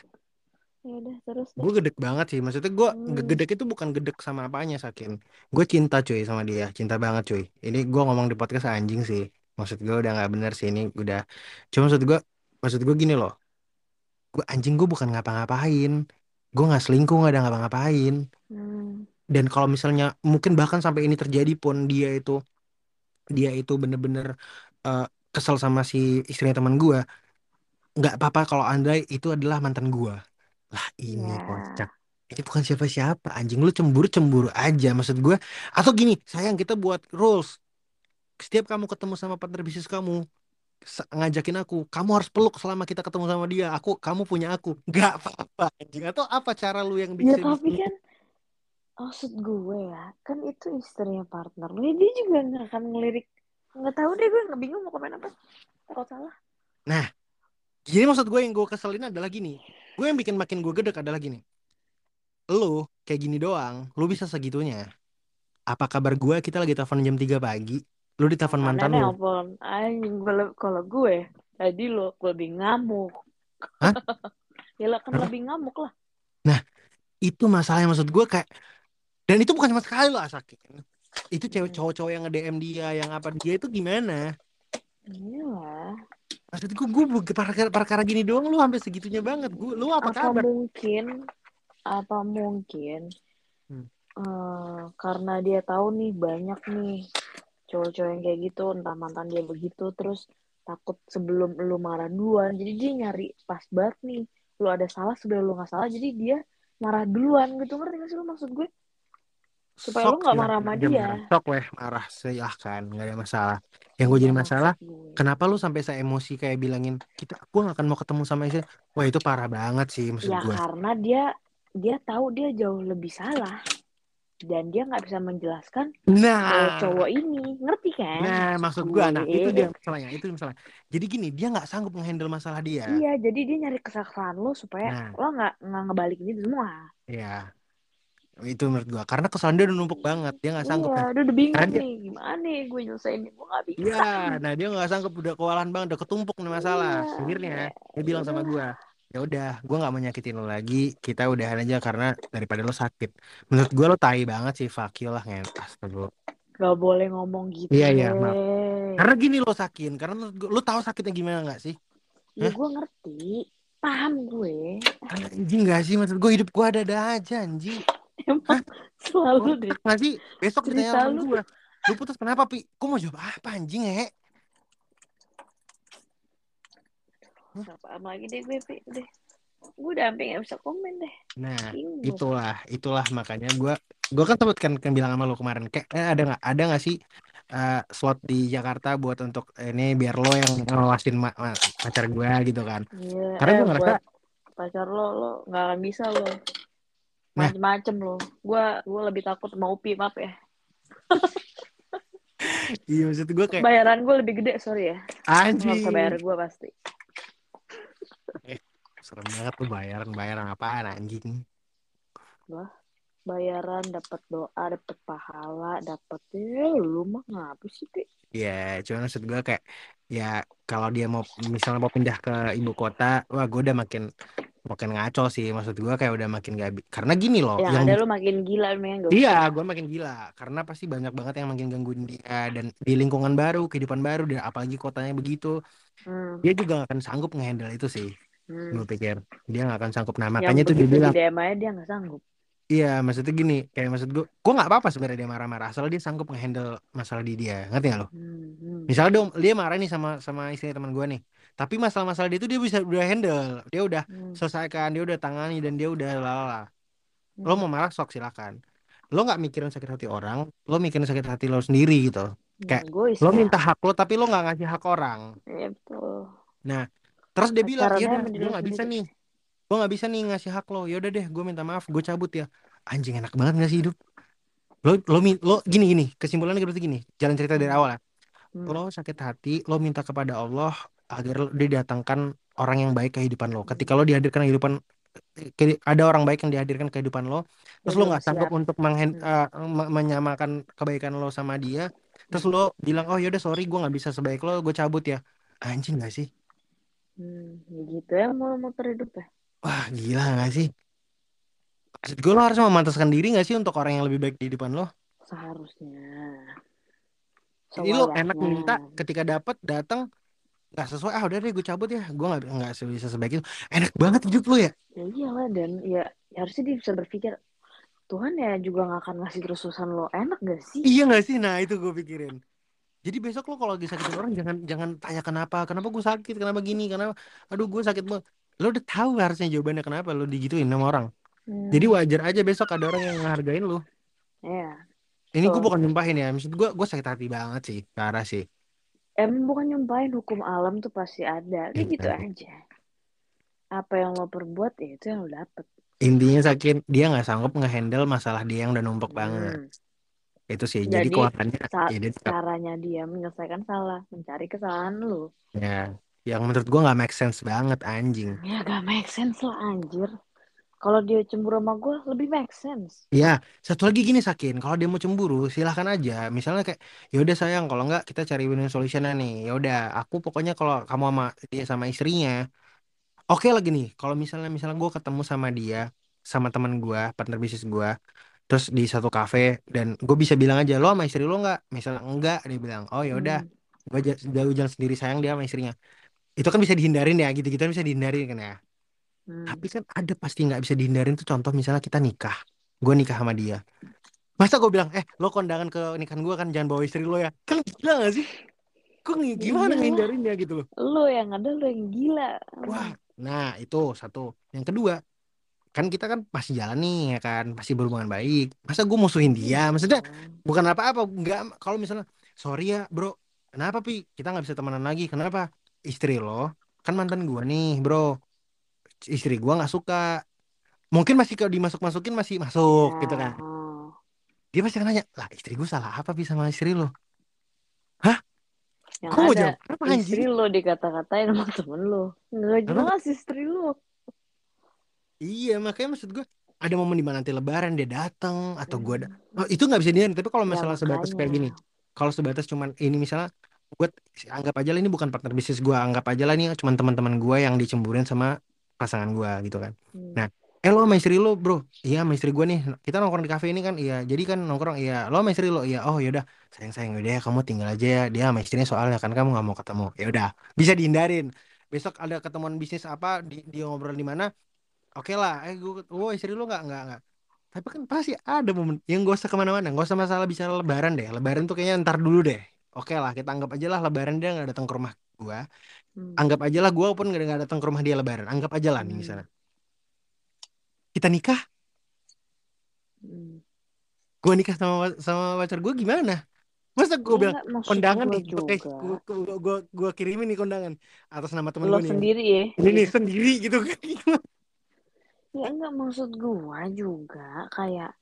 ya udah terus gue gedek banget sih maksudnya gue hmm, gedek itu bukan gedek sama apanya sakin. Gue cinta cuy sama dia. Cinta banget cuy. Ini gue ngomong di podcast anjing sih. Maksud gue udah nggak bener sih ini udah. Cuma maksud gue maksud gue gini loh. Gue anjing gue bukan ngapa-ngapain. Gue nggak selingkuh nggak ada ngapa-ngapain. Hmm, dan kalau misalnya mungkin bahkan sampai ini terjadi pun dia itu dia itu bener-bener eh, kesel sama si istrinya teman gue nggak apa-apa kalau Andai itu adalah mantan gue lah ini kocak. Ya ini bukan siapa-siapa. Anjing lu cemburu cemburu aja maksud gue atau gini sayang kita buat rules. Setiap kamu ketemu sama partner bisnis kamu sa- ngajakin aku kamu harus peluk selama kita ketemu sama dia. Aku kamu punya aku. Nggak apa-apa anjing. Atau apa cara lu yang ya bisa tapi kan maksud gue ya kan itu istrinya partner. Lu ya dia juga nggak akan ngelirik. Nggak tahu deh gue nggak bingung mau komen apa. Takut salah. Nah gini maksud gue yang gue keselin adalah gini gue yang bikin makin gue gedek adalah gini lu kayak gini doang lu bisa segitunya apa kabar gue kita lagi telepon jam 3 pagi lu ditelepon mantan lu nelpon anjing kalau gue tadi lo lebih ngamuk Hah? ya lo kan Hah? lebih ngamuk lah Nah, itu masalahnya maksud gue kayak dan itu bukan cuma sekali loh Asakin. Itu cewek Hmm. cowok-cowok yang nge-DM dia, yang apa dia itu gimana? iya lah Maksud gue, gue perkara, perkara gini doang lu sampai segitunya banget. Gue, lu apa apa kabar? mungkin apa mungkin Hmm. eh, karena dia tahu nih banyak nih cowok-cowok yang kayak gitu entah mantan dia begitu terus takut sebelum lu marah duluan jadi dia nyari pas banget nih lu ada salah sebelum lu nggak salah jadi dia marah duluan gitu ngerti gak sih lu maksud gue supaya lu Sok nggak silahkan marah sama dia marah. Sok weh marah silahkan, nggak ada masalah. Yang gue Iya jadi masalah, kenapa lu sampai saya emosi kayak bilangin kita, gue gak akan mau ketemu sama istri. Wah itu parah banget sih maksud ya gue. karena dia dia tahu dia jauh lebih salah dan dia nggak bisa menjelaskan Nah, cowok ini ngerti kan nah maksud gue, nah itu dia masalahnya, itu dia masalah. Jadi gini, dia nggak sanggup menghandle masalah dia. Iya, jadi dia nyari kesalahan lo supaya Nah, lo nggak nggak ngebalikin itu semua. ya itu menurut gua. Karena kesalahan dia udah numpuk banget. Dia nggak sanggup Iya, dia udah karena bingung dia nih gimana nih gue nyelesain gue nggak iya bisa. nah dia nggak sanggup udah kewalahan banget udah ketumpuk nih masalah. Iya, akhirnya ya, dia ya bilang sama udahlah. gua ya udah gua nggak mau nyakitin lo lagi kita udahan aja karena daripada lo sakit. Menurut gua lo tai banget sih you lah ngen astaga Gak boleh ngomong gitu iya iya maaf. Karena gini lo sakin karena gua, lo tahu sakitnya gimana nggak sih? Ya gue ngerti, paham gue. anjing nggak sih? Maksud gua hidup gua ada ada aja anjing Emang selalu deh nggak sih besok ditanya cerita temen lu. putus kenapa pi gua mau jawab apa anjing ya Gak paham lagi deh gue, Pi. Udah. Gue udah sampai gak bisa komen deh. Nah, gue. itulah, itulah makanya gua gua kan sempat kan, kan bilang sama lo kemarin kayak eh, ada nggak ada nggak sih eh, slot di Jakarta buat untuk ini biar lo yang ngawasin ma- ma- pacar gua gitu kan. Iya, Karena eh gua ngerasa pacar lo, lo gak akan bisa lo. Nah, Macem-macem lo. Gue gue lebih takut sama Upi, maaf ya. iya maksud gua kayak Bayaran gue lebih gede, sorry ya. Lo gak bisa bayar anjing. gue pasti. Eh, serem banget tuh bayaran bayaran apaan anjing. Wah, bayaran dapat doa, dapat pahala, dapat ya lu mah ngapa sih, Pi? Ya, cuma maksud gua kayak ya kalau dia mau misalnya mau pindah ke ibu kota, wah gua udah makin makin ngaco sih. Maksud gua kayak udah makin gak karena gini loh, Yang yang ada lu makin gila, memang gak Iya, gue makin gila karena pasti banyak banget yang makin gangguin dia dan di lingkungan baru, kehidupan baru, dan apalagi kotanya begitu, Hmm, dia juga gak akan sanggup ngehandle itu sih. Gue hmm. pikir dia gak akan sanggup. Nah Yang makanya tuh dia bilang, dia gak sanggup. iya maksudnya gini, kayak maksud gue, gue nggak apa-apa sebenarnya dia marah-marah, asal dia sanggup ngehandle masalah di dia, ngerti gak lo? Hmm, hmm, Misalnya dia, dia marah nih sama sama istri teman gue nih, tapi masalah-masalah dia itu dia bisa udah handle, dia udah hmm, selesaikan, dia udah tangani dan dia udah lalala. Lo hmm. mau marah sok silakan. Lo nggak mikirin sakit hati orang, lo mikirin sakit hati lo sendiri gitu. Hmm, Kayak egois lo ya. minta hak lo tapi lo nggak ngasih hak orang. Iya betul. Nah, terus dia bilang, ya gue nggak bisa nih, gue nggak bisa nih ngasih hak lo. Ya udah deh, gue minta maaf, gue cabut ya. Anjing enak banget gak sih hidup? Lo lo lo gini gini, kesimpulannya berarti gini, jalan cerita dari Hmm, awal ya. hmm, Lo sakit hati, lo minta kepada Allah agar lo- dia datangkan orang yang baik ke kehidupan lo. Ketika lo dihadirkan kehidupan ke- ada orang baik yang dihadirkan ke kehidupan lo, terus lo lu nggak sanggup untuk menghen- me- menyamakan kebaikan lo sama dia, terus lo bilang oh yaudah sorry gue nggak bisa sebaik lo, gue cabut ya. Anjing gak sih? hmm. Ya gitu ya mau muter hidup ya. wah gila gak sih maksud gue lo harus memantaskan diri gak sih untuk orang yang lebih baik di depan lo Seharusnya. jadi lo enak minta ketika dapat datang nggak sesuai ah udah deh gue cabut ya. Gue nggak nggak bisa sebaik itu. Enak banget hidup lo ya. Ya iyalah dan ya harusnya dia bisa berpikir Tuhan ya juga gak akan ngasih terus terusan lo. Enak gak sih? iya gak sih? Nah itu gue pikirin. Jadi besok lo kalau lagi sakitin orang jangan jangan tanya kenapa. Kenapa gue sakit? Kenapa gini? Kenapa? Aduh gue sakit banget. Lo udah tahu harusnya jawabannya kenapa lo digituin sama orang. Hmm, jadi wajar aja besok ada orang yang ngehargain lo. Ya. ini gue So, bukan nyumpahin ya maksud gue gue sakit hati banget sih parah sih emang bukan nyumpahin hukum alam tuh pasti ada. Kayak gitu aja. Apa yang lo perbuat ya itu yang lo dapet. intinya sakit dia nggak sanggup ngehandle masalah dia yang udah numpuk banget Hmm. itu sih jadi Jadi keuangannya sa- ya dia tetap caranya dia menyelesaikan salah, mencari kesalahan lo. ya yang menurut gue nggak make sense banget anjing Ya gak make sense lah anjir. Kalau dia cemburu sama gue lebih make sense. Ya, satu lagi gini Sakin, kalau dia mau cemburu silahkan aja. Misalnya kayak, ya udah sayang, kalau nggak kita cari win-win solution nih. Ya udah, aku pokoknya kalau kamu sama dia sama istrinya, oke lagi nih. Kalau misalnya misalnya gue ketemu sama dia, sama teman gue, partner bisnis gue, terus di satu kafe dan gue bisa bilang aja lo sama istri lo nggak? Misalnya enggak, dia bilang, oh ya udah, Hmm. gue jauh jalan sendiri sayang dia sama istrinya. Itu kan bisa dihindarin ya, gitu-gitu kan bisa dihindarin kan ya. Hmm. Tapi kan ada pasti nggak bisa dihindarin tuh contoh misalnya kita nikah, gue nikah sama dia. Masa gue bilang, eh lo kondangan ke nikahan gue kan jangan bawa istri lo ya. Kan gila gak sih? Kok ngi- gimana Iyalah. ngehindarinnya gitu loh. Lo yang ada lo yang gila. Wah, nah itu satu. Yang kedua, kan kita kan masih jalan nih ya kan, masih berhubungan baik. Masa gue musuhin dia? Maksudnya bukan apa-apa, nggak. Kalau misalnya, sorry ya bro, kenapa pi? Kita nggak bisa temenan lagi. Kenapa? Istri lo kan mantan gue nih bro. Istri gue nggak suka. Mungkin masih kalau dimasuk-masukin masih masuk gitu kan. oh. Dia pasti akan nanya, lah istri gue salah apa bisa sama istri lo? Yang Kok ada jawab apa anjing? istri lo dikata-katain sama temen lo. Nggak jelas istri lo. Iya makanya maksud gue ada momen di mana nanti lebaran dia datang atau gue ada Hmm. oh, itu nggak bisa dihindarin tapi kalau Ya, masalah sebatas kayak gini kalau sebatas cuman ini misalnya gue anggap aja lah ini bukan partner bisnis gue anggap aja lah ini cuman teman-teman gue yang dicemburin sama pasangan gue gitu kan. Hmm. nah eh lo sama istri lo bro? Iya sama istri gue nih. Kita nongkrong di kafe ini kan iya. Jadi kan nongkrong iya. Lo sama istri lo? Iya. Oh yaudah sayang sayang udah ya kamu tinggal aja ya. Dia sama istrinya soalnya kan kamu nggak mau ketemu. Ya udah bisa dihindarin. Besok ada ketemuan bisnis apa di, dia ngobrol di mana oke lah. Eh gue oh istri lo nggak nggak nggak. Tapi kan pasti ada momen yang gak usah ke mana-mana. Gak usah masalah bicara lebaran deh. Lebaran tuh kayaknya ntar dulu deh. Oke lah kita anggap aja lah lebaran dia nggak datang ke rumah gua Hmm. anggap aja lah gua pun nggak nggak datang ke rumah dia lebaran anggap aja lah nih Hmm. misalnya kita nikah Hmm. gua nikah sama sama pacar gua gimana masa gua Ya bilang kondangan gue nih gua, gua, gua kirimin nih kondangan atas nama teman Lo gua nih sendiri ya. ini nih sendiri gitu kan Ya enggak maksud gua juga kayak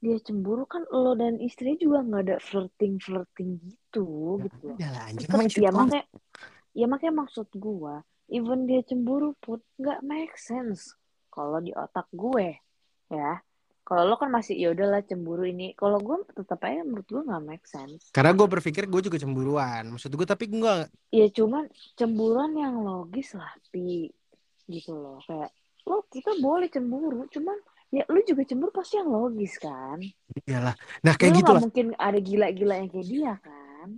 dia cemburu kan lo dan istri juga nggak ada flirting flirting gitu gitu loh. ya lah Tetep, ya makanya ya makanya maksud gua even dia cemburu pun nggak make sense kalau di otak gue ya. Kalau lo kan masih ya udahlah cemburu ini. Kalau gue tetap aja menurut gue nggak make sense. Karena gua berpikir gua juga cemburuan. Maksud gua tapi gua ya cuman cemburuan yang logis lah pi. Gitu loh. Kayak lo kita boleh cemburu cuman ya lu juga cemburu pasti yang logis kan iyalah nah kayak lu gitu lah mungkin ada gila-gila yang kayak dia kan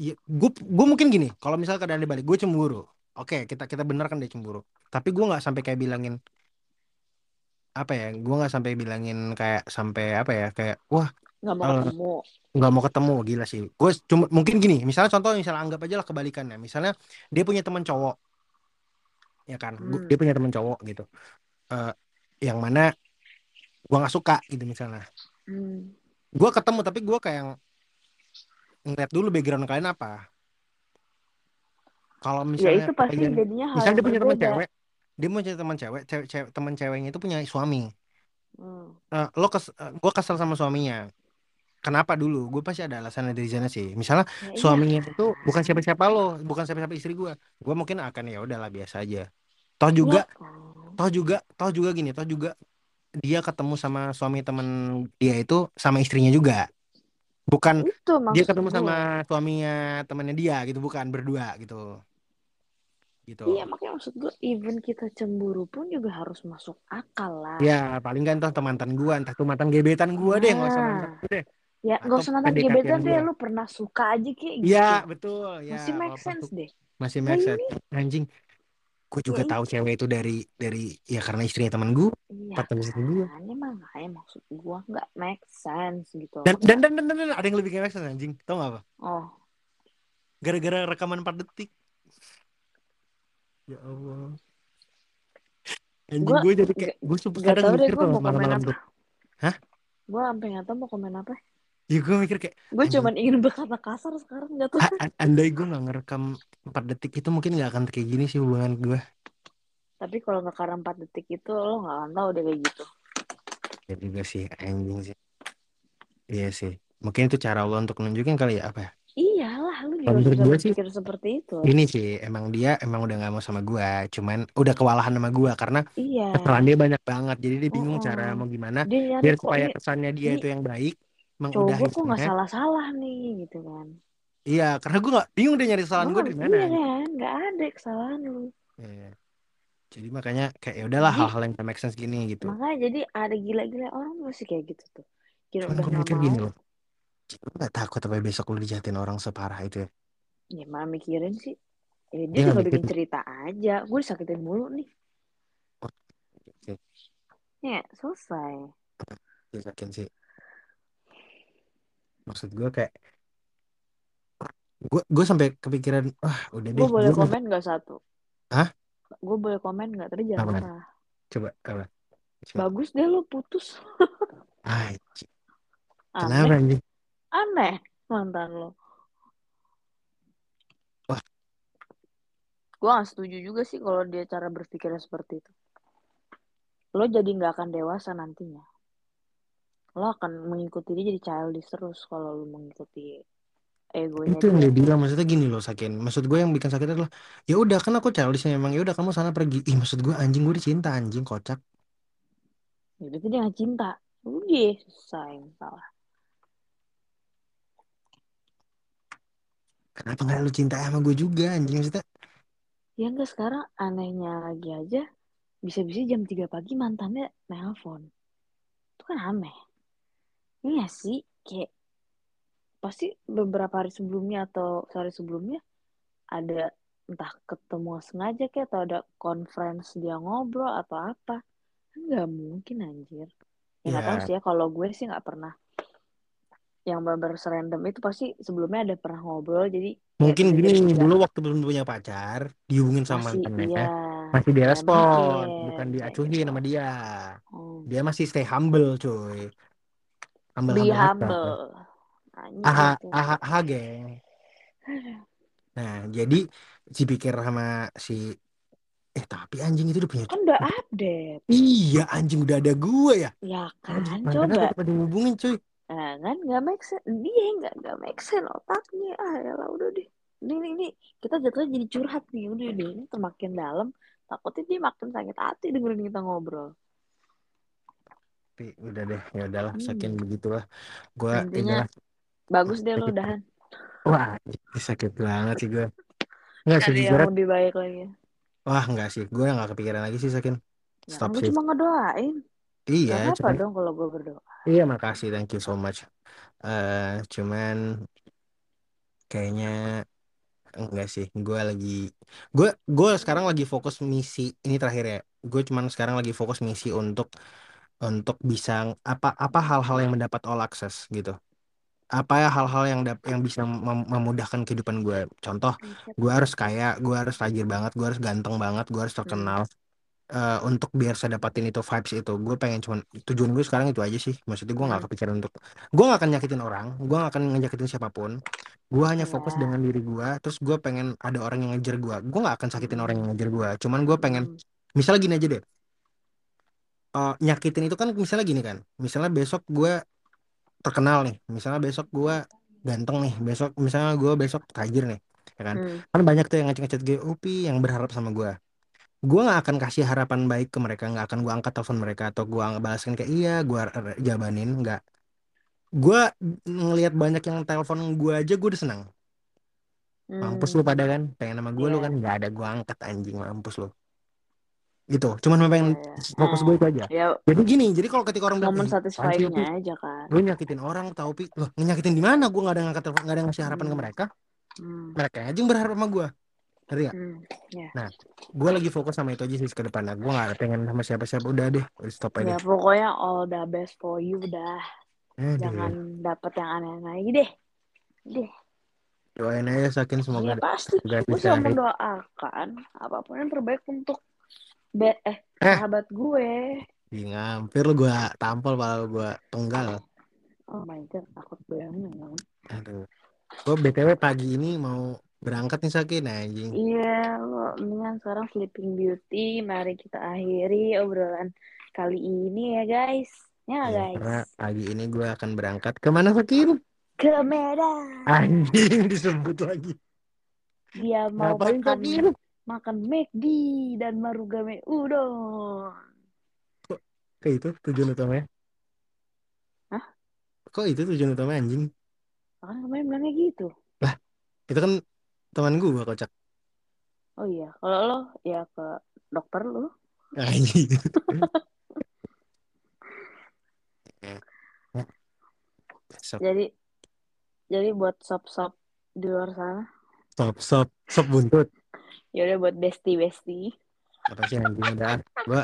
Iya, gue gue mungkin gini, kalau misal keadaan dibalik, gue cemburu. Oke, kita kita bener kan dia cemburu. Tapi gue nggak sampai kayak bilangin apa ya? Gue nggak sampai bilangin kayak sampai apa ya? Kayak wah nggak mau eh, ketemu nggak mau ketemu, gila sih. Gue cuma mungkin gini, misalnya contoh, misalnya anggap aja lah kebalikannya. Misalnya dia punya teman cowok, ya kan? Gua- Hmm. dia punya teman cowok gitu. Eh, yang mana gue nggak suka gitu misalnya. hmm. Gue ketemu tapi gue kayak ngeliat dulu background kalian apa. Kalau ya misalnya itu pasti kalian jadinya hal misalnya dia punya teman cewek dia punya teman cewek cewek, cewek teman ceweknya itu punya suami. Hmm. Eh, lo kes gue kesel sama suaminya. Kenapa dulu? Gue pasti ada alasan dari sana sih. Misalnya ya iya. suaminya itu bukan siapa-siapa lo bukan siapa-siapa istri gue gue mungkin akan ya udahlah biasa aja. Toh Iya juga kan toh juga toh juga gini toh juga dia ketemu sama suami temen dia itu sama istrinya juga. Bukan itu dia ketemu gue sama suaminya temennya dia gitu bukan berdua gitu. Gitu. Iya makanya maksud gue even kita cemburu pun juga harus masuk akal lah. ya paling kan tuh mantan gua entah tuh mantan gebetan gua deh nggak usah mantan Nah, deh. Ya nggak usah mantan gebetan deh, lu pernah suka aja kayak ya gitu. betul ya Masih make sense deh. masih Lah make sense. Anjing gue ya juga tahu cewek itu dari dari ya karena istrinya temen gue Iya partner istri gue kan, ini makanya maksud gue nggak make sense gitu. dan dan, dan dan dan dan ada yang lebih kayak make sense anjing. Tau gak apa? Oh, gara-gara rekaman 4 detik. Ya Allah. Anjing gue jadi kayak gue nggak kadang mikir tuh malam-malam apa. tuh. Hah? Gue sampai nggak tahu mau komen apa. Ya gue mikir kayak Gue cuman ingin berkata kasar sekarang jatuh. a- a- andai gue nggak ngerekam 4 detik itu mungkin nggak akan kayak gini sih hubungan gue Tapi kalau nggak karena 4 detik itu lo nggak akan tahu deh kayak gitu. ya juga sih anjing sih iya sih mungkin itu cara Allah untuk nunjukin kali ya apa ya Iyalah, lu juga menurut gue sih, seperti itu. ini sih emang dia emang udah nggak mau sama gua cuman udah kewalahan sama gua karena Iya. kesalahan dia banyak banget jadi dia bingung Oh, cara mau gimana Dia biar supaya kesannya dia ini itu yang baik cowok gue kok nggak salah-salah nih gitu kan. iya karena gua nggak bingung dia nyari kesalahan Oh, dari mana iya kan, nggak ada kesalahan lu. Iya. jadi makanya kayak ya udahlah hal-hal yang gak make sense gini gitu makanya jadi ada gila-gila orang masih kayak gitu tuh. Kira cuman nggak mikir gini loh lu nggak takut apa besok lu dijahatin orang separah itu ya ya mah mikirin sih. Ya, dia dia mikir bikin cerita aja. Gue disakitin mulu nih. oh, sih Ya, selesai. dia yakin sih maksud gua kayak gua gua sampai kepikiran wah udah Gue deh boleh gua komen nggak satu? Hah? Gue boleh komen nggak? Tapi jangan apa coba apa coba Bagus deh lo putus. Anjing. Kenapa Aneh, aneh mantan lo. Wah, Gue gak setuju juga sih kalau dia cara berpikirnya seperti itu. Lo jadi nggak akan dewasa nantinya. Lo akan mengikuti dia jadi childish terus kalau lo mengikuti egonya itu yang dia. bilang maksudnya gini loh Sakin. Maksud gue yang bikin sakit adalah ya udah kan aku childishnya emang ya udah kamu sana pergi. Ih maksud gue anjing gue dicinta anjing kocak. Ya berarti dia gak cinta. Udah, selesai salah. Kenapa nggak lu cinta sama gue juga anjing maksudnya? Ya enggak sekarang anehnya lagi aja bisa-bisa jam 3 pagi mantannya nelpon. Itu kan aneh. Iya sih, kayak pasti beberapa hari sebelumnya atau sehari sebelumnya ada entah ketemu sengaja kayak atau ada conference dia ngobrol atau apa. Kan nggak mungkin anjir. Ya nggak tahu Ya sih ya kalau gue sih nggak pernah yang bener serandom itu pasti sebelumnya ada pernah ngobrol jadi mungkin gini dulu waktu belum punya pacar dihubungin sama masih mantannya iya masih dia respon mungkin bukan diacuhin sama dia. hmm. Dia masih stay humble cuy. Humble be humble aja. humble Aha aha aha geng. Nah jadi si pikir sama si eh tapi anjing itu udah punya kan udah update Iya anjing udah ada gue ya. ya Anjing, kan coba tetap ada hubungin cuy. nah, kan nggak make sense dia nggak nggak make sense otaknya ah ya lah udah deh ini ini, ini. kita jatuhnya jadi curhat nih udah deh ini semakin dalam takutnya dia makin sakit hati dengerin kita ngobrol Tapi udah deh ya udahlah Hmm. saking begitulah. Gue intinya bagus deh lo udahan Wah sakit banget sih gue. Enggak cari yang lebih baik lagi Wah enggak sih. Gue nggak kepikiran lagi sih sakin. ya Stop gue sih. cuma ngedoain Iya cuman. dong kalau gue berdoa Iya makasih thank you so much. eh cuman kayaknya enggak sih. Gue lagi gue gue sekarang lagi fokus misi ini terakhir ya. Gue cuman sekarang lagi fokus misi untuk untuk bisa apa apa hal-hal yang mendapat all access gitu. Apa ya hal-hal yang dap- yang bisa mem- memudahkan kehidupan gue. Contoh, gue harus kaya, gue harus tajir banget, gue harus ganteng banget, gue harus Hmm. terkenal. Eh, untuk biar saya dapatin itu vibes itu, gue pengen cuman tujuan gue sekarang itu aja sih. Maksudnya gue nggak Hmm. kepikiran untuk, gue nggak akan nyakitin orang, gue nggak akan ngejakitin siapa pun. Gue hanya fokus Iya. dengan diri gue. Terus gue pengen ada orang yang ngejar gue. Gue nggak akan sakitin orang yang ngejar gue. Cuman gue pengen, Mm-mm. misalnya gini aja deh. Eh, nyakitin itu kan misalnya gini kan. Misalnya besok gue terkenal nih. Misalnya besok gue ganteng nih. Besok misalnya gue besok tajir nih. Ya kan? Hmm. Kan banyak tuh yang ngechat-ngechat gue, Upi yang berharap sama gue. Gue nggak akan kasih harapan baik ke mereka. Nggak akan gue angkat telepon mereka atau gue balaskan kayak iya gue jabanin. Nggak. Gue ngelihat banyak yang telepon gue aja gue udah senang. mampus lu Hmm, pada kan pengen sama gue lu kan iya, nggak ada gue angkat anjing mampus lu gitu cuman iya, pengen iya. fokus Eh, gue itu aja ya jadi gini jadi kalau ketika orang bilang momen satisfyingnya aja kan. lu nyakitin orang tau Pi loh nyakitin di mana gue nggak ada ngangkat telepon nggak ada ngasih harapan ke Hmm, mereka hmm, mereka aja yang berharap sama gue ngerti gak? hmm, ya. Nah, gue lagi fokus sama itu aja sih ke depan. Nah, gue gak pengen sama siapa-siapa. Udah deh, udah stop aja Ya deh. pokoknya all the best for you dah. Aduh, Jangan dapet yang aneh-aneh lagi deh. Deh. doain aja sakin semoga Ya pasti. Gue bisa selalu mendoakan apa pun yang terbaik untuk be eh Eh. sahabat gue. Ih, ngampir lu gue tampol kalau gue penggal. Oh my god, takut banget. Aduh. Gue BTW pagi ini mau berangkat nih Sakin anjing. Iya, lo mendingan sekarang Sleeping Beauty. Mari kita akhiri obrolan kali ini ya guys. Ya Ya, guys. karena pagi ini gue akan berangkat ke mana Sakin? Ke Medan. Anjing disebut lagi. Dia mau Ngapain Sakin? Makan McD dan Marugame Udon. Kayak itu tujuan utamanya. Hah? Kok itu tujuan utama anjing? Kan kemarin bilangnya gitu. Itu kan teman gue kocak. Oh iya, kalau lo ya ke dokter lo. Anjing. Jadi jadi buat sop-sop di luar sana. sop, sop, sop buntut. Ya udah buat bestie-bestie. Apa sih anjing udah? Gue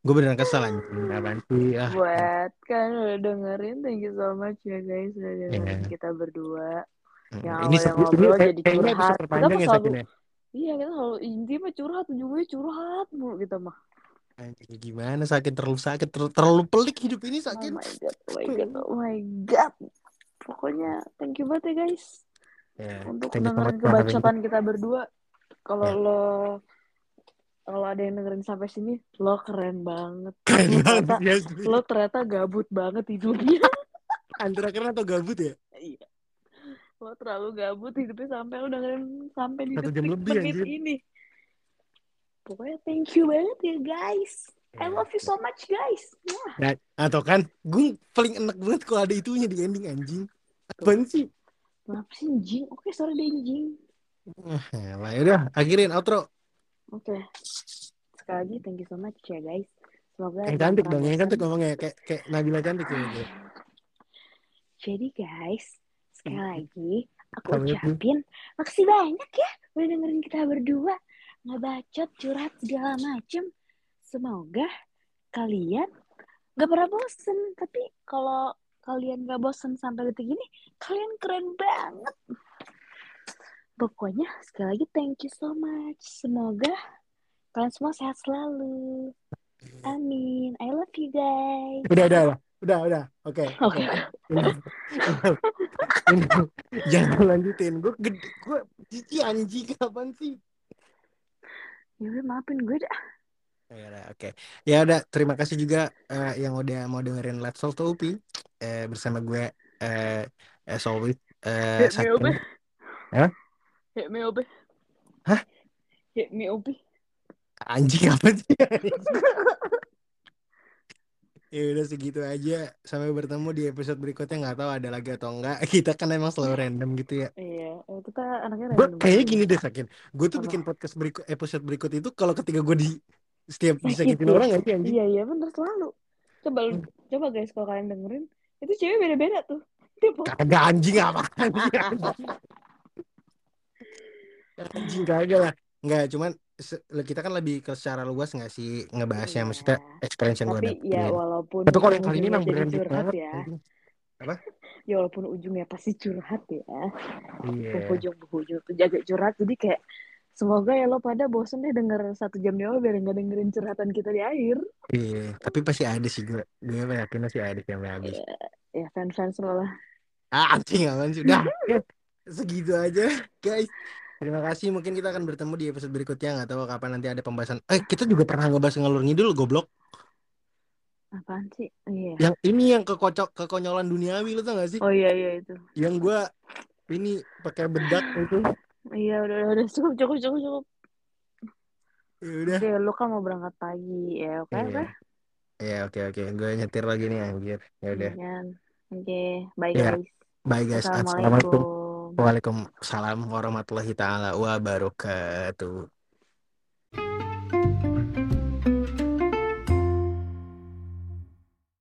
gue beneran kesel anjing. Apaan sih? Ah, Buat kan udah dengerin, thank you so much ya guys udah dengerin Iya. kita berdua. yang ini awalnya se- ini ngobrol kayak- jadi curhat. Kita ya selalu- ya. Iya kita selalu inti mah curhat, ujungnya curhat mulu kita mah. Anjing, gimana sakit terlalu sakit ter- terlalu pelik hidup ini Oh sakit. my god, oh my god, oh my god. Pokoknya thank you banget ya guys Ya, untuk dengerin kebacotan kita berdua. Kalau Ya. lo kalau ada yang dengerin sampai sini, lo keren banget. Keren Lo banget ternyata, ya. lo ternyata gabut banget hidupnya. Antara keren atau gabut ya? Iya. Lo terlalu gabut hidupnya sampai lo dengerin sampai di Satu detik lebih, menit anjir. ini. Pokoknya thank you banget ya guys. I Ya. love you so much guys. Wah, Nah, atau kan gue paling enak banget kalau ada itunya di ending anjing. Apaan sih? kenapa sih jing? Oke, sorry deh jing. Ah, lah udah, akhirin outro. Oke. Sekali lagi thank you so much ya guys. Semoga Yang cantik dong, yang cantik ngomongnya kayak kayak Nabila cantik ya. gitu. Jadi guys, sekali lagi aku ucapin makasih banyak ya udah dengerin kita berdua ngebacot curhat segala macem. Semoga kalian gak pernah bosen. Tapi kalau kalian gak bosen sampai detik ini, kalian keren banget. Pokoknya sekali lagi thank you so much. Semoga kalian semua sehat selalu. Amin. I love you guys. Udah, udah, udah. Udah, udah. Oke. Oke. Jangan lanjutin. Gue gede, gue cici anjing kapan sih? Ya udah maafin gue dah. Ya udah, oke. Ya udah, terima kasih juga eh, yang udah mau dengerin Let's Talk to Upi eh, bersama gue eh as always eh up. Sakin. Hah? Hit me up. Hah? Hit me up. Anjing apa sih? ya udah segitu aja. Sampai bertemu di episode berikutnya nggak tahu ada lagi atau enggak. Kita kan emang selalu random gitu ya. Iya, eh, kita anaknya Gue random kayaknya aja. gini deh Sakin. Gue tuh Apa? bikin podcast berikut episode berikut itu kalau ketika gue di setiap Sakit disakitin ya? orang nggak sih anjing? Iya, iya bener selalu. Coba lu- Hmm. coba guys kalau kalian dengerin, itu cewek beda-beda tuh. Kagak anjing anjing. Anjing kagak lah. Enggak, cuman kita kan lebih ke secara luas nggak sih ngebahasnya Iya. maksudnya experience yang gue Tapi dapetin. ya walaupun Tapi kalau yang kali ini ujungnya emang jadi branded curhat banget. ya. anjing. Ya walaupun ujungnya pasti curhat ya. Iya. Penghujung-penghujung tuh jaga curhat. Jadi kayak semoga ya lo pada bosen deh denger satu jam di awal biar nggak dengerin curhatan kita di akhir. Iya, tapi pasti ada sih gue. Gue yakin pasti ada sampai habis. Ya fans-fans lo lah. Ah, anjing apaan sih? Udah. ya, Segitu aja, guys. Terima kasih. Mungkin kita akan bertemu di episode berikutnya. Nggak tahu kapan nanti ada pembahasan. Eh, kita juga pernah ngebahas ngalur ngidul, goblok. Apaan sih? Iya. Yang ini yang kekocok kekonyolan duniawi, lu tau gak sih? Oh iya iya itu. Yang gue ini pakai bedak itu. Iya udah udah, udah. cukup cukup cukup cukup. Ya udah. Oke, lu kan mau berangkat pagi ya, oke? Iya. oke? Ya, oke oke. Gue nyetir lagi nih anjir. Ya udah. Iya. Oke, bye Ya. guys. Bye guys. Assalamualaikum. Assalamualaikum. Waalaikumsalam warahmatullahi taala wabarakatuh.